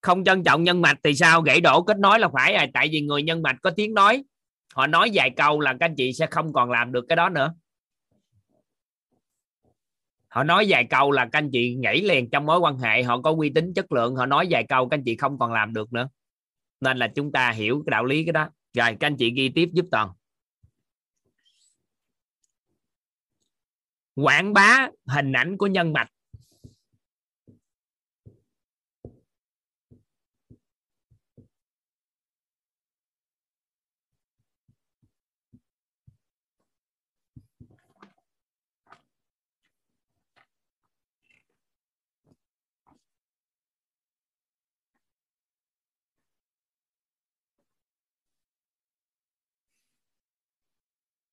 Không trân trọng nhân mạch thì sao? Gãy đổ kết nối là phải rồi tại vì người nhân mạch có tiếng nói. Họ nói vài câu là các anh chị sẽ không còn làm được cái đó nữa. Họ nói vài câu là các anh chị nhảy liền trong mối quan hệ, họ có uy tín chất lượng, họ nói vài câu các anh chị không còn làm được nữa nên là chúng ta hiểu cái đạo lý cái đó. Rồi, các anh chị ghi tiếp giúp toàn. Quảng bá hình ảnh của nhân mạch.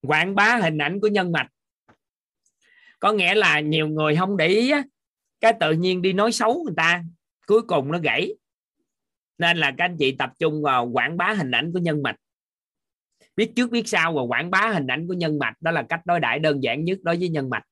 Quảng bá hình ảnh của nhân mạch. Có nghĩa là nhiều người không để ý á, cái tự nhiên đi nói xấu người ta cuối cùng nó gãy. Nên là các anh chị tập trung vào quảng bá hình ảnh của nhân mạch. Biết trước biết sau và quảng bá hình ảnh của nhân mạch đó là cách đối đãi đơn giản nhất đối với nhân mạch.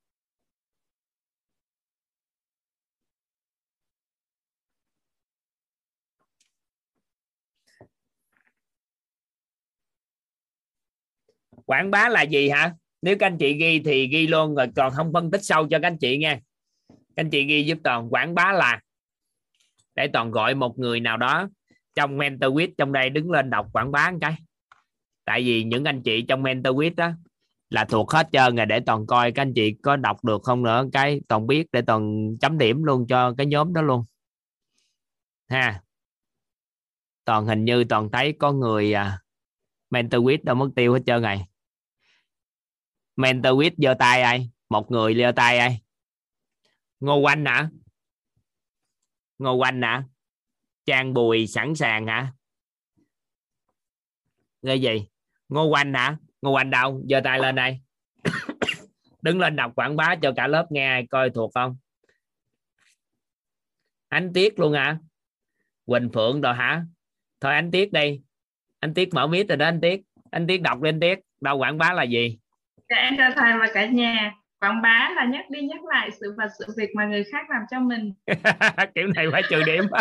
Quảng bá là gì hả? Nếu các anh chị ghi thì ghi luôn rồi còn không phân tích sâu cho các anh chị nha các anh chị ghi giúp toàn quảng bá là để toàn gọi một người nào đó trong mentor quiz trong đây đứng lên đọc quảng bá một cái. Tại vì những anh chị trong mentor quiz đó là thuộc hết trơn rồi để toàn coi các anh chị có đọc được không nữa cái toàn biết để toàn chấm điểm luôn cho cái nhóm đó luôn. Ha. Toàn hình như toàn thấy có người à, mentor quiz đâu mất tiêu hết trơn này mentor quiz giơ tay ai? Một người giơ tay ai? Ngô quanh hả? Ngô quanh hả? Trang bùi sẵn sàng hả? Cái gì? Ngô quanh hả? Ngô quanh đâu? Giơ tay lên đây. Đứng lên đọc quảng bá cho cả lớp nghe coi thuộc không? Ánh tiết luôn hả? Quỳnh phượng rồi hả? Thôi anh tiết đi. Anh tiết mở mic rồi đó anh tiết. Anh tiết đọc lên tiết. Đâu quảng bá là gì? Em chào thầy và cả nhà. Quảng bá là nhắc đi nhắc lại sự vật sự việc mà người khác làm cho mình. Kiểu này phải trừ điểm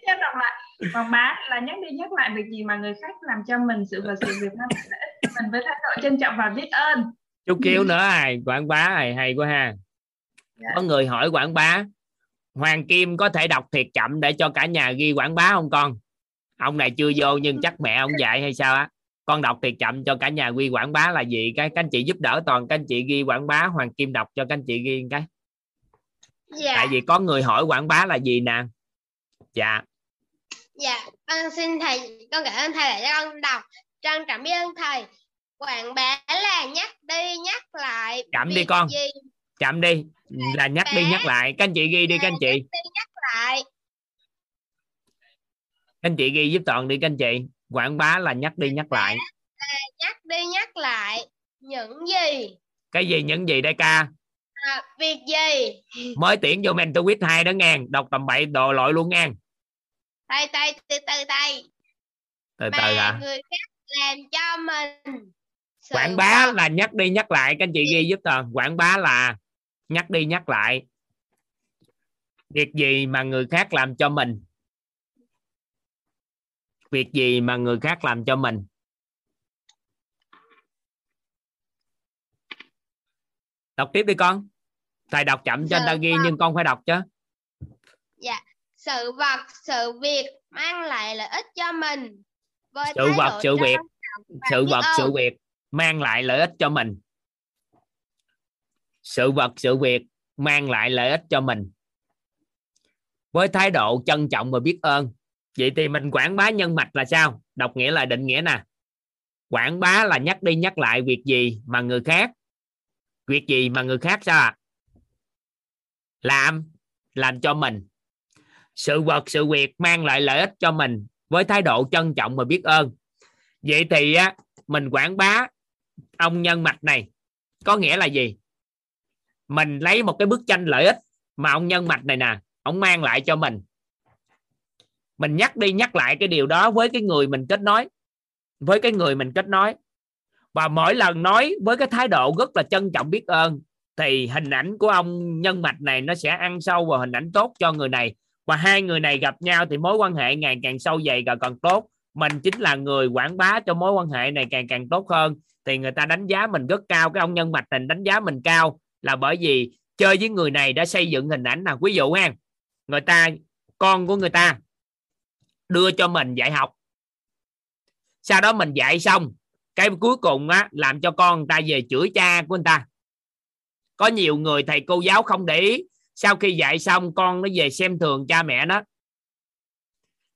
tiếp đọc lại. Quảng bá là nhắc đi nhắc lại việc gì mà người khác làm cho mình sự vật sự việc lợi ích cho mình với thái độ trân trọng và biết ơn. Chú kêu nữa ai quảng bá này hay quá ha. Dạ. có người hỏi quảng bá Hoàng Kim có thể đọc thiệt chậm để cho cả nhà ghi quảng bá không con? Ông này chưa vô nhưng chắc mẹ ông dạy hay sao á con đọc thiệt chậm cho cả nhà ghi quảng bá là gì? Cái các anh chị giúp đỡ toàn các anh chị ghi quảng bá Hoàng Kim đọc cho các anh chị ghi cái. Dạ. Tại vì có người hỏi quảng bá là gì nè? Dạ. Dạ con xin thầy con cảm ơn thầy đã cho con đọc. Trân trọng biết ơn thầy. Quảng bá là nhắc đi nhắc lại chậm đi con. gì. Chậm đi. Là nhắc đi nhắc lại. Các anh chị ghi đi các anh chị. Đi nhắc lại. Các anh chị ghi giúp toàn đi các anh chị quảng bá là nhắc đi nhắc lại. Nhắc đi nhắc lại những gì? Cái gì những gì đây ca? À, việc gì? Mới tuyển vô mentor quiz hai đó ngang đọc tầm bậy đồ lội luôn ngang. Thầy thầy từ từ thầy từ mà từ hả? người khác làm cho mình sự quảng bá là nhắc đi nhắc lại các anh chị ghi giúp tờ. Quảng bá là nhắc đi nhắc lại. Việc gì mà người khác làm cho mình việc gì mà người khác làm cho mình? Đọc tiếp đi con. Thầy đọc chậm cho anh ta Sự ghi vật. nhưng con phải đọc chứ. Dạ. Sự vật sự việc mang lại lợi ích cho mình. Với sự vật sự việc. sự vật sự việc mang lại lợi ích cho mình. Sự vật sự việc mang lại lợi ích cho mình. Với thái độ trân trọng và biết ơn vậy thì mình quảng bá nhân mạch là sao? Đọc nghĩa là định nghĩa nè. Quảng bá là nhắc đi nhắc lại việc gì mà người khác? Việc gì mà người khác sao ạ? Làm làm cho mình. Sự vật, sự việc mang lại lợi ích cho mình với thái độ trân trọng và biết ơn. Vậy thì á, mình quảng bá ông nhân mạch này có nghĩa là gì? Mình lấy một cái bức tranh lợi ích mà ông nhân mạch này nè, ông mang lại cho mình mình nhắc đi nhắc lại cái điều đó với cái người mình kết nối, với cái người mình kết nối. Và mỗi lần nói với cái thái độ rất là trân trọng biết ơn, thì hình ảnh của ông nhân mạch này nó sẽ ăn sâu vào hình ảnh tốt cho người này. Và hai người này gặp nhau thì mối quan hệ ngày càng sâu dày và càng tốt. Mình chính là người quảng bá cho mối quan hệ này càng càng tốt hơn. Thì người ta đánh giá mình rất cao, cái ông nhân mạch này đánh giá mình cao là bởi vì chơi với người này đã xây dựng hình ảnh nào ví dụ ha, người ta, con của người ta đưa cho mình dạy học. Sau đó mình dạy xong, cái cuối cùng á, làm cho con người ta về chửi cha của người ta. Có nhiều người thầy cô giáo không để ý, sau khi dạy xong con nó về xem thường cha mẹ nó.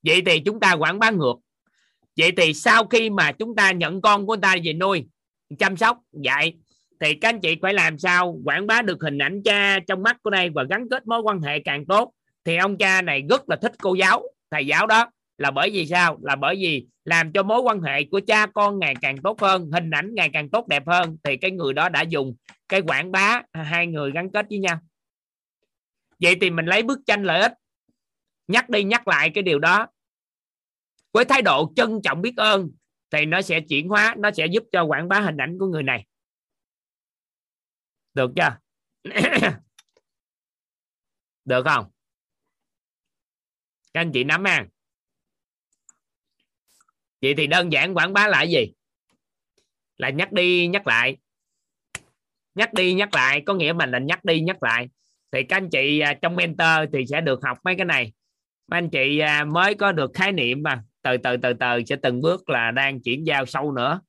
Vậy thì chúng ta quảng bá ngược. Vậy thì sau khi mà chúng ta nhận con của người ta về nuôi, chăm sóc, dạy, thì các anh chị phải làm sao quảng bá được hình ảnh cha trong mắt của đây và gắn kết mối quan hệ càng tốt. Thì ông cha này rất là thích cô giáo, thầy giáo đó là bởi vì sao? Là bởi vì làm cho mối quan hệ của cha con ngày càng tốt hơn, hình ảnh ngày càng tốt đẹp hơn, thì cái người đó đã dùng cái quảng bá hai người gắn kết với nhau. Vậy thì mình lấy bức tranh lợi ích, nhắc đi nhắc lại cái điều đó. Với thái độ trân trọng biết ơn, thì nó sẽ chuyển hóa, nó sẽ giúp cho quảng bá hình ảnh của người này. Được chưa? Được không? Các anh chị nắm ha vậy thì đơn giản quảng bá là gì? Là nhắc đi, nhắc lại. Nhắc đi, nhắc lại, có nghĩa mình là nhắc đi, nhắc lại. Thì các anh chị à, trong mentor thì sẽ được học mấy cái này. Mấy anh chị à, mới có được khái niệm mà, từ từ từ từ sẽ từng bước là đang chuyển giao sâu nữa.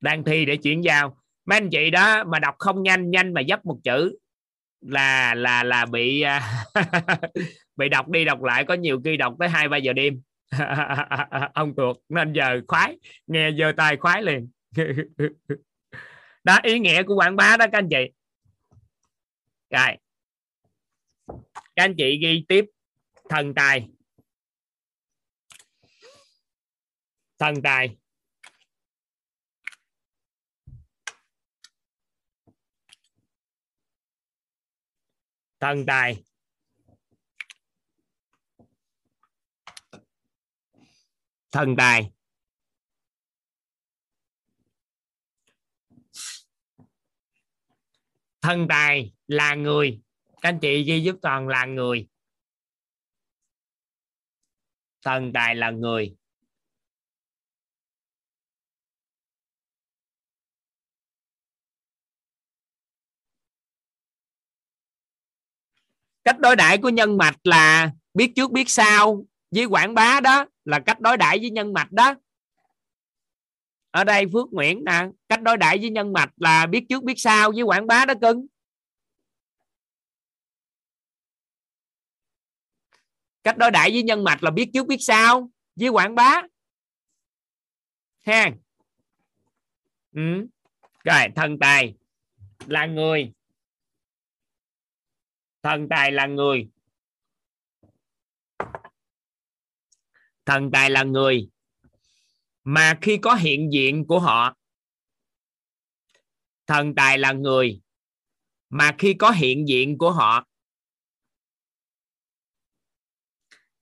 Đang thi để chuyển giao. Mấy anh chị đó mà đọc không nhanh nhanh mà dấp một chữ là là là bị à, bị đọc đi đọc lại, có nhiều khi đọc tới hai ba giờ đêm. ông tuột nên giờ khoái, nghe giơ tay khoái liền. Đó, ý nghĩa của quảng bá đó, các anh chị. Rồi. Các anh chị ghi tiếp. Thần tài. Thần tài. Thần tài. Thần tài. Thần tài là người. Các anh chị ghi giúp toàn là người. Thần tài là người. Cách đối đãi của nhân mạch là biết trước biết sau, với quảng bá đó là cách đối đãi với nhân mạch đó. Ở đây Phước Nguyễn nè, cách đối đãi với nhân mạch là biết trước biết sau với quảng bá đó cưng. Cách đối đãi với nhân mạch là biết trước biết sau với quảng bá. Ha. Ừ. rồi, thần tài là người. Thần tài là người. Thần tài là người mà khi có hiện diện của họ, thần tài là người mà khi có hiện diện của họ,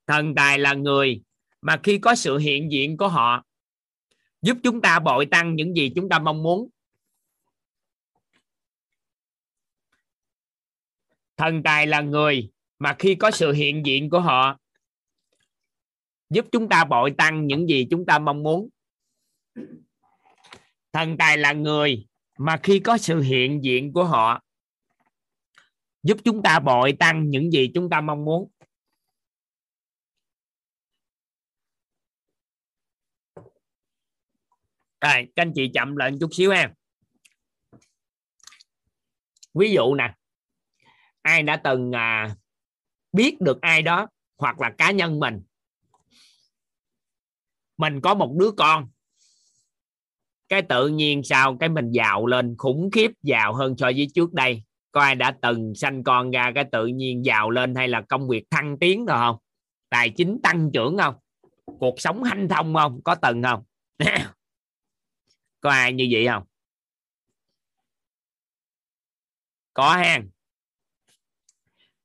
thần tài là người mà khi có sự hiện diện của họ, giúp chúng ta bội tăng những gì chúng ta mong muốn. Thần tài là người mà khi có sự hiện diện của họ giúp chúng ta bội tăng những gì chúng ta mong muốn. Thần tài là người mà khi có sự hiện diện của họ giúp chúng ta bội tăng những gì chúng ta mong muốn. Rồi các anh chị chậm lại chút xíu ha. Ví dụ nè ai đã từng à, biết được ai đó hoặc là cá nhân mình mình có một đứa con. Cái tự nhiên sao cái mình giàu lên, khủng khiếp giàu hơn so với trước đây. Có ai đã từng sanh con ra cái tự nhiên giàu lên hay là công việc thăng tiến rồi không? Tài chính tăng trưởng không? Cuộc sống hanh thông không? Có từng không? Có ai như vậy không? Có ha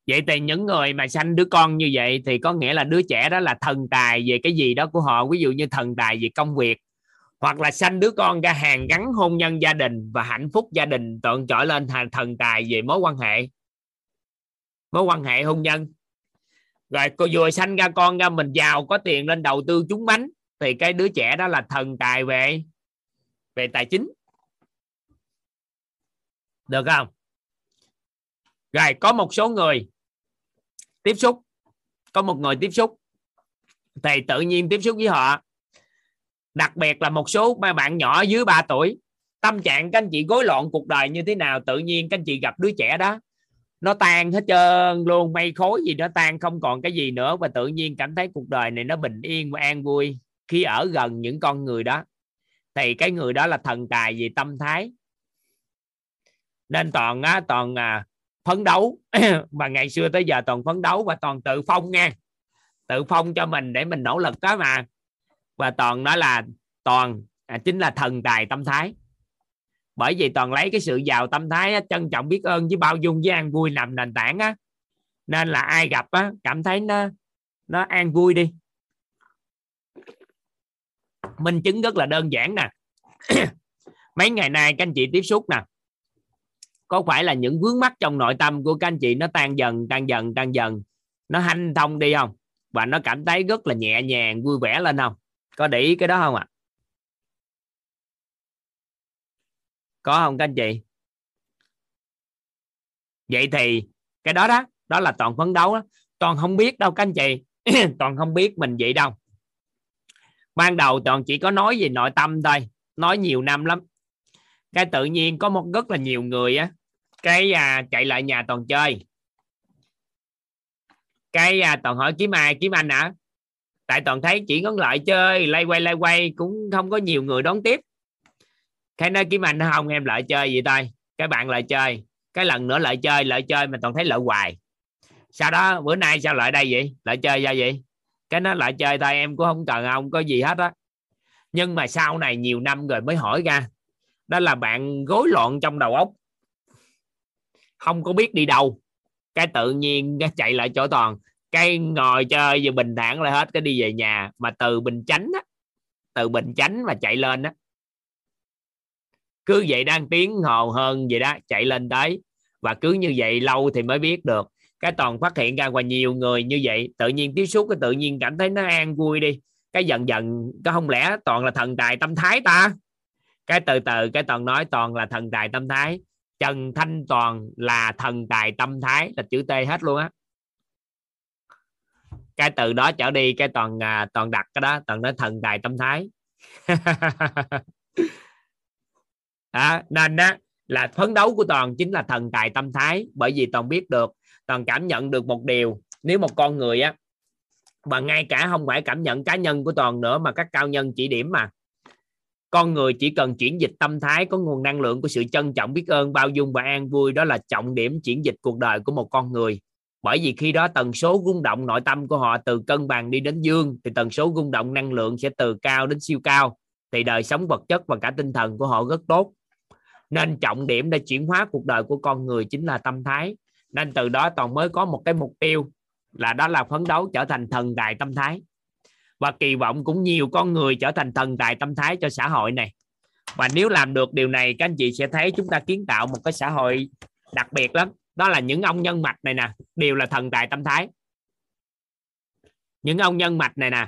vậy thì những người mà sanh đứa con như vậy thì có nghĩa là đứa trẻ đó là thần tài về cái gì đó của họ, ví dụ như thần tài về công việc, hoặc là sanh đứa con ra hàng gắn hôn nhân gia đình và hạnh phúc gia đình, tận trở lên thần tài về mối quan hệ, mối quan hệ hôn nhân. Rồi cô vừa sanh ra con ra, mình giàu, có tiền lên đầu tư trúng bánh, thì cái đứa trẻ đó là thần tài về về tài chính. Được không? Rồi có một số người tiếp xúc có một người tiếp xúc. Thì tự nhiên tiếp xúc với họ. Đặc biệt là một số bạn nhỏ dưới 3 tuổi. Tâm trạng các anh chị gối loạn cuộc đời như thế nào tự nhiên các anh chị gặp đứa trẻ đó. Nó tan hết trơn luôn mây khối gì nó tan không còn cái gì nữa. Và tự nhiên cảm thấy cuộc đời này nó bình yên và an vui khi ở gần những con người đó. Thì cái người đó là thần tài về tâm thái. Nên toàn á toàn à, phấn đấu. Mà ngày xưa tới giờ toàn phấn đấu và toàn tự phong nha tự phong cho mình để mình nỗ lực đó mà. Và toàn đó là toàn à, chính là thần tài tâm thái. Bởi vì toàn lấy cái sự giàu tâm thái á, trân trọng biết ơn với bao dung với an vui làm nền tảng á. Nên là ai gặp á cảm thấy nó nó an vui đi. Minh chứng rất là đơn giản nè. Mấy ngày nay các anh chị tiếp xúc nè có phải là những vướng mắc trong nội tâm của các anh chị nó tan dần tan dần tan dần? Nó hanh thông đi không? Và nó cảm thấy rất là nhẹ nhàng, vui vẻ lên không? Có để ý cái đó không ạ? À? có không các anh chị? Vậy thì cái đó đó đó là toàn phấn đấu đó. toàn không biết đâu các anh chị. Toàn không biết mình vậy đâu. Ban đầu toàn chỉ có nói về nội tâm thôi. Nói nhiều năm lắm. Cái tự nhiên có một rất là nhiều người á cái à, chạy lại nhà toàn chơi. Cái à, toàn hỏi kiếm ai kiếm anh hả? À? tại toàn thấy chỉ có lại chơi lay quay lay quay cũng không có nhiều người đón tiếp. Cái nói kiếm anh không em lại chơi vậy thôi. Cái bạn lại chơi. Cái lần nữa lại chơi lại chơi mà toàn thấy lợi hoài. Sau đó bữa nay sao lại đây vậy? Lại chơi ra vậy? Cái nó lại chơi thôi em cũng không cần ông có gì hết á. Nhưng mà sau này nhiều năm rồi mới hỏi ra. Đó là bạn rối loạn trong đầu óc không có biết đi đâu. Cái tự nhiên chạy lại chỗ toàn. Cái ngồi chơi giờ bình thản lại hết, cái đi về nhà. Mà từ bình chánh á, từ bình chánh mà chạy lên á, cứ vậy đang tiếng hồ hơn vậy đó, chạy lên tới. Và cứ như vậy lâu thì mới biết được. Cái toàn phát hiện ra qua nhiều người như vậy, tự nhiên tiếp xúc, cái tự nhiên cảm thấy nó an vui đi. Cái dần dần có không lẽ toàn là thần tài tâm thái ta? Cái từ từ, cái toàn nói toàn là thần tài tâm thái trần thanh toàn là thần tài tâm thái là chữ t hết luôn á. Cái từ đó trở đi cái toàn à, toàn đặt cái đó toàn nói thần tài tâm thái. À, nên đó là phấn đấu của toàn chính là thần tài tâm thái bởi vì toàn biết được toàn cảm nhận được một điều. Nếu một con người á mà ngay cả không phải cảm nhận cá nhân của toàn nữa mà các cao nhân chỉ điểm mà con người chỉ cần chuyển dịch tâm thái có nguồn năng lượng của sự trân trọng, biết ơn, bao dung và an vui, đó là trọng điểm chuyển dịch cuộc đời của một con người. Bởi vì khi đó tần số rung động nội tâm của họ từ cân bằng đi đến dương, thì tần số rung động năng lượng sẽ từ cao đến siêu cao, thì đời sống vật chất và cả tinh thần của họ rất tốt. Nên trọng điểm để chuyển hóa cuộc đời của con người chính là tâm thái. Nên từ đó toàn mới có một cái mục tiêu, là đó là phấn đấu trở thành thần tài tâm thái và kỳ vọng cũng nhiều con người trở thành thần tài tâm thái cho xã hội này. Và nếu làm được điều này, các anh chị sẽ thấy chúng ta kiến tạo một cái xã hội đặc biệt lắm. Đó là những ông nhân mạch này nè, đều là thần tài tâm thái. Những ông nhân mạch này nè,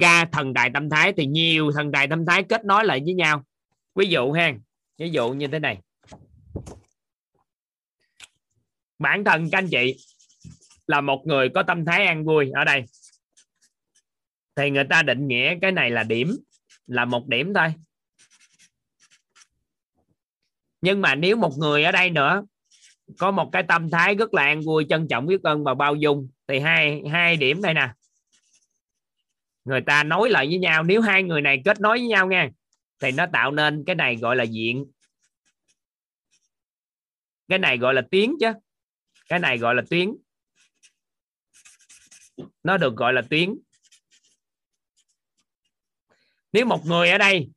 ra thần tài tâm thái thì nhiều thần tài tâm thái kết nối lại với nhau. Ví dụ ha, ví dụ như thế này. Bản thân các anh chị là một người có tâm thái an vui ở đây thì người ta định nghĩa cái này là điểm, là một điểm thôi. Nhưng mà nếu một người ở đây nữa, có một cái tâm thái rất là an vui, trân trọng biết ơn và bao dung, thì hai hai điểm đây nè. Người ta nói lại với nhau, nếu hai người này kết nối với nhau nha thì nó tạo nên cái này gọi là diện. Cái này gọi là tiếng chứ. Cái này gọi là tuyến nó được gọi là tuyến nếu một người ở đây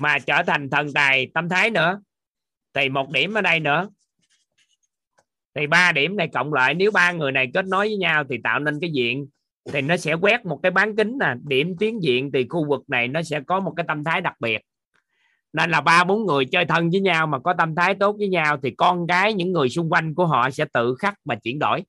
mà trở thành thần tài tâm thái nữa, thì một điểm ở đây nữa. Thì ba điểm này cộng lại, nếu ba người này kết nối với nhau thì tạo nên cái diện, thì nó sẽ quét một cái bán kính nè. Điểm tiến diện thì khu vực này nó sẽ có một cái tâm thái đặc biệt. Nên là ba bốn người chơi thân với nhau mà có tâm thái tốt với nhau thì con cái, những người xung quanh của họ sẽ tự khắc mà chuyển đổi.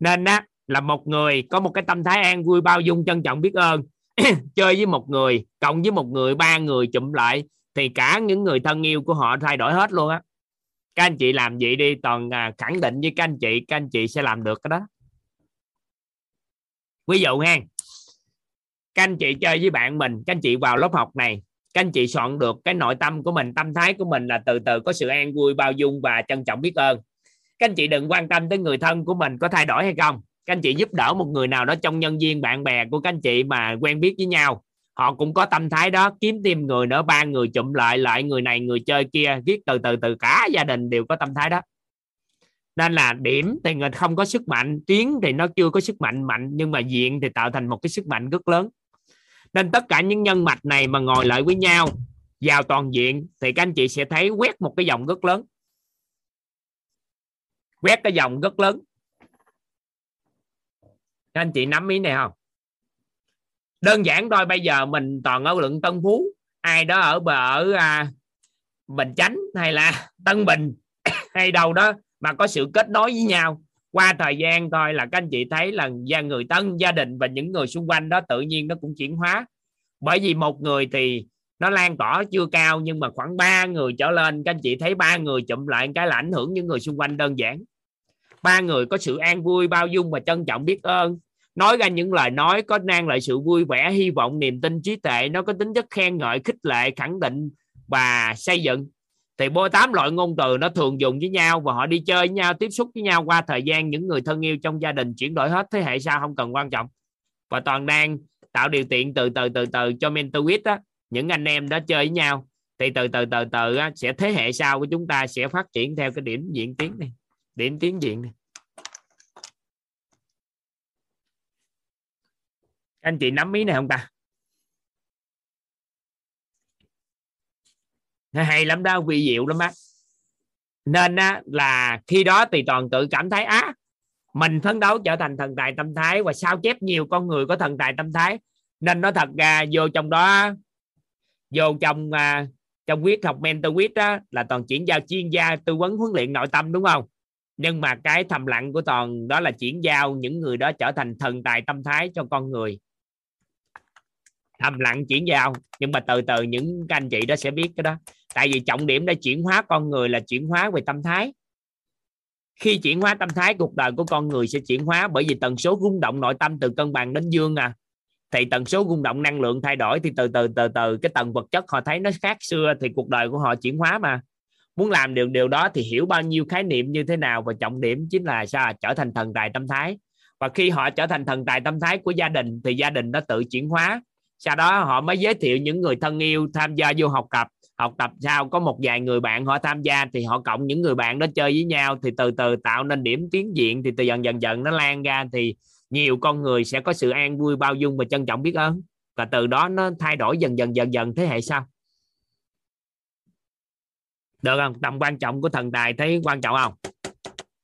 Nên á, là một người có một cái tâm thái an vui, bao dung, trân trọng, biết ơn. chơi với một người cộng với một người ba người chụm lại thì cả những người thân yêu của họ thay đổi hết luôn á. Các anh chị làm vậy đi toàn à, khẳng định với các anh chị các anh chị sẽ làm được cái đó. Ví dụ ha các anh chị chơi với bạn mình các anh chị vào lớp học này các anh chị soạn được cái nội tâm của mình tâm thái của mình là từ từ có sự an vui bao dung và trân trọng biết ơn. Các anh chị đừng quan tâm tới người thân của mình có thay đổi hay không các anh chị giúp đỡ một người nào đó trong nhân viên, bạn bè của các anh chị mà quen biết với nhau. Họ cũng có tâm thái đó, kiếm thêm người nữa, ba người chụm lại lại người này, người chơi kia, viết từ từ từ cả gia đình đều có tâm thái đó. Nên là điểm thì người không có sức mạnh tuyến thì nó chưa có sức mạnh mạnh, nhưng mà diện thì tạo thành một cái sức mạnh rất lớn. Nên tất cả những nhân mạch này mà ngồi lại với nhau, vào toàn diện, thì các anh chị sẽ thấy quét một cái dòng rất lớn. Quét cái dòng rất lớn các anh chị nắm ý này không? Đơn giản thôi bây giờ mình toàn ở lượng Tân Phú. Ai đó ở bờ ở à, Bình Chánh hay là Tân Bình hay đâu đó mà có sự kết nối với nhau. Qua thời gian thôi là các anh chị thấy là gia người tân gia đình và những người xung quanh đó tự nhiên nó cũng chuyển hóa. Bởi vì một người thì nó lan tỏa chưa cao nhưng mà khoảng ba người trở lên các anh chị thấy ba người chụm lại cái là ảnh hưởng những người xung quanh đơn giản. Ba người có sự an vui bao dung và trân trọng biết ơn nói ra những lời nói có mang lại sự vui vẻ hy vọng niềm tin trí tuệ nó có tính chất khen ngợi khích lệ khẳng định và xây dựng. Thì bôi tám loại ngôn từ nó thường dùng với nhau và họ đi chơi với nhau tiếp xúc với nhau qua thời gian những người thân yêu trong gia đình chuyển đổi hết thế hệ sau không cần quan trọng. Và toàn đang tạo điều kiện từ từ từ từ cho mentorship á những anh em đó chơi với nhau. Thì từ từ từ từ á, sẽ thế hệ sau của chúng ta sẽ phát triển theo cái điểm diễn tiến này điểm tiến diện này. Anh chị nắm ý này không ta? Hay lắm đó vi diệu lắm á. Nên á, là khi đó thì toàn tự cảm thấy á mình phấn đấu trở thành thần tài tâm thái và sao chép nhiều con người có thần tài tâm thái. Nên nó thật ra vô trong đó vô trong à, trong quyết học mentor quyết đó là toàn chuyển giao chuyên gia tư vấn huấn luyện nội tâm đúng không? Nhưng mà cái thầm lặng của toàn đó là chuyển giao những người đó trở thành thần tài tâm thái cho con người thầm lặng chuyển giao nhưng mà từ từ những các anh chị đó sẽ biết cái đó. Tại vì trọng điểm để chuyển hóa con người là chuyển hóa về tâm thái. Khi chuyển hóa tâm thái, cuộc đời của con người sẽ chuyển hóa bởi vì tần số rung động nội tâm từ cân bằng đến dương à. Thì tần số rung động năng lượng thay đổi thì từ từ từ từ cái tầng vật chất họ thấy nó khác xưa thì cuộc đời của họ chuyển hóa mà. Muốn làm được điều đó thì hiểu bao nhiêu khái niệm như thế nào và trọng điểm chính là sao? Trở thành thần tài tâm thái. Và khi họ trở thành thần tài tâm thái của gia đình thì gia đình nó tự chuyển hóa sau đó họ mới giới thiệu những người thân yêu tham gia vô học tập. Học tập sau có một vài người bạn họ tham gia thì họ cộng những người bạn đó chơi với nhau. Thì từ từ tạo nên điểm tiến diện, thì từ dần dần dần nó lan ra. Thì nhiều con người sẽ có sự an vui, bao dung và trân trọng, biết ơn. Và từ đó nó thay đổi dần dần dần dần thế hệ sau. Được không? Tầm quan trọng của thần tài thấy quan trọng không?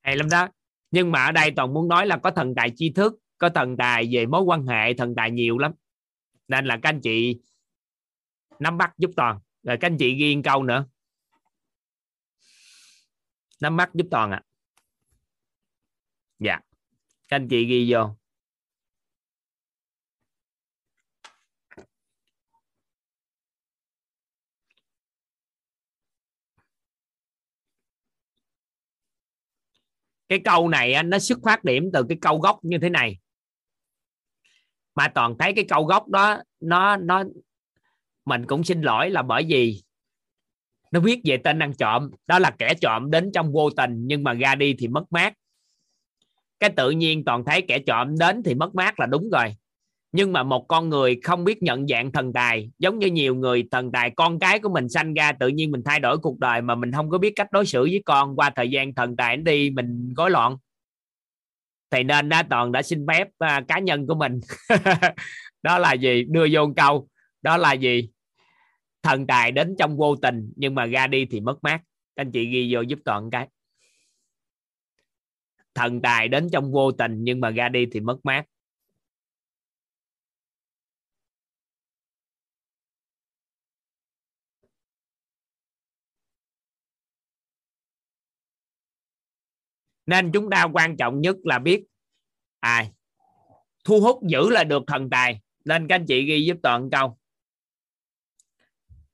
Hay lắm đó. Nhưng mà ở đây toàn muốn nói là có thần tài tri thức, có thần tài về mối quan hệ, thần tài nhiều lắm nên là các anh chị nắm bắt giúp toàn. Rồi các anh chị ghi câu nữa. Nắm bắt giúp toàn ạ. À. dạ. Các anh chị ghi vô. Cái câu này nó xuất phát điểm từ cái câu gốc như thế này mà toàn thấy cái câu gốc đó, nó nó, mình cũng xin lỗi là bởi vì nó viết về tên ăn trộm. Đó là kẻ trộm đến trong vô tình, nhưng mà ra đi thì mất mát. Cái tự nhiên toàn thấy kẻ trộm đến thì mất mát là đúng rồi. Nhưng mà một con người không biết nhận dạng thần tài, giống như nhiều người thần tài, con cái của mình sanh ra, tự nhiên mình thay đổi cuộc đời mà mình không có biết cách đối xử với con qua thời gian thần tài đi, mình rối loạn thì nên đã toàn đã xin phép uh, cá nhân của mình. Đó là gì? Đưa vô câu. Đó là gì? Thần tài đến trong vô tình nhưng mà ra đi thì mất mát. Anh chị ghi vô giúp toàn cái. Thần tài đến trong vô tình nhưng mà ra đi thì mất mát. Nên chúng ta quan trọng nhất là biết ai. Thu hút giữ là được thần tài. Nên các anh chị ghi giúp toàn câu.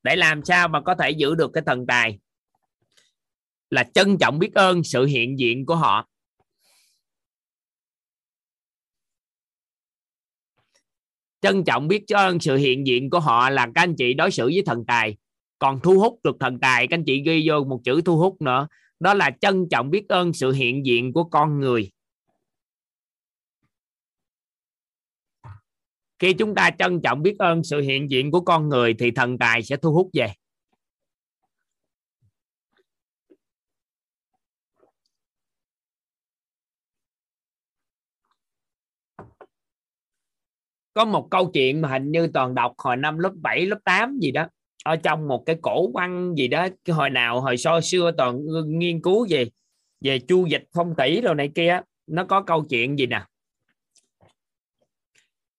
Để làm sao mà có thể giữ được cái thần tài? Là trân trọng biết ơn sự hiện diện của họ. Trân trọng biết ơn sự hiện diện của họ là các anh chị đối xử với thần tài. Còn thu hút được thần tài, các anh chị ghi vô một chữ thu hút nữa đó là trân trọng biết ơn sự hiện diện của con người. Khi chúng ta trân trọng biết ơn sự hiện diện của con người thì thần tài sẽ thu hút về. Có một câu chuyện mà hình như toàn đọc hồi năm lớp 7, lớp 8 gì đó ở trong một cái cổ văn gì đó cái hồi nào hồi so xưa toàn nghiên cứu gì, về chu dịch phong thủy rồi này kia nó có câu chuyện gì nè?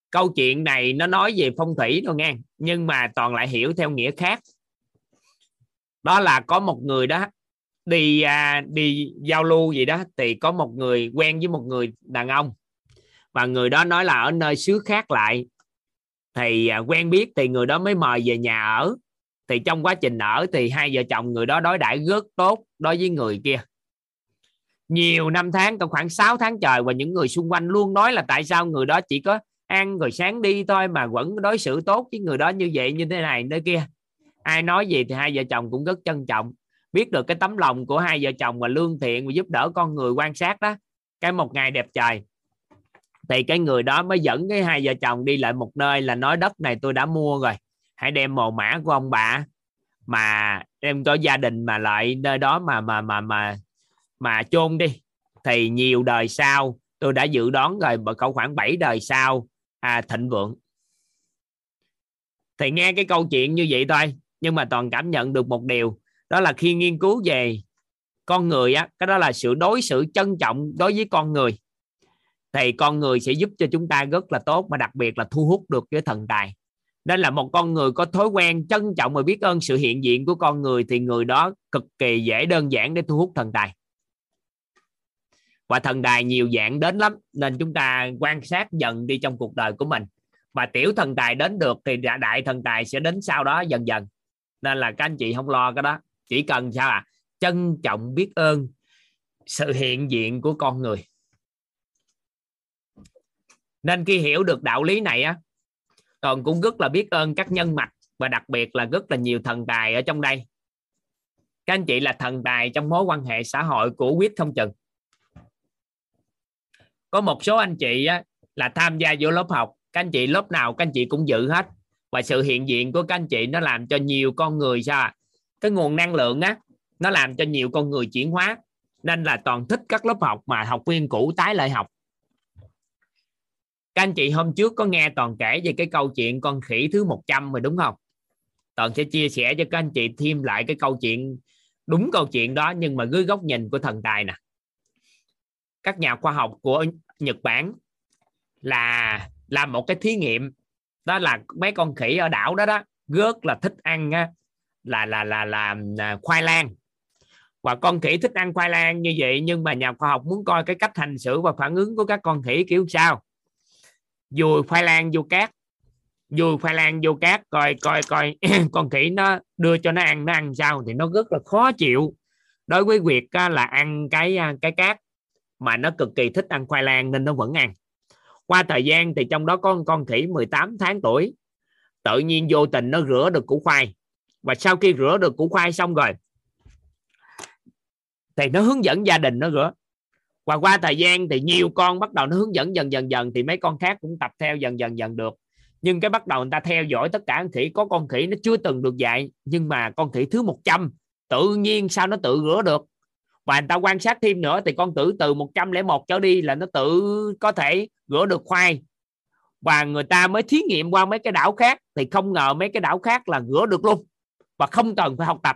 Câu chuyện này nó nói về phong thủy thôi nghe nhưng mà toàn lại hiểu theo nghĩa khác. Đó là có một người đó đi à, đi giao lưu gì đó thì có một người quen với một người đàn ông. Và người đó nói là ở nơi xứ khác lại. Thì à, quen biết thì người đó mới mời về nhà ở thì trong quá trình ở thì hai vợ chồng người đó đối đãi rất tốt đối với người kia. Nhiều năm tháng, trong khoảng 6 tháng trời và những người xung quanh luôn nói là tại sao người đó chỉ có ăn rồi sáng đi thôi mà vẫn đối xử tốt với người đó như vậy, như thế này nơi kia. Ai nói gì thì hai vợ chồng cũng rất trân trọng. Biết được cái tấm lòng của hai vợ chồng và lương thiện và giúp đỡ con người quan sát đó, cái một ngày đẹp trời. Thì cái người đó mới dẫn cái hai vợ chồng đi lại một nơi là nói, đất này tôi đã mua rồi hãy đem mồ mã của ông bà mà đem cho gia đình mà lại nơi đó mà mà mà mà mà chôn đi. Thì nhiều đời sau tôi đã dự đoán rồi bởi cậu khoảng 7 đời sau à, thịnh vượng. Thì nghe cái câu chuyện như vậy thôi nhưng mà toàn cảm nhận được một điều. Đó là khi nghiên cứu về con người á cái đó là sự đối xử trân trọng đối với con người. Thì con người sẽ giúp cho chúng ta rất là tốt mà đặc biệt là thu hút được cái thần tài nên là một con người có thói quen trân trọng và biết ơn sự hiện diện của con người thì người đó cực kỳ dễ đơn giản để thu hút thần tài. Và thần tài nhiều dạng đến lắm, nên chúng ta quan sát dần đi trong cuộc đời của mình. Và tiểu thần tài đến được thì đại thần tài sẽ đến sau đó dần dần. Nên là các anh chị không lo cái đó. Chỉ cần sao à trân trọng, biết ơn sự hiện diện của con người. Nên khi hiểu được đạo lý này á còn cũng rất là biết ơn các nhân mạch và đặc biệt là rất là nhiều thần tài ở trong đây. Các anh chị là thần tài trong mối quan hệ xã hội của quyết thông chừng có một số anh chị á, là tham gia vô lớp học. Các anh chị lớp nào các anh chị cũng giữ hết. Và sự hiện diện của các anh chị nó làm cho nhiều con người sao cái nguồn năng lượng á nó làm cho nhiều con người chuyển hóa. Nên là toàn thích các lớp học mà học viên cũ tái lại học các anh chị hôm trước có nghe toàn kể về cái câu chuyện con khỉ thứ 100 rồi đúng không? Toàn sẽ chia sẻ cho các anh chị thêm lại cái câu chuyện đúng câu chuyện đó nhưng mà dưới góc nhìn của thần tài nè. Các nhà khoa học của Nhật Bản là làm một cái thí nghiệm. Đó là mấy con khỉ ở đảo đó đó rất là thích ăn á, là là là là, là khoai lang. Và con khỉ thích ăn khoai lang như vậy nhưng mà nhà khoa học muốn coi cái cách hành xử và phản ứng của các con khỉ kiểu sao? Dùi khoai lang vô cát. Dùi khoai lang vô cát coi coi coi. Con khỉ nó đưa cho nó ăn nó ăn sao thì nó rất là khó chịu. Đối với việc là ăn cái à, cái cát mà nó cực kỳ thích ăn khoai lang nên nó vẫn ăn. Qua thời gian thì trong đó có con, con khỉ 18 tháng tuổi tự nhiên vô tình nó rửa được củ khoai. Và sau khi rửa được củ khoai xong rồi thì nó hướng dẫn gia đình nó rửa và qua thời gian thì nhiều con bắt đầu nó hướng dẫn dần dần dần thì mấy con khác cũng tập theo dần dần dần được. Nhưng cái bắt đầu người ta theo dõi tất cả con khỉ, có con khỉ nó chưa từng được dạy, nhưng mà con khỉ thứ 100 tự nhiên sao nó tự rửa được? Và người ta quan sát thêm nữa thì con tử từ 101 trở đi là nó tự có thể rửa được khoai. Và người ta mới thí nghiệm qua mấy cái đảo khác thì không ngờ mấy cái đảo khác là rửa được luôn và không cần phải học tập.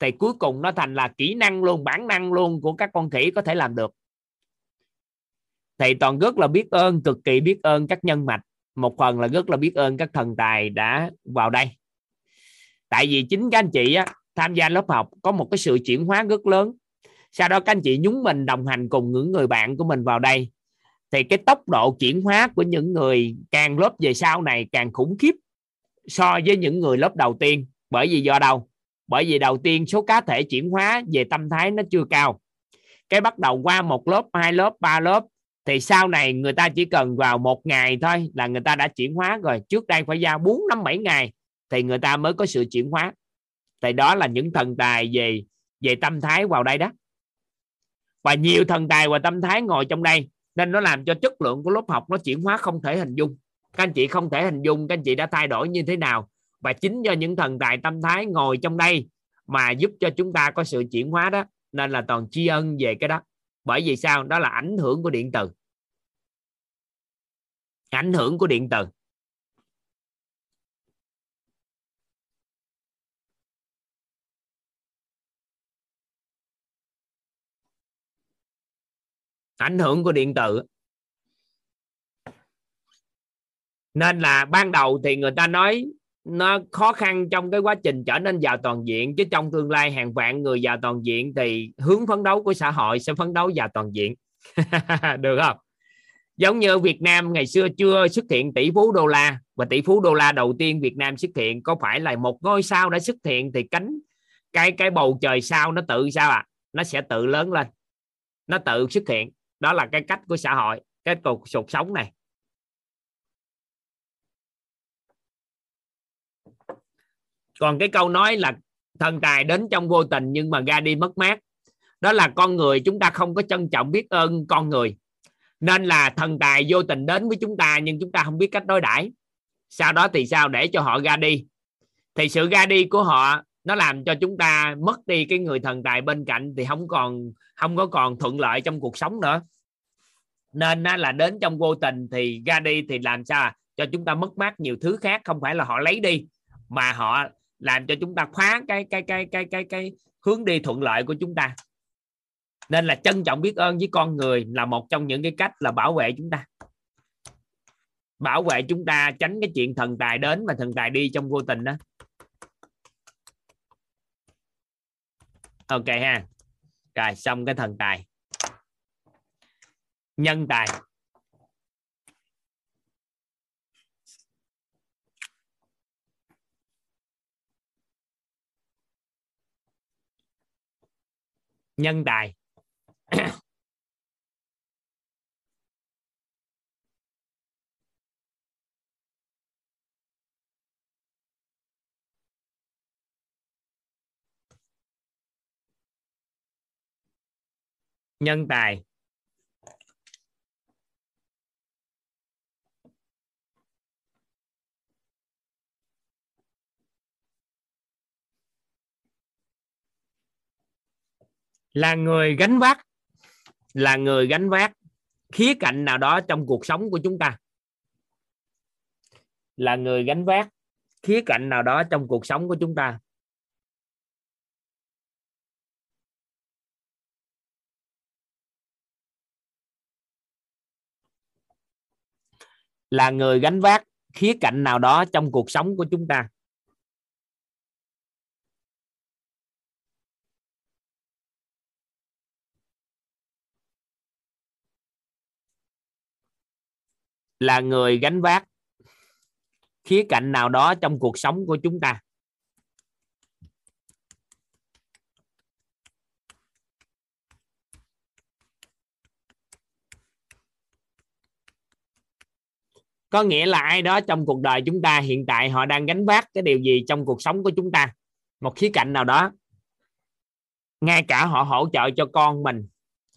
Thì cuối cùng nó thành là kỹ năng luôn, bản năng luôn của các con khỉ có thể làm được thầy toàn rất là biết ơn cực kỳ biết ơn các nhân mạch. Một phần là rất là biết ơn các thần tài đã vào đây. Tại vì chính các anh chị á, tham gia lớp học có một cái sự chuyển hóa rất lớn. Sau đó các anh chị nhúng mình đồng hành cùng những người bạn của mình vào đây. Thì cái tốc độ chuyển hóa của những người càng lớp về sau này càng khủng khiếp so với những người lớp đầu tiên. Bởi vì do đâu? Bởi vì đầu tiên số cá thể chuyển hóa về tâm thái nó chưa cao. Cái bắt đầu qua một lớp hai lớp ba lớp thì sau này người ta chỉ cần vào một ngày thôi là người ta đã chuyển hóa rồi. Trước đây phải giao bốn năm bảy ngày thì người ta mới có sự chuyển hóa. Thì đó là những thần tài về về tâm thái vào đây đó. Và nhiều thần tài và tâm thái ngồi trong đây nên nó làm cho chất lượng của lớp học nó chuyển hóa không thể hình dung. Các anh chị không thể hình dung các anh chị đã thay đổi như thế nào. Và chính do những thần tài tâm thái ngồi trong đây mà giúp cho chúng ta có sự chuyển hóa đó, nên là toàn tri ân về cái đó. Bởi vì sao? Đó là ảnh hưởng của điện từ ảnh hưởng của điện từ. Ảnh hưởng của điện tử nên là ban đầu thì người ta nói nó khó khăn trong cái quá trình trở nên giàu toàn diện, chứ trong tương lai hàng vạn người giàu toàn diện thì hướng phấn đấu của xã hội sẽ phấn đấu giàu toàn diện. Được không? Giống như Việt Nam ngày xưa chưa xuất hiện tỷ phú đô la và tỷ phú đô la đầu tiên Việt Nam xuất hiện có phải là một ngôi sao đã xuất hiện thì cánh, cái cái bầu trời sao nó tự sao à nó sẽ tự lớn lên, nó tự xuất hiện. Đó là cái cách của xã hội, cái cuộc cuộc sống này. Còn cái câu nói là thần tài đến trong vô tình nhưng mà ra đi mất mát đó là con người chúng ta không có trân trọng biết ơn con người nên là thần tài vô tình đến với chúng ta, nhưng chúng ta không biết cách đối đãi. Sau đó thì sao để cho họ ra đi? Thì sự ra đi của họ, nó làm cho chúng ta mất đi cái người thần tài bên cạnh, thì không còn, không có còn thuận lợi trong cuộc sống nữa. Nên là đến trong vô tình thì ra đi thì làm sao à? cho chúng ta mất mát nhiều thứ khác, không phải là họ lấy đi, mà họ làm cho chúng ta khóa cái cái cái cái cái cái hướng đi thuận lợi của chúng ta nên là trân trọng biết ơn với con người là một trong những cái cách là bảo vệ chúng ta. Bảo vệ chúng ta, tránh cái chuyện thần tài đến và thần tài đi trong vô tình đó. Ok ha. Rồi, xong cái thần tài. Nhân tài. Nhân tài. nhân tài. Là người gánh vác là người gánh vác khía cạnh nào đó trong cuộc sống của chúng ta. Là người gánh vác khía cạnh nào đó trong cuộc sống của chúng ta. Là người gánh vác khía cạnh nào đó trong cuộc sống của chúng ta. Là người gánh vác khía cạnh nào đó trong cuộc sống của chúng ta. Có nghĩa là ai đó trong cuộc đời chúng ta hiện tại họ đang gánh vác cái điều gì trong cuộc sống của chúng ta? Một khía cạnh nào đó. Ngay cả họ hỗ trợ cho con mình,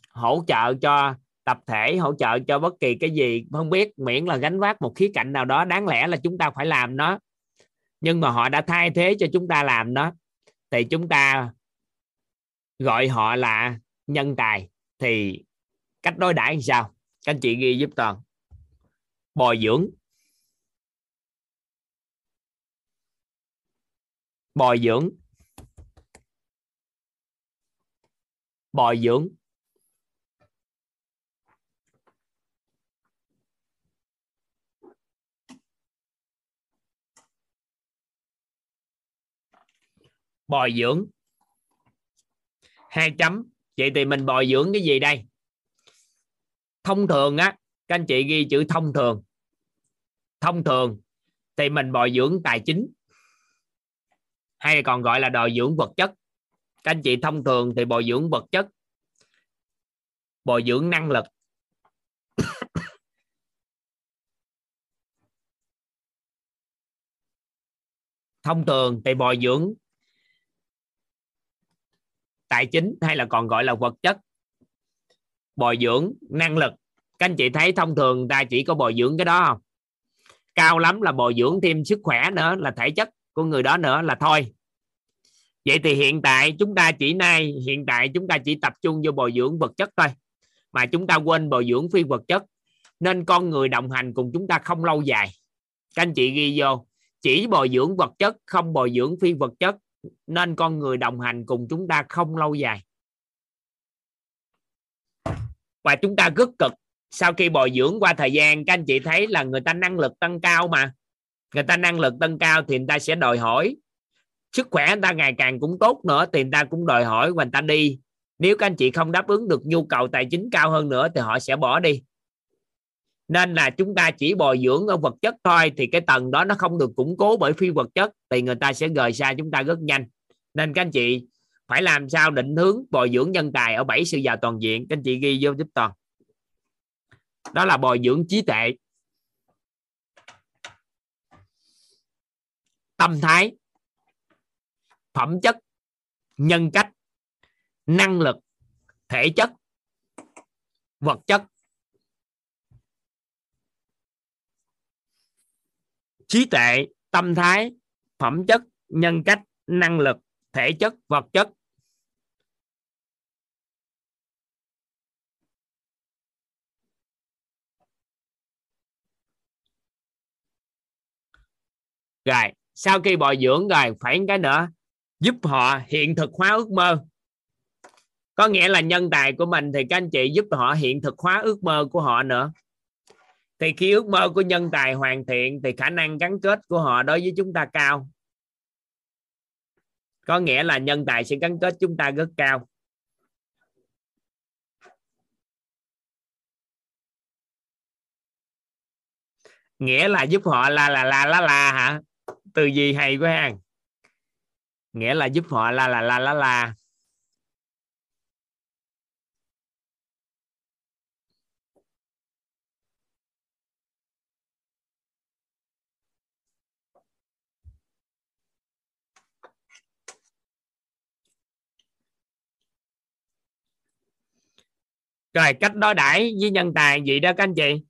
hỗ trợ cho tập thể hỗ trợ cho bất kỳ cái gì, không biết, miễn là gánh vác một khía cạnh nào đó, đáng lẽ là chúng ta phải làm nó. Nhưng mà họ đã thay thế cho chúng ta làm nó, thì chúng ta gọi họ là nhân tài. Thì cách đối đãi làm sao? Các anh chị ghi giúp toàn. Bồi dưỡng. Bồi dưỡng. Bồi dưỡng. Bồi dưỡng. Hai chấm. Vậy thì mình bồi dưỡng cái gì đây? Thông thường á, các anh chị ghi chữ thông thường. Thông thường thì mình bồi dưỡng tài chính. Hay còn gọi là bồi dưỡng vật chất. Các anh chị thông thường thì bồi dưỡng vật chất. Bồi dưỡng năng lực. Thông thường thì bồi dưỡng tài chính hay là còn gọi là vật chất. Bồi dưỡng năng lực. Các anh chị thấy thông thường ta chỉ có bồi dưỡng cái đó không? Cao lắm là bồi dưỡng thêm sức khỏe nữa, là thể chất của người đó nữa là thôi. Vậy thì hiện tại chúng ta chỉ nay, hiện tại chúng ta chỉ tập trung vô bồi dưỡng vật chất thôi. Mà chúng ta quên bồi dưỡng phi vật chất. Nên con người đồng hành cùng chúng ta không lâu dài. Các anh chị ghi vô, chỉ bồi dưỡng vật chất, không bồi dưỡng phi vật chất nên con người đồng hành cùng chúng ta không lâu dài. Và chúng ta rất cực. Sau khi bồi dưỡng qua thời gian, các anh chị thấy là người ta năng lực tăng cao mà. Người ta năng lực tăng cao thì người ta sẽ đòi hỏi. Sức khỏe người ta ngày càng cũng tốt nữa thì người ta cũng đòi hỏi và người ta đi. Nếu các anh chị không đáp ứng được nhu cầu tài chính cao hơn nữa thì họ sẽ bỏ đi nên là chúng ta chỉ bồi dưỡng ở vật chất thôi, thì cái tầng đó nó không được củng cố bởi phi vật chất, thì người ta sẽ rời xa chúng ta rất nhanh. Nên các anh chị phải làm sao định hướng bồi dưỡng nhân tài ở bảy sự giàu toàn diện. Các anh chị ghi vô giúp toàn. Đó là bồi dưỡng trí tuệ. Tâm thái. Phẩm chất. Nhân cách. Năng lực. Thể chất. Vật chất. Trí tuệ, tâm thái, phẩm chất, nhân cách, năng lực, thể chất, vật chất. Rồi, sau khi bồi dưỡng rồi, phải cái nữa, giúp họ hiện thực hóa ước mơ. Có nghĩa là nhân tài của mình thì các anh chị giúp họ hiện thực hóa ước mơ của họ nữa thì khi ước mơ của nhân tài hoàn thiện thì khả năng gắn kết của họ đối với chúng ta cao. Có nghĩa là nhân tài sẽ gắn kết chúng ta rất cao. Nghĩa là giúp họ là là là la la hả? Từ gì hay quá ha? Nghĩa là giúp họ la là la la la. Rồi, cách đối đãi với nhân tài gì đó các anh chị.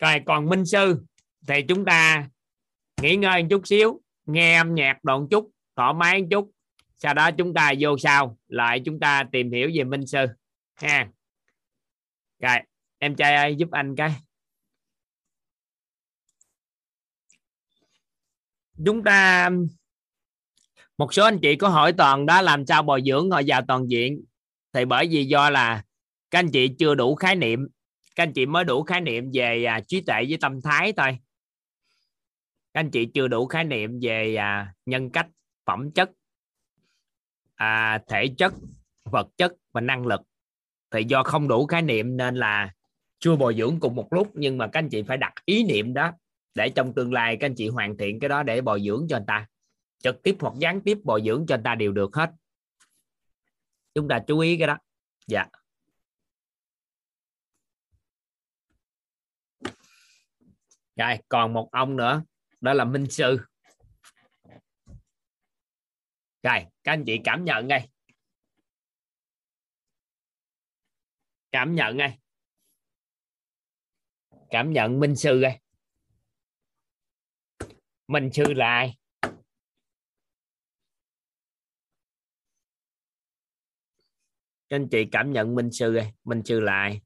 Rồi, còn minh sư, thì chúng ta nghỉ ngơi một chút xíu, nghe âm nhạc đoạn chút, thoải mái một chút. Sau đó chúng ta vô sau, lại chúng ta tìm hiểu về minh sư, ha. Rồi, em trai ơi, giúp anh cái. Chúng ta một số anh chị có hỏi toàn đó làm sao bồi dưỡng họ vào toàn diện. Thì bởi vì do là các anh chị chưa đủ khái niệm các anh chị mới đủ khái niệm về à, trí tuệ với tâm thái thôi. Các anh chị chưa đủ khái niệm về à, nhân cách phẩm chất à, thể chất vật chất và năng lực. Thì do không đủ khái niệm nên là chưa bồi dưỡng cùng một lúc nhưng mà các anh chị phải đặt ý niệm đó để trong tương lai các anh chị hoàn thiện cái đó để bồi dưỡng cho anh ta. Trực tiếp hoặc gián tiếp bồi dưỡng cho anh ta đều được hết. Chúng ta chú ý cái đó. Dạ. Rồi, còn một ông nữa, đó là minh sư. Rồi, các anh chị cảm nhận ngay. Cảm nhận ngay. Cảm nhận minh sư ngay minh sư là ai các anh chị cảm nhận minh sư đây minh sư là ai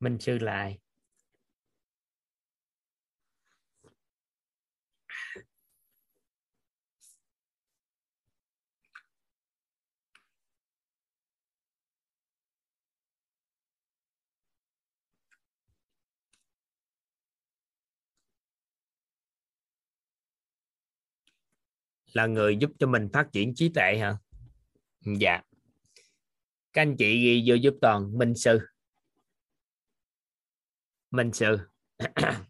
minh sư là ai là người giúp cho mình phát triển trí tuệ hả? Ừ, dạ. Các anh chị ghi vô giúp toàn, minh sư. Minh sư.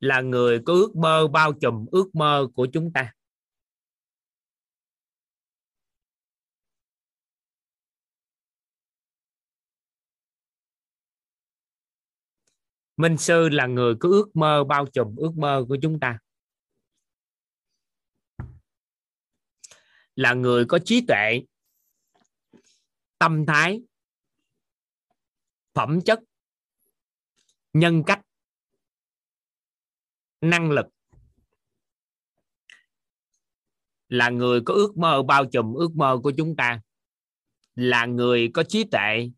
Là người có ước mơ bao trùm, ước mơ của chúng ta. Minh sư là người có ước mơ bao trùm ước mơ của chúng ta. Là người có trí tuệ, tâm thái, phẩm chất, nhân cách, năng lực. Là người có ước mơ bao trùm ước mơ của chúng ta. Là người có trí tuệ,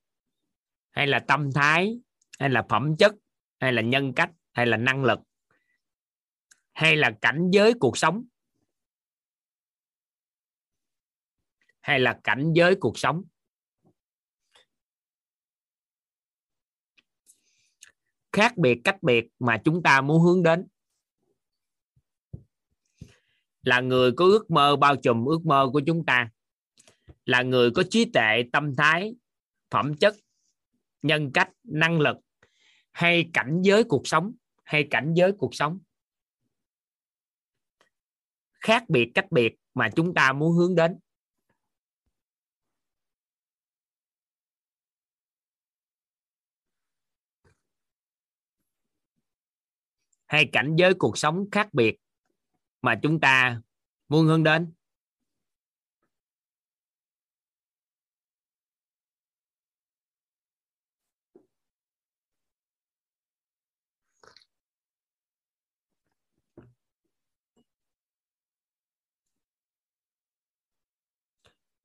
hay là tâm thái, hay là phẩm chất hay là nhân cách, hay là năng lực, hay là cảnh giới cuộc sống, hay là cảnh giới cuộc sống. Khác biệt cách biệt mà chúng ta muốn hướng đến. Là người có ước mơ bao trùm ước mơ của chúng ta. Là người có trí tuệ, tâm thái, phẩm chất, nhân cách, năng lực hay cảnh giới cuộc sống, hay cảnh giới cuộc sống. Khác biệt cách biệt mà chúng ta muốn hướng đến. Hay cảnh giới cuộc sống khác biệt mà chúng ta muốn hướng đến.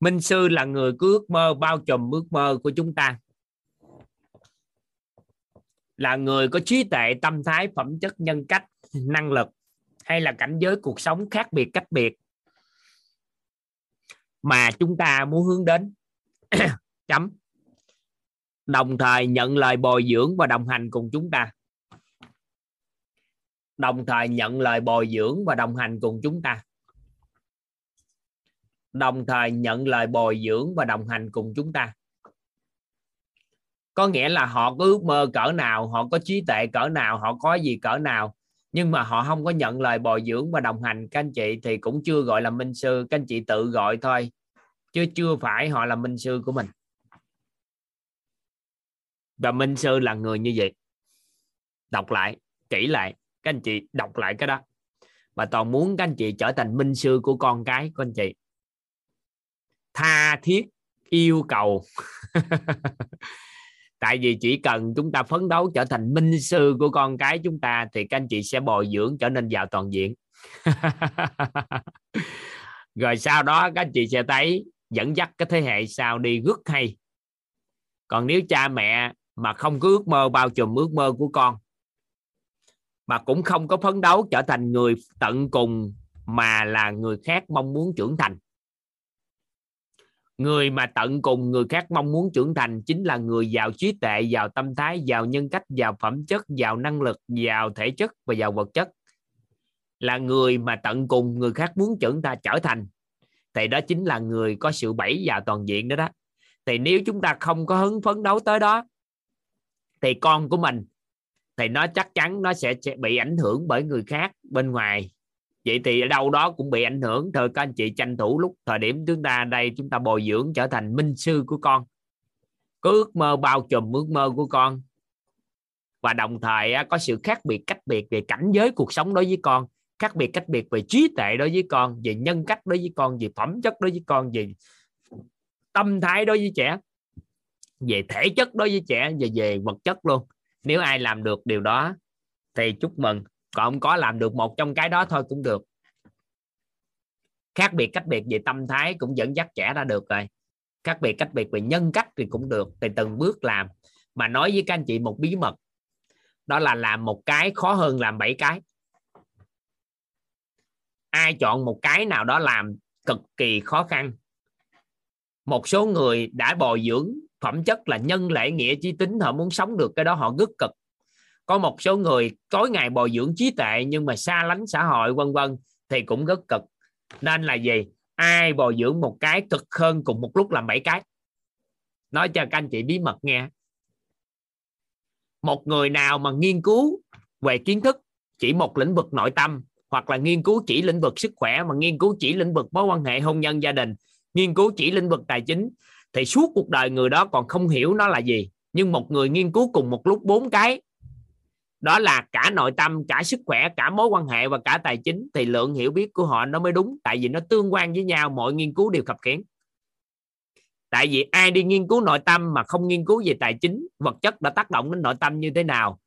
Minh sư là người cứ ước mơ, bao trùm ước mơ của chúng ta. Là người có trí tuệ, tâm thái, phẩm chất, nhân cách, năng lực, hay là cảnh giới cuộc sống khác biệt, cách biệt mà chúng ta muốn hướng đến. Chấm. Đồng thời nhận lời bồi dưỡng và đồng hành cùng chúng ta. Đồng thời nhận lời bồi dưỡng và đồng hành cùng chúng ta đồng thời nhận lời bồi dưỡng và đồng hành cùng chúng ta. Có nghĩa là họ có ước mơ cỡ nào, họ có trí tuệ cỡ nào, họ có gì cỡ nào, nhưng mà họ không có nhận lời bồi dưỡng và đồng hành. Các anh chị thì cũng chưa gọi là minh sư, các anh chị tự gọi thôi, chứ chưa phải họ là minh sư của mình. Và minh sư là người như vậy. Đọc lại, kỹ lại, các anh chị đọc lại cái đó. Và toàn muốn các anh chị trở thành minh sư của con cái của anh chị tha thiết, yêu cầu. Tại vì chỉ cần chúng ta phấn đấu trở thành minh sư của con cái chúng ta, thì các anh chị sẽ bồi dưỡng trở nên giàu toàn diện. Rồi sau đó các anh chị sẽ thấy dẫn dắt cái thế hệ sau đi rất hay. Còn nếu cha mẹ mà không có ước mơ bao trùm ước mơ của con, mà cũng không có phấn đấu trở thành người tận cùng mà là người khác mong muốn trưởng thành người mà tận cùng, người khác mong muốn trưởng thành chính là người giàu trí tuệ, giàu tâm thái, giàu nhân cách, giàu phẩm chất, giàu năng lực, giàu thể chất và giàu vật chất. Là người mà tận cùng, người khác muốn trưởng ta trở thành. Thì đó chính là người có sự bảy vào toàn diện đó đó. Thì nếu chúng ta không có hứng phấn đấu tới đó, thì con của mình, thì nó chắc chắn nó sẽ bị ảnh hưởng bởi người khác bên ngoài vậy thì ở đâu đó cũng bị ảnh hưởng. Thôi các anh chị, tranh thủ lúc thời điểm chúng ta đây chúng ta bồi dưỡng trở thành minh sư của con. Có ước mơ bao trùm ước mơ của con. Và đồng thời có sự khác biệt cách biệt về cảnh giới cuộc sống đối với con, khác biệt cách biệt về trí tuệ đối với con, về nhân cách đối với con, về phẩm chất đối với con, về tâm thái đối với trẻ, về thể chất đối với trẻ, và về vật chất luôn. Nếu ai làm được điều đó, thì chúc mừng còn không có làm được một trong cái đó thôi cũng được. Khác biệt cách biệt về tâm thái cũng dẫn dắt trẻ ra được rồi. Khác biệt cách biệt về nhân cách thì cũng được thì từng bước làm. Mà nói với các anh chị một bí mật, đó là làm một cái khó hơn làm bảy cái. Ai chọn một cái nào đó làm cực kỳ khó khăn. Một số người đã bồi dưỡng phẩm chất là nhân lễ nghĩa chi tính, họ muốn sống được cái đó, họ rất cực có một số người tối ngày bồi dưỡng trí tuệ nhưng mà xa lánh xã hội, vân vân, thì cũng rất cực. Nên là gì? Ai bồi dưỡng một cái cực hơn cùng một lúc làm bảy cái? Nói cho các anh chị bí mật nghe. Một người nào mà nghiên cứu về kiến thức chỉ một lĩnh vực nội tâm, hoặc là nghiên cứu chỉ lĩnh vực sức khỏe, mà nghiên cứu chỉ lĩnh vực mối quan hệ hôn nhân gia đình, nghiên cứu chỉ lĩnh vực tài chính, thì suốt cuộc đời người đó còn không hiểu nó là gì. Nhưng một người nghiên cứu cùng một lúc bốn cái đó là cả nội tâm, cả sức khỏe, cả mối quan hệ và cả tài chính thì lượng hiểu biết của họ nó mới đúng, tại vì nó tương quan với nhau mọi nghiên cứu đều khập khiển tại vì ai đi nghiên cứu nội tâm mà không nghiên cứu về tài chính, vật chất đã tác động đến nội tâm như thế nào?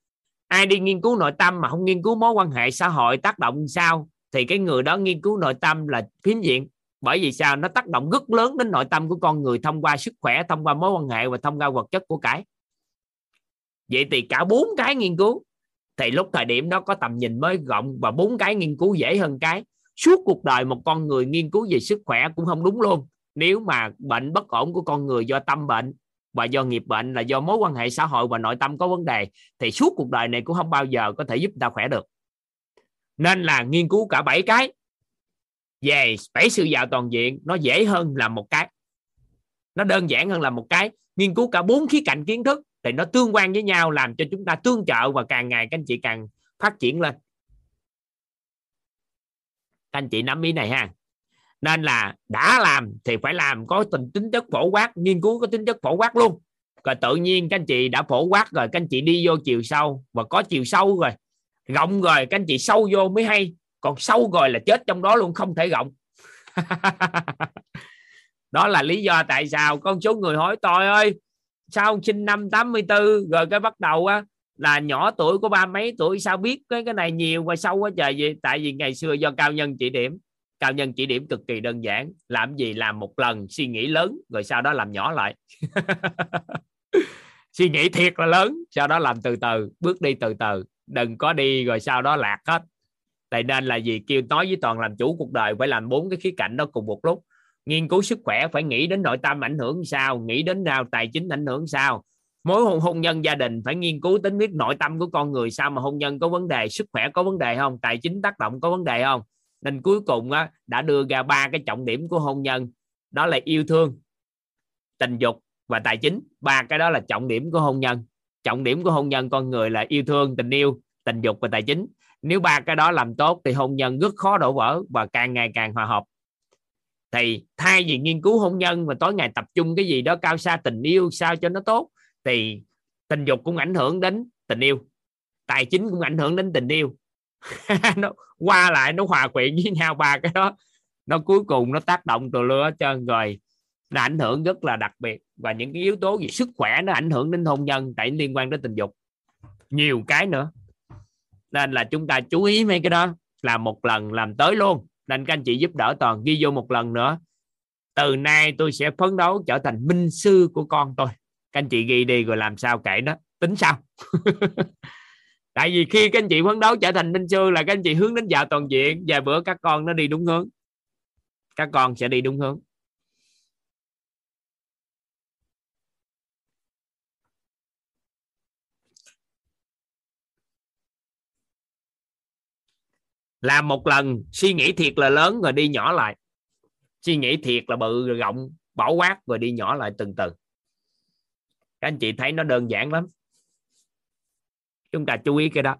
Ai đi nghiên cứu nội tâm mà không nghiên cứu mối quan hệ xã hội tác động sao? Thì cái người đó nghiên cứu nội tâm là phiến diện. Bởi vì sao? Nó tác động rất lớn đến nội tâm của con người thông qua sức khỏe, thông qua mối quan hệ và thông qua vật chất của cải vậy thì cả bốn cái nghiên cứu thì lúc thời điểm đó có tầm nhìn mới rộng và bốn cái nghiên cứu dễ hơn cái. Suốt cuộc đời một con người nghiên cứu về sức khỏe cũng không đúng luôn. Nếu mà bệnh bất ổn của con người do tâm bệnh và do nghiệp bệnh là do mối quan hệ xã hội và nội tâm có vấn đề, thì suốt cuộc đời này cũng không bao giờ có thể giúp ta khỏe được. Nên là nghiên cứu cả bảy cái. Về bảy sự giàu toàn diện, nó dễ hơn là một cái. Nó đơn giản hơn là một cái. Nghiên cứu cả bốn khía cạnh kiến thức thì nó tương quan với nhau, làm cho chúng ta tương trợ và càng ngày các anh chị càng phát triển lên. Các anh chị nắm ý này ha. Nên là đã làm thì phải làm, có tình tính chất phổ quát, nghiên cứu có tính chất phổ quát luôn. Rồi tự nhiên các anh chị đã phổ quát rồi, các anh chị đi vô chiều sâu, và có chiều sâu rồi, rộng rồi, các anh chị sâu vô mới hay. Còn sâu rồi là chết trong đó luôn, không thể rộng. Đó là lý do tại sao con số người hỏi tôi ơi sau sinh năm 84 rồi cái bắt đầu á, là nhỏ tuổi của ba mấy tuổi, sao biết cái cái này nhiều và sâu quá trời vậy? Tại vì ngày xưa do cao nhân chỉ điểm, cao nhân chỉ điểm cực kỳ đơn giản, làm gì làm một lần, suy nghĩ lớn, rồi sau đó làm nhỏ lại. Suy nghĩ thiệt là lớn, sau đó làm từ từ, bước đi từ từ, đừng có đi rồi sau đó lạc hết. Tại nên là gì kêu nói với toàn làm chủ cuộc đời phải làm bốn cái khía cạnh đó cùng một lúc nghiên cứu sức khỏe phải nghĩ đến nội tâm ảnh hưởng sao nghĩ đến nào tài chính ảnh hưởng sao. Mối hôn, hôn nhân gia đình phải nghiên cứu tính biết nội tâm của con người sao mà hôn nhân có vấn đề sức khỏe có vấn đề không tài chính tác động có vấn đề không. Nên cuối cùng á, đã đưa ra ba cái trọng điểm của hôn nhân đó là yêu thương tình dục và tài chính. Ba cái đó là trọng điểm của hôn nhân. Trọng điểm của hôn nhân con người là yêu thương tình yêu tình dục và tài chính. Nếu ba cái đó làm tốt thì hôn nhân rất khó đổ vỡ và càng ngày càng hòa hợp thì thay vì nghiên cứu hôn nhân mà tối ngày tập trung cái gì đó cao xa tình yêu sao cho nó tốt, thì tình dục cũng ảnh hưởng đến tình yêu. Tài chính cũng ảnh hưởng đến tình yêu. Nó qua lại, nó hòa quyện với nhau ba cái đó. Nó cuối cùng nó tác động từ lưa hết trơn rồi nó ảnh hưởng rất là đặc biệt. Và những cái yếu tố về sức khỏe nó ảnh hưởng đến hôn nhân tại liên quan đến tình dục. Nhiều cái nữa. Nên là chúng ta chú ý mấy cái đó làm một lần làm tới luôn nên các anh chị giúp đỡ toàn ghi vô một lần nữa. Từ nay tôi sẽ phấn đấu trở thành minh sư của con tôi. Các anh chị ghi đi rồi làm sao kể đó. Tính sau tại vì khi các anh chị phấn đấu trở thành minh sư là các anh chị hướng đến giàu toàn diện. Và bữa các con nó đi đúng hướng. Các con sẽ đi đúng hướng. Làm một lần, suy nghĩ thiệt là lớn rồi đi nhỏ lại. Suy nghĩ thiệt là bự rồi rộng, bỏ quát rồi đi nhỏ lại từng từ. Các anh chị thấy nó đơn giản lắm. Chúng ta chú ý cái đó.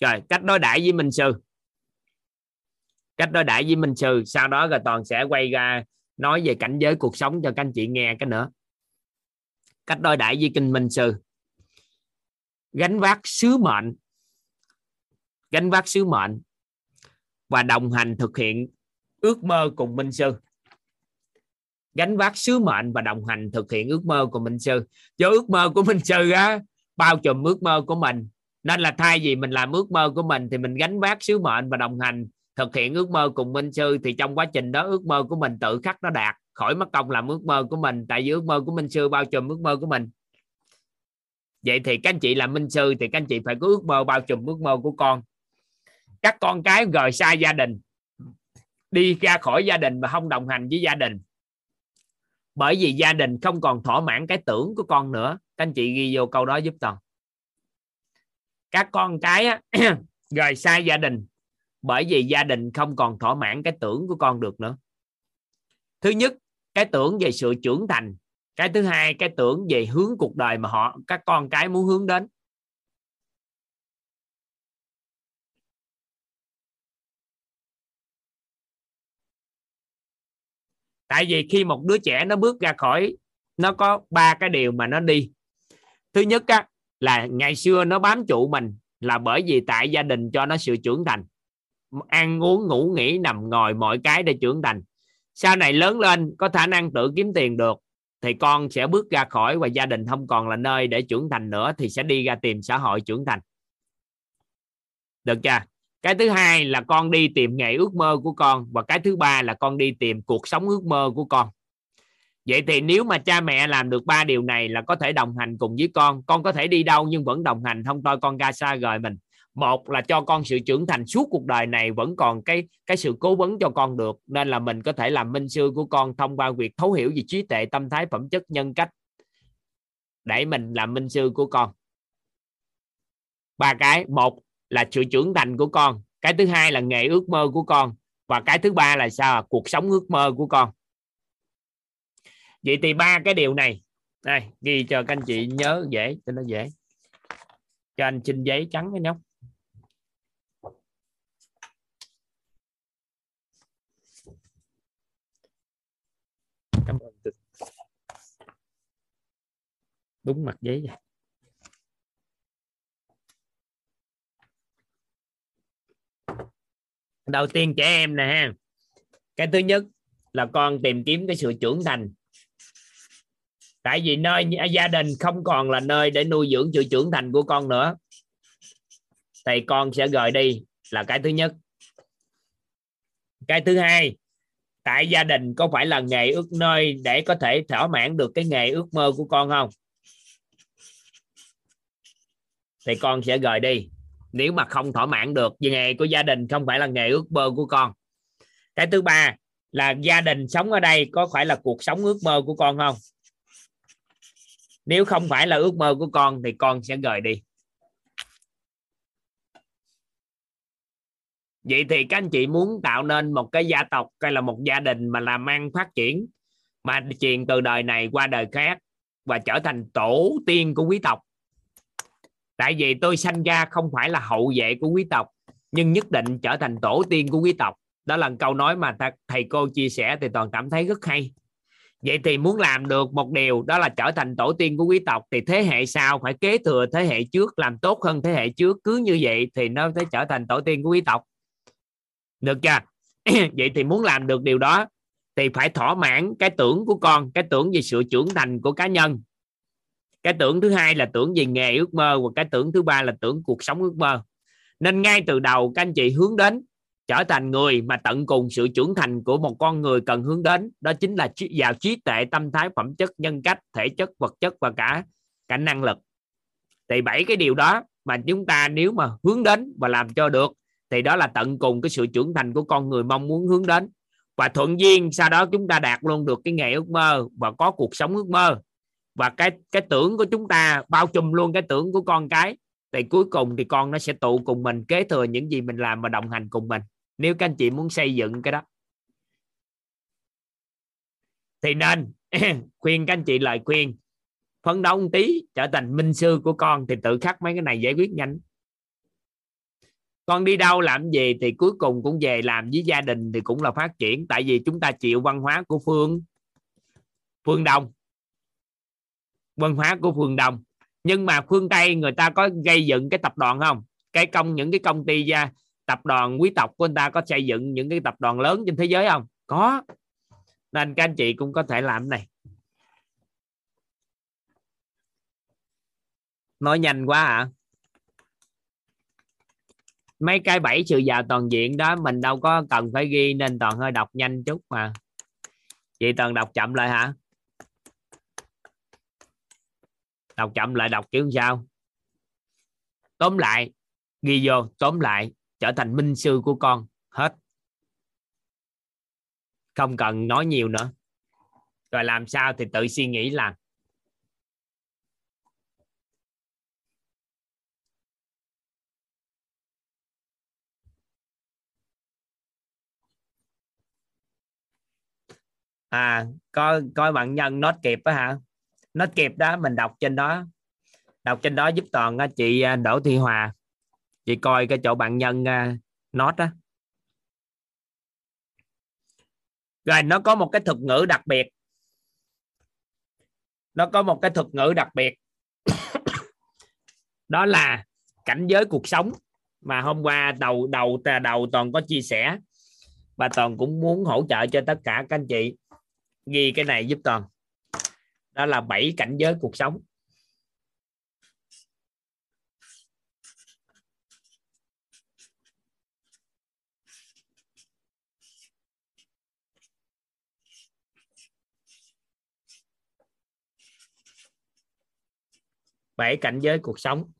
Rồi, cách đối đãi với minh sư. Cách đối đãi với minh sư, sau đó rồi toàn sẽ quay ra nói về cảnh giới cuộc sống cho các anh chị nghe cái nữa. Cách đối đãi với kinh minh sư gánh vác sứ mệnh gánh vác sứ mệnh và đồng hành thực hiện ước mơ cùng minh sư gánh vác sứ mệnh và đồng hành thực hiện ước mơ của minh sư do ước mơ của minh sư á bao trùm ước mơ của mình nên là thay vì mình làm ước mơ của mình thì mình gánh vác sứ mệnh và đồng hành thực hiện ước mơ cùng minh sư thì trong quá trình đó ước mơ của mình tự khắc nó đạt khỏi mất công làm ước mơ của mình tại vì ước mơ của minh sư bao trùm ước mơ của mình vậy thì các anh chị là minh sư thì các anh chị phải có ước mơ bao trùm ước mơ của con. Các con cái rời xa gia đình đi ra khỏi gia đình mà không đồng hành với gia đình. Bởi vì gia đình không còn thỏa mãn cái tưởng của con nữa. Các anh chị ghi vô câu đó giúp toàn các con cái á, rời xa gia đình bởi vì gia đình không còn thỏa mãn cái tưởng của con được nữa. Thứ nhất cái tưởng về sự trưởng thành cái thứ hai cái tưởng về hướng cuộc đời mà họ các con cái muốn hướng đến. Tại vì khi một đứa trẻ nó bước ra khỏi nó có ba cái điều mà nó đi. Thứ nhất á, là ngày xưa nó bám trụ mình là bởi vì tại gia đình cho nó sự trưởng thành. Ăn uống ngủ nghỉ nằm ngồi mọi cái để trưởng thành. Sau này lớn lên có khả năng tự kiếm tiền được thì con sẽ bước ra khỏi và gia đình không còn là nơi để trưởng thành nữa thì sẽ đi ra tìm xã hội trưởng thành. Được chưa? Cái thứ hai là con đi tìm nghề ước mơ của con và cái thứ ba là con đi tìm cuộc sống ước mơ của con. Vậy thì nếu mà cha mẹ làm được ba điều này là có thể đồng hành cùng với con con có thể đi đâu nhưng vẫn đồng hành, không thôi con ra xa rời mình một là cho con sự trưởng thành suốt cuộc đời này vẫn còn cái cái sự cố vấn cho con được, nên là mình có thể làm minh sư của con thông qua việc thấu hiểu về trí tuệ, tâm thái, phẩm chất, nhân cách. Để mình làm minh sư của con. Ba cái, một là sự trưởng thành của con. Cái thứ hai là nghề ước mơ của con. Và cái thứ ba là sao? Cuộc sống ước mơ của con. Vậy thì ba cái điều này. Đây, ghi cho các anh chị nhớ dễ, cho nó dễ. Cho anh xin giấy trắng cái nhóc. Đúng mặt giấy vậy. Đầu tiên trẻ em nè ha. Cái thứ nhất là con tìm kiếm cái sự trưởng thành. Tại vì nơi gia đình không còn là nơi để nuôi dưỡng sự trưởng thành của con nữa. Thì con sẽ rời đi là cái thứ nhất. Cái thứ hai, tại gia đình có phải là nghề ước nơi để có thể thỏa mãn được cái nghề ước mơ của con không? Thì con sẽ rời đi. Nếu mà không thỏa mãn được vì nghề của gia đình không phải là nghề ước mơ của con. Cái thứ ba là gia đình sống ở đây có phải là cuộc sống ước mơ của con không? Nếu không phải là ước mơ của con thì con sẽ rời đi. Vậy thì các anh chị muốn tạo nên một cái gia tộc hay là một gia đình mà làm ăn phát triển, mà truyền từ đời này qua đời khác và trở thành tổ tiên của quý tộc tại vì tôi sanh ra không phải là hậu vệ của quý tộc, nhưng nhất định trở thành tổ tiên của quý tộc. Đó là câu nói mà thầy cô chia sẻ, thì toàn cảm thấy rất hay. Vậy thì muốn làm được một điều, đó là trở thành tổ tiên của quý tộc, thì thế hệ sau phải kế thừa thế hệ trước, làm tốt hơn thế hệ trước. Cứ như vậy thì nó sẽ trở thành tổ tiên của quý tộc. Được chưa? Vậy thì muốn làm được điều đó, thì phải thỏa mãn cái tưởng của con, cái tưởng về sự trưởng thành của cá nhân cái tưởng thứ hai là tưởng về nghề ước mơ, và cái tưởng thứ ba là tưởng cuộc sống ước mơ. Nên ngay từ đầu, các anh chị hướng đến trở thành người mà tận cùng sự trưởng thành của một con người cần hướng đến, đó chính là vào trí tuệ, tâm thái, phẩm chất, nhân cách, thể chất, vật chất và cả cả năng lực. Thì bảy cái điều đó mà chúng ta nếu mà hướng đến và làm cho được, thì đó là tận cùng cái sự trưởng thành của con người mong muốn hướng đến. Và thuận duyên, sau đó chúng ta đạt luôn được cái nghề ước mơ và có cuộc sống ước mơ và cái cái tưởng của chúng ta, bao trùm luôn cái tưởng của con cái, thì cuối cùng thì con nó sẽ tụ cùng mình, kế thừa những gì mình làm và đồng hành cùng mình. Nếu các anh chị muốn xây dựng cái đó. Thì nên khuyên các anh chị lời khuyên. Phấn đấu một tí, trở thành minh sư của con, thì tự khắc mấy cái này giải quyết nhanh. Con đi đâu làm gì thì cuối cùng cũng về làm với gia đình thì cũng là phát triển. Tại vì chúng ta chịu văn hóa của phương. Phương đông văn hóa của phương đông. Nhưng mà phương tây người ta có gây dựng cái tập đoàn không? Cái công, những cái công ty gia tập đoàn quý tộc của người ta có xây dựng những cái tập đoàn lớn trên thế giới không? Có. Nên các anh chị cũng có thể làm này. Nói nhanh quá hả? À? mấy cái bảy sự giàu toàn diện đó mình đâu có cần phải ghi nên toàn hơi đọc nhanh chút mà. Chị toàn đọc chậm lại hả? Đọc chậm lại đọc kiểu sao? Tóm lại, ghi vô, tóm lại, trở thành minh sư của con. Hết. Không cần nói nhiều nữa. Rồi làm sao thì tự suy nghĩ làm à coi coi bạn nhân nốt kịp á hả? Nó kịp đó, mình đọc trên đó. Đọc trên đó giúp toàn à, chị à, Đỗ Thị Hòa. Chị coi cái chỗ bạn nhân à, nốt đó rồi, nó có một cái thuật ngữ đặc biệt. Nó có một cái thuật ngữ đặc biệt. Đó là cảnh giới cuộc sống. Mà hôm qua đầu đầu đầu toàn có chia sẻ. Và toàn cũng muốn hỗ trợ cho tất cả các anh chị. Ghi cái này giúp toàn đó là bảy cảnh giới cuộc sống. Bảy cảnh giới cuộc sống.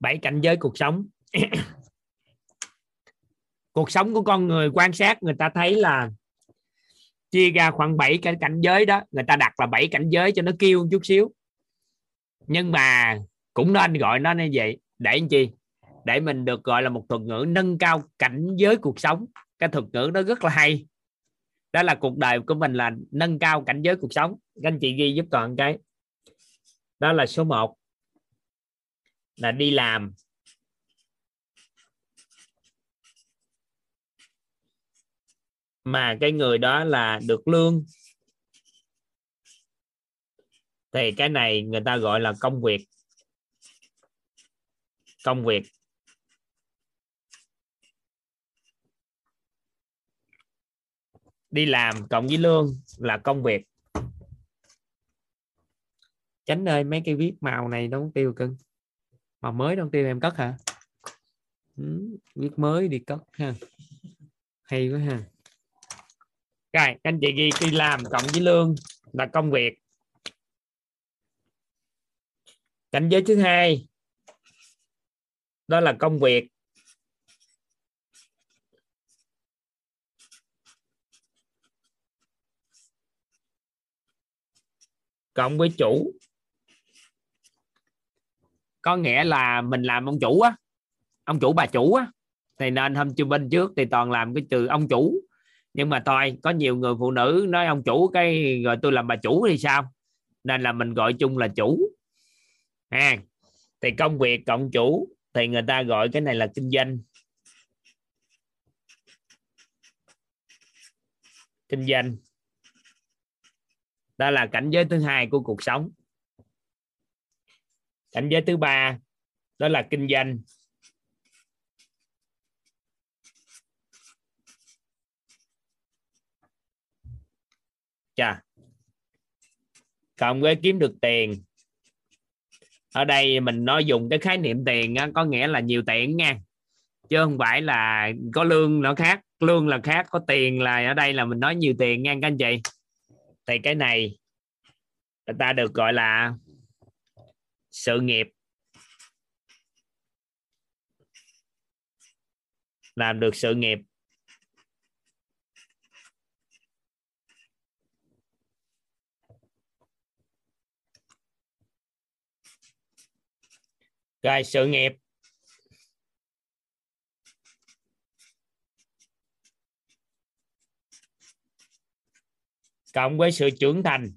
Bảy cảnh giới cuộc sống. Cuộc sống của con người quan sát, người ta thấy là chia ra khoảng 7 cái cảnh giới đó, người ta đặt là bảy cảnh giới cho nó kêu chút xíu. Nhưng mà cũng nên gọi nó như vậy, để làm chi? Để mình được gọi là một thuật ngữ nâng cao cảnh giới cuộc sống. Cái thuật ngữ nó rất là hay. Đó là cuộc đời của mình là nâng cao cảnh giới cuộc sống. Các anh chị ghi giúp toàn cái. Đó là số 1 là đi làm. Mà cái người đó là được lương. Thì cái này người ta gọi là công việc. Công việc. Đi làm cộng với lương là công việc. Tránh ơi, mấy cái viết màu này nó tiêu cưng mà mới đầu tiên em cất hả? Ừ, viết mới đi cất ha. Hay quá ha. Rồi anh chị ghi đi làm cộng với lương là công việc. Cảnh giới thứ hai đó là công việc. Cộng với chủ có nghĩa là mình làm ông chủ á ông chủ bà chủ á thì nên hôm chưa bên trước thì toàn làm cái từ ông chủ. Nhưng mà thôi có nhiều người phụ nữ nói ông chủ cái rồi tôi làm bà chủ thì sao? Nên là mình gọi chung là chủ. À, thì công việc cộng chủ thì người ta gọi cái này là kinh doanh. Kinh doanh. Đó là cảnh giới thứ hai của cuộc sống cảnh giới thứ ba đó là kinh doanh. Chà. Cộng với kiếm được tiền. Ở đây mình nói dùng cái khái niệm tiền á, có nghĩa là nhiều tiền nha. Chứ không phải là có lương nó khác lương là khác có tiền là ở đây là mình nói nhiều tiền nha các anh chị. Thì cái này người ta được gọi là sự nghiệp. Làm được sự nghiệp. Rồi sự nghiệp. Cộng với sự trưởng thành.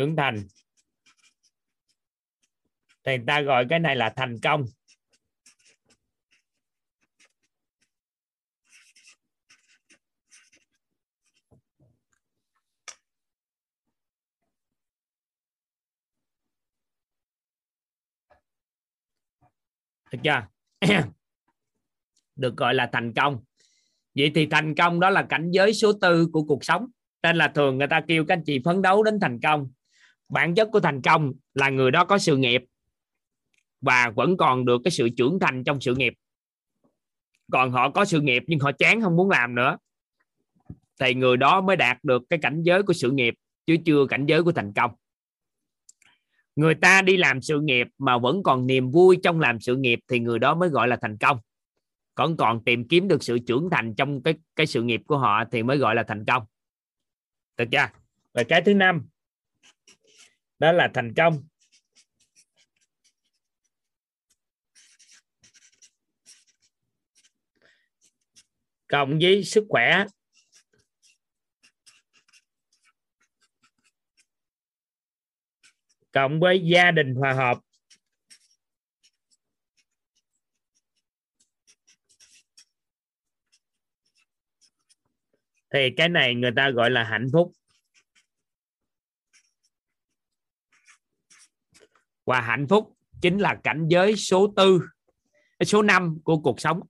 Trưởng thành. Thì người ta gọi cái này là thành công. Được chưa? Được gọi là thành công. Vậy thì thành công đó là cảnh giới số tư của cuộc sống. Nên là thường người ta kêu các anh chị phấn đấu đến thành công bản chất của thành công là người đó có sự nghiệp và vẫn còn được cái sự trưởng thành trong sự nghiệp. Còn họ có sự nghiệp nhưng họ chán không muốn làm nữa. Thì người đó mới đạt được cái cảnh giới của sự nghiệp, chứ chưa cảnh giới của thành công. Người ta đi làm sự nghiệp mà vẫn còn niềm vui trong làm sự nghiệp thì người đó mới gọi là thành công. Còn còn tìm kiếm được sự trưởng thành trong cái cái sự nghiệp của họ thì mới gọi là thành công. Được chưa? Và cái thứ năm đó là thành công. Cộng với sức khỏe. Cộng với gia đình hòa hợp. Thì cái này người ta gọi là hạnh phúc. Và hạnh phúc chính là cảnh giới số tư số 5 của cuộc sống.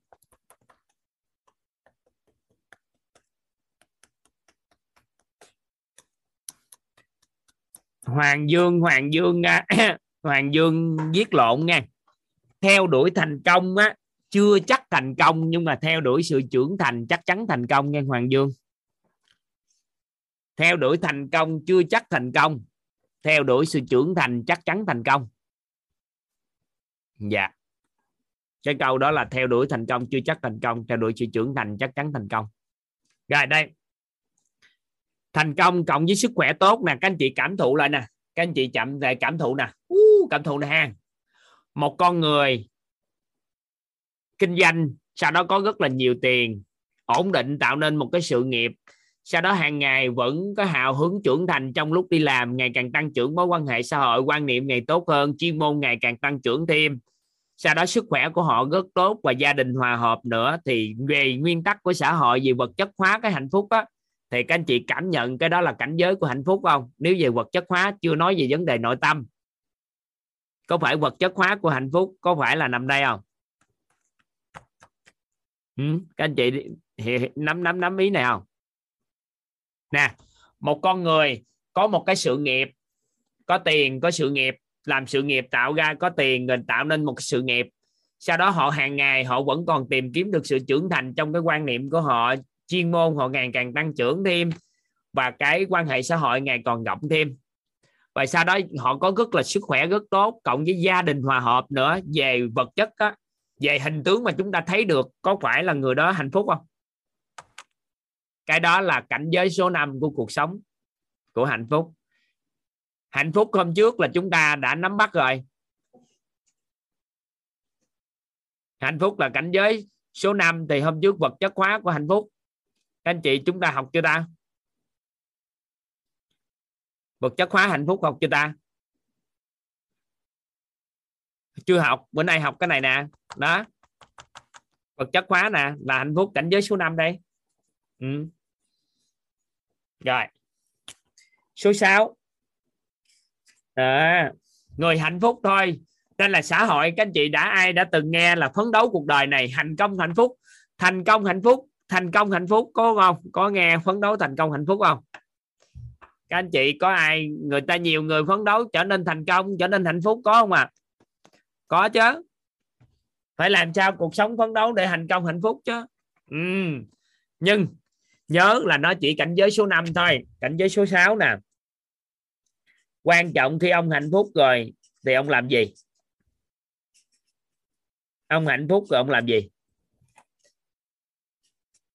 Hoàng Dương Hoàng Dương Hoàng Dương viết lộn nha. Theo đuổi thành công á, chưa chắc thành công, nhưng mà theo đuổi sự trưởng thành chắc chắn thành công nha, Hoàng Dương. Theo đuổi thành công, chưa chắc thành công. Theo đuổi sự trưởng thành chắc chắn thành công dạ. Cái câu đó là theo đuổi thành công, chưa chắc thành công, theo đuổi sự trưởng thành chắc chắn thành công. Rồi đây. Thành công cộng với sức khỏe tốt nè, các anh chị cảm thụ lại nè. Các anh chị chậm về cảm thụ nè. Cảm thụ nè ha. Một con người kinh doanh, sau đó có rất là nhiều tiền, ổn định, tạo nên một cái sự nghiệp. Sau đó hàng ngày vẫn có hào hứng trưởng thành, trong lúc đi làm ngày càng tăng trưởng, mối quan hệ xã hội, quan niệm ngày tốt hơn, chuyên môn ngày càng tăng trưởng thêm sau đó sức khỏe của họ rất tốt và gia đình hòa hợp nữa. Thì về nguyên tắc của xã hội về vật chất hóa cái hạnh phúc á thì các anh chị cảm nhận cái đó là cảnh giới của hạnh phúc không? Nếu về vật chất hóa chưa nói về vấn đề nội tâm. Có phải vật chất hóa của hạnh phúc có phải là nằm đây không? Ừ, các anh chị nắm nắm nắm ý này không? Nè một con người có một cái sự nghiệp có tiền có sự nghiệp làm sự nghiệp tạo ra có tiền rồi tạo nên một sự nghiệp. Sau đó họ hàng ngày họ vẫn còn tìm kiếm được sự trưởng thành trong cái quan niệm của họ chuyên môn họ ngày càng tăng trưởng thêm và cái quan hệ xã hội ngày còn rộng thêm. Và sau đó họ có rất là sức khỏe rất tốt cộng với gia đình hòa hợp nữa về vật chất á, về hình tướng mà chúng ta thấy được có phải là người đó hạnh phúc không? Cái đó là cảnh giới số 5 của cuộc sống của hạnh phúc hạnh phúc hôm trước là chúng ta đã nắm bắt rồi. Hạnh phúc là cảnh giới số 5 thì hôm trước vật chất hóa của hạnh phúc. Các anh chị, chúng ta học chưa ta? Vật chất hóa hạnh phúc học chưa ta? Chưa học, bữa nay học cái này nè. Đó. Vật chất hóa nè, là hạnh phúc cảnh giới số 5 đây. Ừ. rồi. Số 6 à, người hạnh phúc thôi. Nên là xã hội các anh chị đã ai đã từng nghe là phấn đấu cuộc đời này thành công hạnh phúc? Thành công hạnh phúc thành công hạnh phúc có không? Có nghe phấn đấu thành công hạnh phúc không? Các anh chị có ai người ta nhiều người phấn đấu trở nên thành công trở nên hạnh phúc có không à có chứ. Phải làm sao cuộc sống phấn đấu để thành công hạnh phúc chứ? Ừ. nhưng nhớ là nó chỉ cảnh giới số 5 thôi. Cảnh giới số 6 nè quan trọng khi ông hạnh phúc rồi thì ông làm gì? Ông hạnh phúc rồi ông làm gì?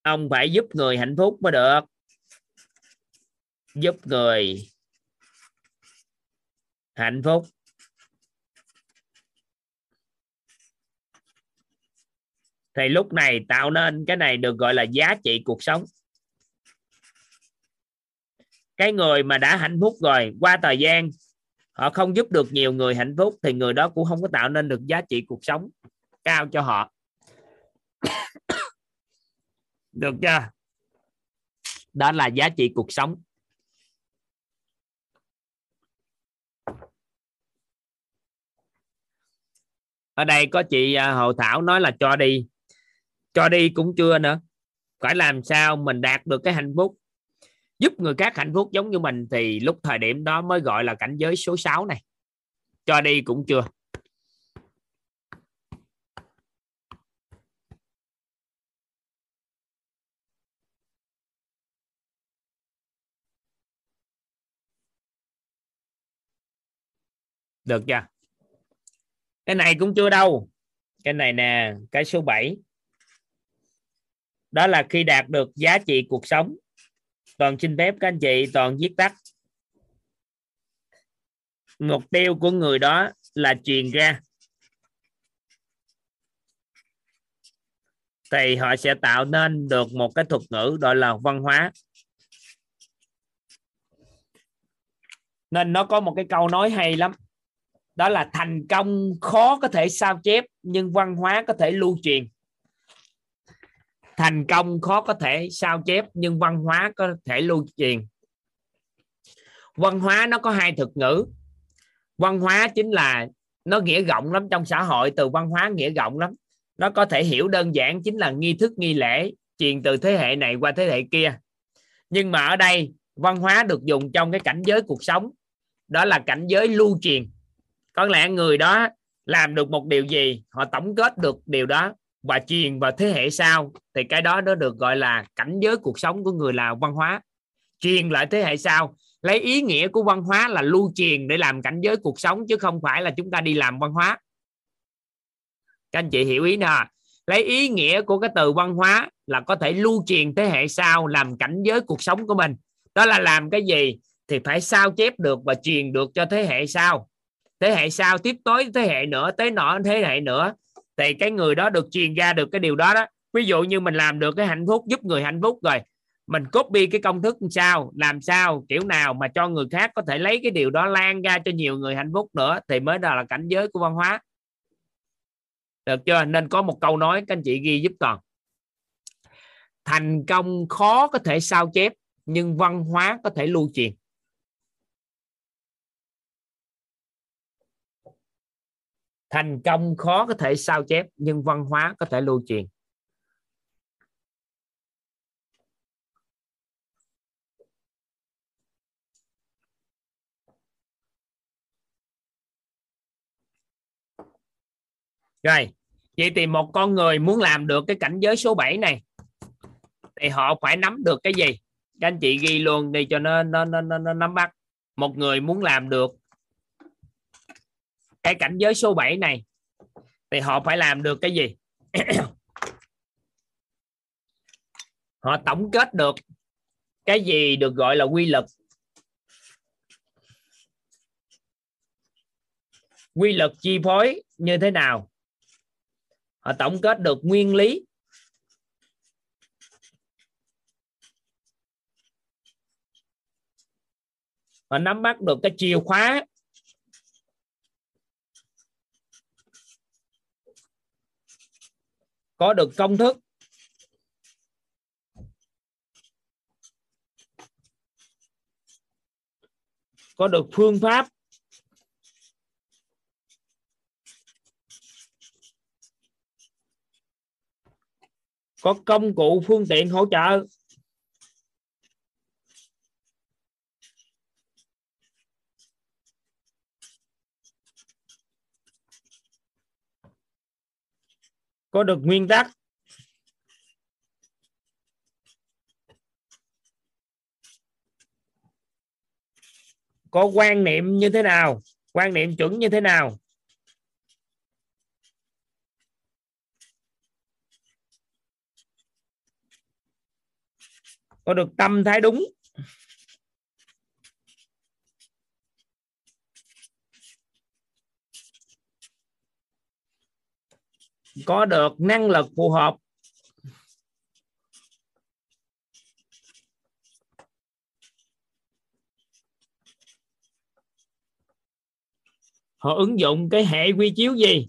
Ông phải giúp người hạnh phúc mới được. Giúp người hạnh phúc. Thì lúc này tạo nên cái này được gọi là giá trị cuộc sống cái người mà đã hạnh phúc rồi, qua thời gian, họ không giúp được nhiều người hạnh phúc, thì người đó cũng không có tạo nên được giá trị cuộc sống cao cho họ. Được chưa? Đó là giá trị cuộc sống. Ở đây có chị à, Hồ Thảo nói là cho đi. Cho đi cũng chưa nữa. Phải làm sao mình đạt được cái hạnh phúc? Giúp người khác hạnh phúc giống như mình thì lúc thời điểm đó mới gọi là cảnh giới số 6 này. Cho đi cũng chưa. Được chưa? Cái này cũng chưa đâu. Cái này nè, cái số 7 đó là khi đạt được giá trị cuộc sống toàn xin phép các anh chị toàn viết tắt. Mục tiêu của người đó là truyền ra. Thì họ sẽ tạo nên được một cái thuật ngữ gọi là văn hóa. Nên nó có một cái câu nói hay lắm. Đó là thành công khó có thể sao chép, nhưng văn hóa có thể lưu truyền thành công khó có thể sao chép, nhưng văn hóa có thể lưu truyền. Văn hóa nó có hai thực ngữ. Văn hóa chính là nó nghĩa rộng lắm trong xã hội, từ văn hóa nghĩa rộng lắm. Nó có thể hiểu đơn giản chính là nghi thức, nghi lễ truyền từ thế hệ này qua thế hệ kia. Nhưng mà ở đây, văn hóa được dùng trong cái cảnh giới cuộc sống. Đó là cảnh giới lưu truyền. Có lẽ người đó làm được một điều gì, họ tổng kết được điều đó và truyền vào thế hệ sau, thì cái đó nó được gọi là cảnh giới cuộc sống của người là văn hóa. Truyền lại thế hệ sau, lấy ý nghĩa của văn hóa là lưu truyền để làm cảnh giới cuộc sống, chứ không phải là chúng ta đi làm văn hóa. Các anh chị hiểu ý nè. Lấy ý nghĩa của cái từ văn hóa là có thể lưu truyền thế hệ sau làm cảnh giới cuộc sống của mình. Đó là làm cái gì thì phải sao chép được và truyền được cho thế hệ sau. Thế hệ sau tiếp tới thế hệ nữa, tới nọ thế hệ nữa thì cái người đó được truyền ra được cái điều đó đó. Ví dụ như mình làm được cái hạnh phúc, giúp người hạnh phúc rồi, mình copy cái công thức sao, làm sao, kiểu nào mà cho người khác có thể lấy cái điều đó lan ra cho nhiều người hạnh phúc nữa thì mới đó là cảnh giới của văn hóa. Được chưa? Nên có một câu nói các anh chị ghi giúp toàn. Thành công khó có thể sao chép, nhưng văn hóa có thể lưu truyền. Thành công khó có thể sao chép nhưng văn hóa có thể lưu truyền. Rồi vậy thì một con người muốn làm được cái cảnh giới số 7 này thì họ phải nắm được cái gì? Các anh chị ghi luôn đi cho nó nó nó, nó, nó nắm bắt. Một người muốn làm được cái cảnh giới số 7 này, thì họ phải làm được cái gì? Họ tổng kết được cái gì được gọi là quy luật. Quy luật chi phối như thế nào? Họ tổng kết được nguyên lý. Họ nắm bắt được cái chìa khóa có được công thức. Có được phương pháp. Có công cụ, phương tiện hỗ trợ. Có được nguyên tắc. Có quan niệm như thế nào? Quan niệm chuẩn như thế nào? Có được tâm thái đúng. Có được năng lực phù hợp. Họ ứng dụng cái hệ quy chiếu gì?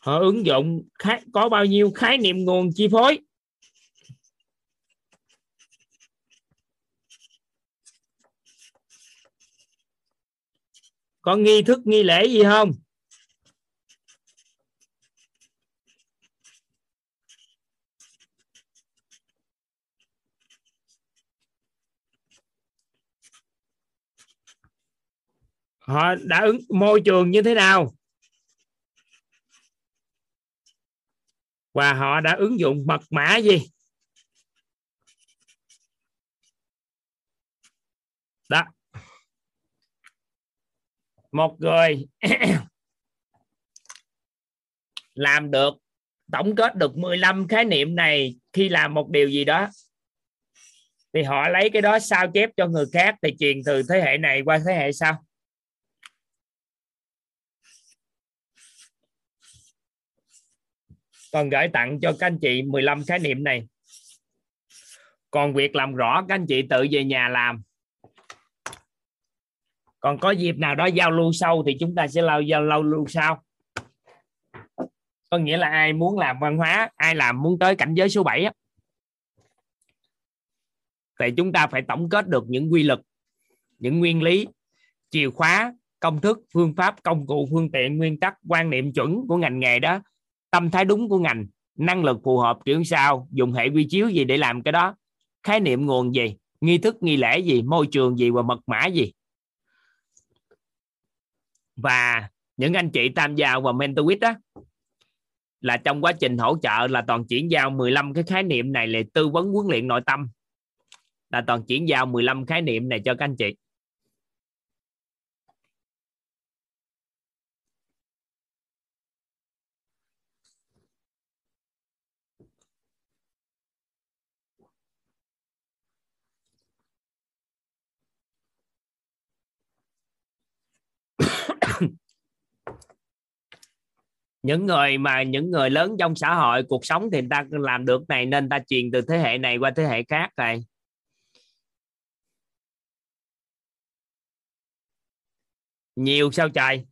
Họ ứng dụng khái, có bao nhiêu khái niệm nguồn chi phối? Có nghi thức, nghi lễ gì không? Họ đã ứng môi trường như thế nào? Và họ đã ứng dụng mật mã gì? Đó một người làm được, tổng kết được 15 khái niệm này, khi làm một điều gì đó, thì họ lấy cái đó sao chép cho người khác thì truyền từ thế hệ này qua thế hệ sau. Còn gửi tặng cho các anh chị 15 khái niệm này. Còn việc làm rõ các anh chị tự về nhà làm còn có dịp nào đó giao lưu sâu thì chúng ta sẽ lao giao lưu, lưu sau. Có nghĩa là ai muốn làm văn hóa ai làm muốn tới cảnh giới số 7 á thì chúng ta phải tổng kết được những quy luật những nguyên lý chìa khóa công thức phương pháp công cụ phương tiện nguyên tắc quan niệm chuẩn của ngành nghề đó tâm thái đúng của ngành năng lực phù hợp kiểu sao dùng hệ quy chiếu gì để làm cái đó khái niệm nguồn gì nghi thức nghi lễ gì môi trường gì và mật mã gì và những anh chị tham gia vào mentorship đó, là trong quá trình hỗ trợ là toàn chuyển giao 15 cái khái niệm này là tư vấn huấn luyện nội tâm. Là toàn chuyển giao 15 khái niệm này cho các anh chị. Những người mà những người lớn trong xã hội, cuộc sống thì người ta làm được này nên ta truyền từ thế hệ này qua thế hệ khác rồi. Nhiều sao trời?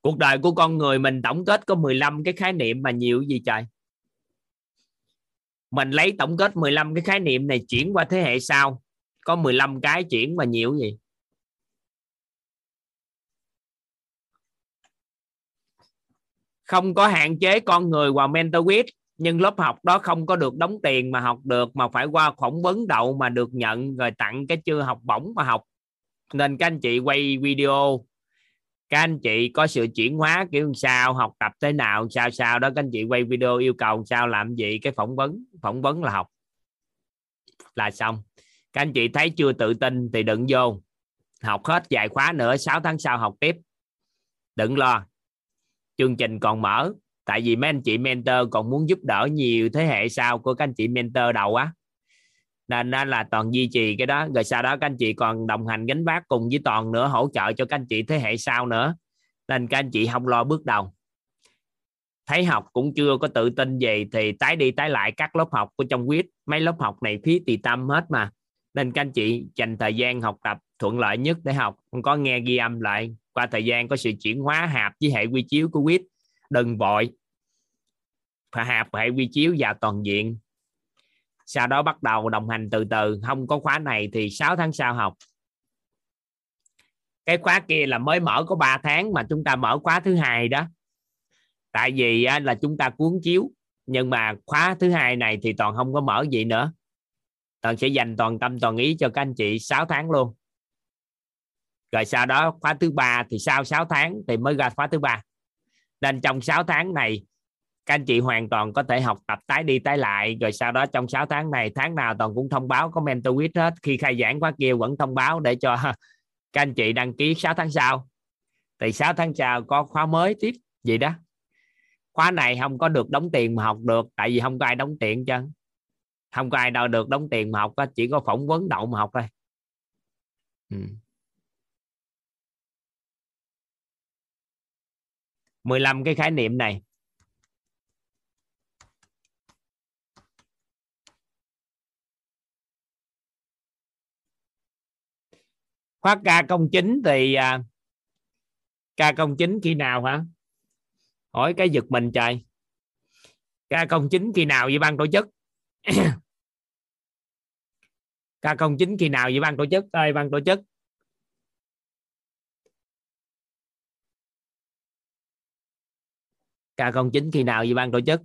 Cuộc đời của con người mình tổng kết có 15 cái khái niệm mà nhiều gì trời? Mình lấy tổng kết 15 cái khái niệm này chuyển qua thế hệ sau, có 15 cái chuyển mà nhiều gì? Không có hạn chế con người vào mentor week nhưng lớp học đó không có được đóng tiền mà học được, mà phải qua phỏng vấn đậu mà được nhận, rồi tặng cái chưa học bổng mà học. Nên các anh chị quay video. Các anh chị có sự chuyển hóa, kiểu sao, học tập thế nào, sao sao đó, các anh chị quay video yêu cầu sao, làm gì, cái phỏng vấn phỏng vấn là học. Là xong. Các anh chị thấy chưa tự tin thì đừng vô. Học hết vài khóa nữa 6 tháng sau học tiếp. Đừng lo chương trình còn mở. Tại vì mấy anh chị mentor còn muốn giúp đỡ nhiều thế hệ sau của các anh chị mentor đầu á. Nên, là toàn duy trì cái đó. Rồi sau đó các anh chị còn đồng hành gánh vác cùng với toàn nữa hỗ trợ cho các anh chị thế hệ sau nữa. Nên các anh chị không lo bước đầu. Thấy học cũng chưa có tự tin gì thì tái đi tái lại các lớp học của trong quýt. Mấy lớp học này phí tì tâm hết mà. Nên các anh chị dành thời gian học tập thuận lợi nhất để học. Không có nghe ghi âm lại qua thời gian có sự chuyển hóa, hạp với hệ quy chiếu của quýt. Đừng vội. Phải hạp hệ quy chiếu và toàn diện. Sau đó bắt đầu đồng hành từ từ. Không có khóa này thì 6 tháng sau học. Cái khóa kia là mới mở có 3 tháng mà chúng ta mở khóa thứ hai đó. Tại vì là chúng ta cuốn chiếu. Nhưng mà khóa thứ hai này thì toàn không có mở gì nữa. Toàn sẽ dành toàn tâm toàn ý cho các anh chị 6 tháng luôn rồi sau đó khóa thứ ba thì sau 6 tháng thì mới ra khóa thứ ba. Nên trong 6 tháng này, các anh chị hoàn toàn có thể học tập tái đi tái lại. Rồi sau đó trong 6 tháng này, tháng nào toàn cũng thông báo, có mentor quiz hết. Khi khai giảng khóa kia vẫn thông báo để cho các anh chị đăng ký 6 tháng sau. Thì 6 tháng sau có khóa mới tiếp, gì đó. Khóa này không có được đóng tiền mà học được, tại vì không có ai đóng tiền chứ. Không có ai đâu được đóng tiền mà học, chỉ có phỏng vấn đậu mà học thôi. Ừ. 15 cái khái niệm này. Khóa ca công chính thì à, ca công chính khi nào hả? Hỏi cái giật mình trời. Ca công chính khi nào vậy ban tổ chức? Ca công chính khi nào vậy ban tổ chức? Ơi ban tổ chức. Ca công chính khi nào vậy ban tổ chức?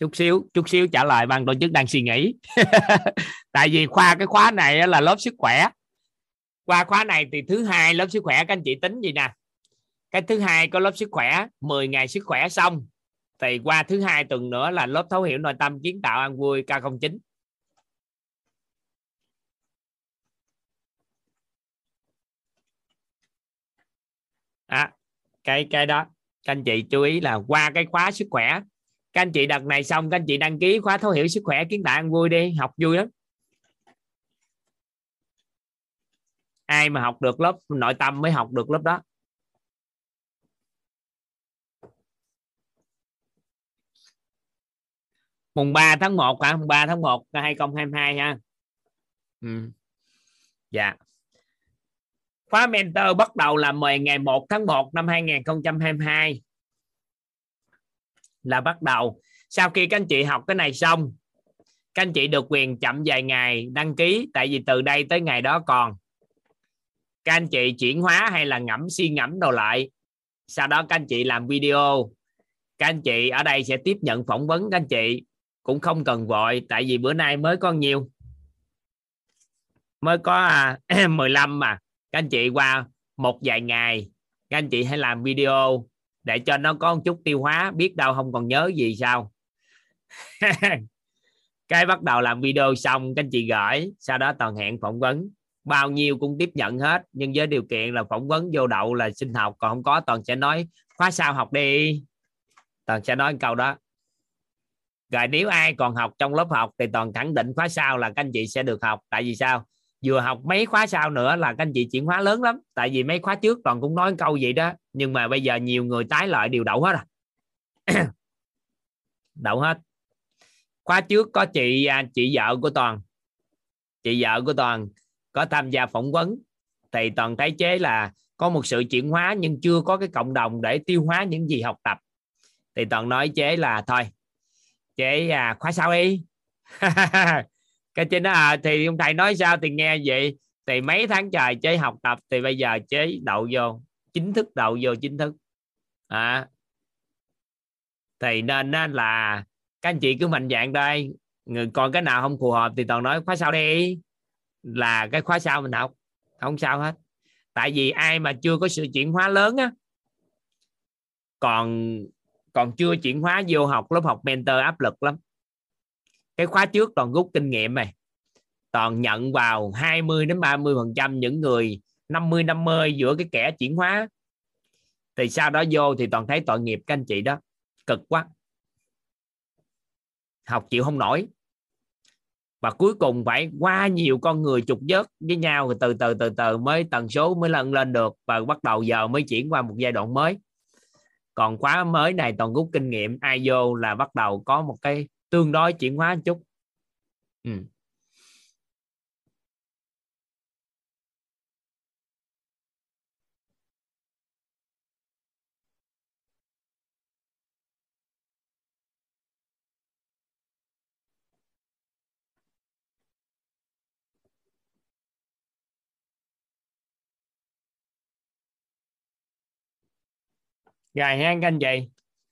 Chút xíu chút xíu trả lời ban tổ chức đang suy nghĩ. Tại vì khoa cái khóa này là lớp sức khỏe. Qua khóa này thì thứ hai lớp sức khỏe, các anh chị tính gì nè? Cái thứ hai có lớp sức khỏe 10 ngày sức khỏe xong, thì qua thứ hai tuần nữa là lớp thấu hiểu nội tâm kiến tạo ăn vui K09. À, cái cái đó. Các anh chị chú ý là qua cái khóa sức khỏe. Các anh chị đợt này xong các anh chị đăng ký khóa thấu hiểu sức khỏe kiến tạo ăn vui đi học vui lắm. Ai mà học được lớp nội tâm mới học được lớp đó. Mùng 3 tháng 1 hả? Mùng 3 tháng 1 năm 2022 ha. Ừ. dạ khóa mentor bắt đầu là 10 ngày 1 tháng 1 năm 2022 là bắt đầu. Sau khi các anh chị học cái này xong các anh chị được quyền chậm vài ngày đăng ký tại vì từ đây tới ngày đó còn. Các anh chị chuyển hóa hay là ngẫm suy ngẫm đồ lại. Sau đó các anh chị làm video. Các anh chị ở đây sẽ tiếp nhận phỏng vấn các anh chị. Cũng không cần vội tại vì bữa nay mới có nhiều. Mới có à, 15 mà các anh chị qua một vài ngày, các anh chị hãy làm video để cho nó có một chút tiêu hóa, biết đâu không còn nhớ gì sao. Cái bắt đầu làm video xong, các anh chị gửi, sau đó toàn hẹn phỏng vấn. Bao nhiêu cũng tiếp nhận hết, nhưng với điều kiện là phỏng vấn vô đậu là xin học, còn không có toàn sẽ nói, khóa sau học đi? Toàn sẽ nói câu đó. Rồi nếu ai còn học trong lớp học thì toàn khẳng định khóa sau là các anh chị sẽ được học. Tại vì sao? Vừa học mấy khóa sau nữa là các anh chị chuyển hóa lớn lắm. Tại vì mấy khóa trước toàn cũng nói câu vậy đó. Nhưng mà bây giờ nhiều người tái lại đều đậu hết à. Đậu hết. Khóa trước có chị à, chị vợ của toàn. Chị vợ của toàn có tham gia phỏng vấn. Thì toàn thấy chế là có một sự chuyển hóa nhưng chưa có cái cộng đồng để tiêu hóa những gì học tập. Thì toàn nói chế là thôi chế à, khóa sau đi. cái trên đó à, thì ông thầy nói sao? Thì nghe vậy thì mấy tháng trời chế học tập thì bây giờ chế đậu vô chính thức đậu vô chính thức. À, thì nên, nên là các anh chị cứ mạnh dạng đây. Người còn cái nào không phù hợp thì toàn nói khóa sau đi. Là cái khóa sau mình học không sao hết. Tại vì ai mà chưa có sự chuyển hóa lớn á còn còn chưa chuyển hóa vô học lớp học mentor áp lực lắm cái khóa trước toàn rút kinh nghiệm này. Toàn nhận vào 20 đến 30 phần trăm những người 50 50 giữa cái kẻ chuyển hóa. Thì sau đó vô thì toàn thấy tội nghiệp các anh chị đó. Cực quá. Học chịu không nổi. Và cuối cùng phải qua nhiều con người trục vớt với nhau rồi từ từ từ từ mới tần số mới lần lên được và bắt đầu giờ mới chuyển qua một giai đoạn mới. Còn khóa mới này toàn rút kinh nghiệm, ai vô là bắt đầu có một cái tương đối chuyển hóa một chút. Ừ. rồi ha các anh chị.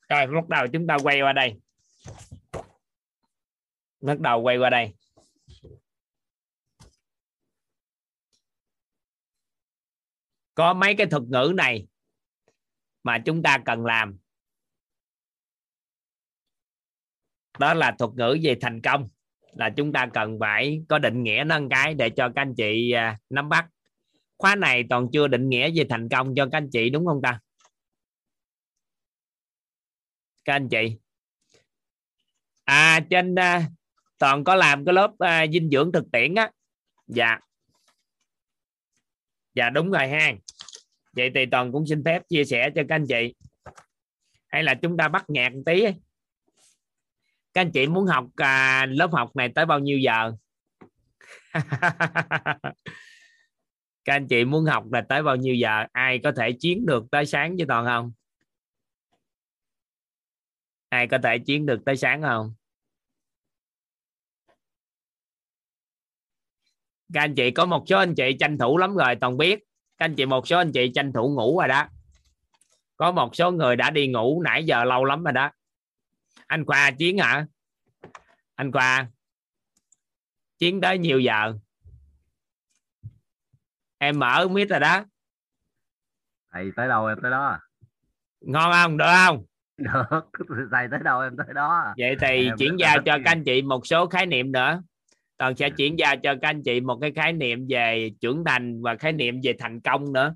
Rồi bắt đầu chúng ta quay qua đây bắt đầu quay qua đây. Có mấy cái thuật ngữ này mà chúng ta cần làm? Đó là thuật ngữ về thành công, là chúng ta cần phải có định nghĩa nâng cái để cho các anh chị à, nắm bắt. Khóa này toàn chưa định nghĩa về thành công cho các anh chị, đúng không ta? Các anh chị. À trên à, toàn có làm cái lớp à, dinh dưỡng thực tiễn á. Dạ. Dạ đúng rồi ha. Vậy thì toàn cũng xin phép chia sẻ cho các anh chị. Hay là chúng ta bắt nhạc một tí các anh chị muốn học à, lớp học này tới bao nhiêu giờ? Các anh chị muốn học là tới bao nhiêu giờ? Ai có thể chiến được tới sáng với toàn không? Ai có thể chiến được tới sáng không? Các anh chị có một số anh chị tranh thủ lắm rồi toàn biết. Các anh chị một số anh chị tranh thủ ngủ rồi đó. Có một số người đã đi ngủ nãy giờ lâu lắm rồi đó. Anh khoa chiến hả? Anh khoa chiến tới nhiều giờ? Em mở mít rồi đó. Thầy tới đâu em tới đó? Ngon không? Được không? Được. Thầy tới đâu em tới đó? Vậy thì em chuyển giao cho các anh chị một số khái niệm nữa toàn sẽ chuyển giao cho các anh chị một cái khái niệm về trưởng thành và khái niệm về thành công nữa.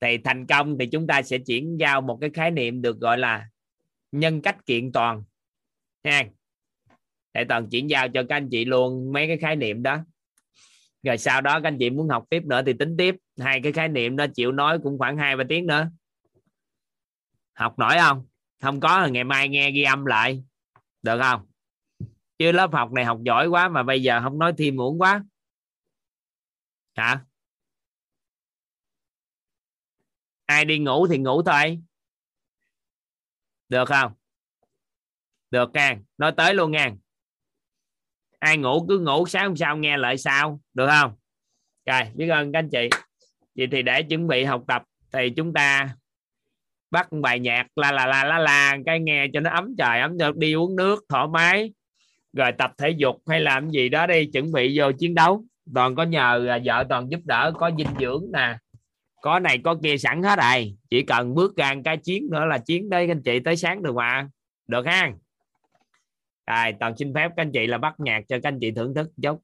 Thì thành công thì chúng ta sẽ chuyển giao một cái khái niệm được gọi là nhân cách kiện toàn. Ha. Để toàn chuyển giao cho các anh chị luôn mấy cái khái niệm đó. Rồi sau đó các anh chị muốn học tiếp nữa thì tính tiếp. Hai cái khái niệm đó chịu nói cũng khoảng hai ba tiếng nữa. Học nổi không? Không có thì ngày mai nghe ghi âm lại. Được không chứ lớp học này học giỏi quá mà bây giờ không nói thêm muộn quá. Hả? Ai đi ngủ thì ngủ thôi. Được không? Được nha. Nói tới luôn nha. Ai ngủ cứ ngủ, sáng hôm sau nghe lại sao? Được không? Rồi, biết ơn các anh chị. Vậy thì để chuẩn bị học tập thì chúng ta bắt bài nhạc la la la la la, cái nghe cho nó ấm trời, ấm được đi uống nước thoải mái rồi tập thể dục hay làm gì đó đi, chuẩn bị vô chiến đấu. Toàn có nhờ à, vợ toàn giúp đỡ, có dinh dưỡng nè. Có này, có kia sẵn hết rồi. Chỉ cần bước ra cái chiến nữa là chiến đây anh chị tới sáng được mà. Được ha? Rồi, toàn xin phép các anh chị là bắt nhạc cho các anh chị thưởng thức. Chút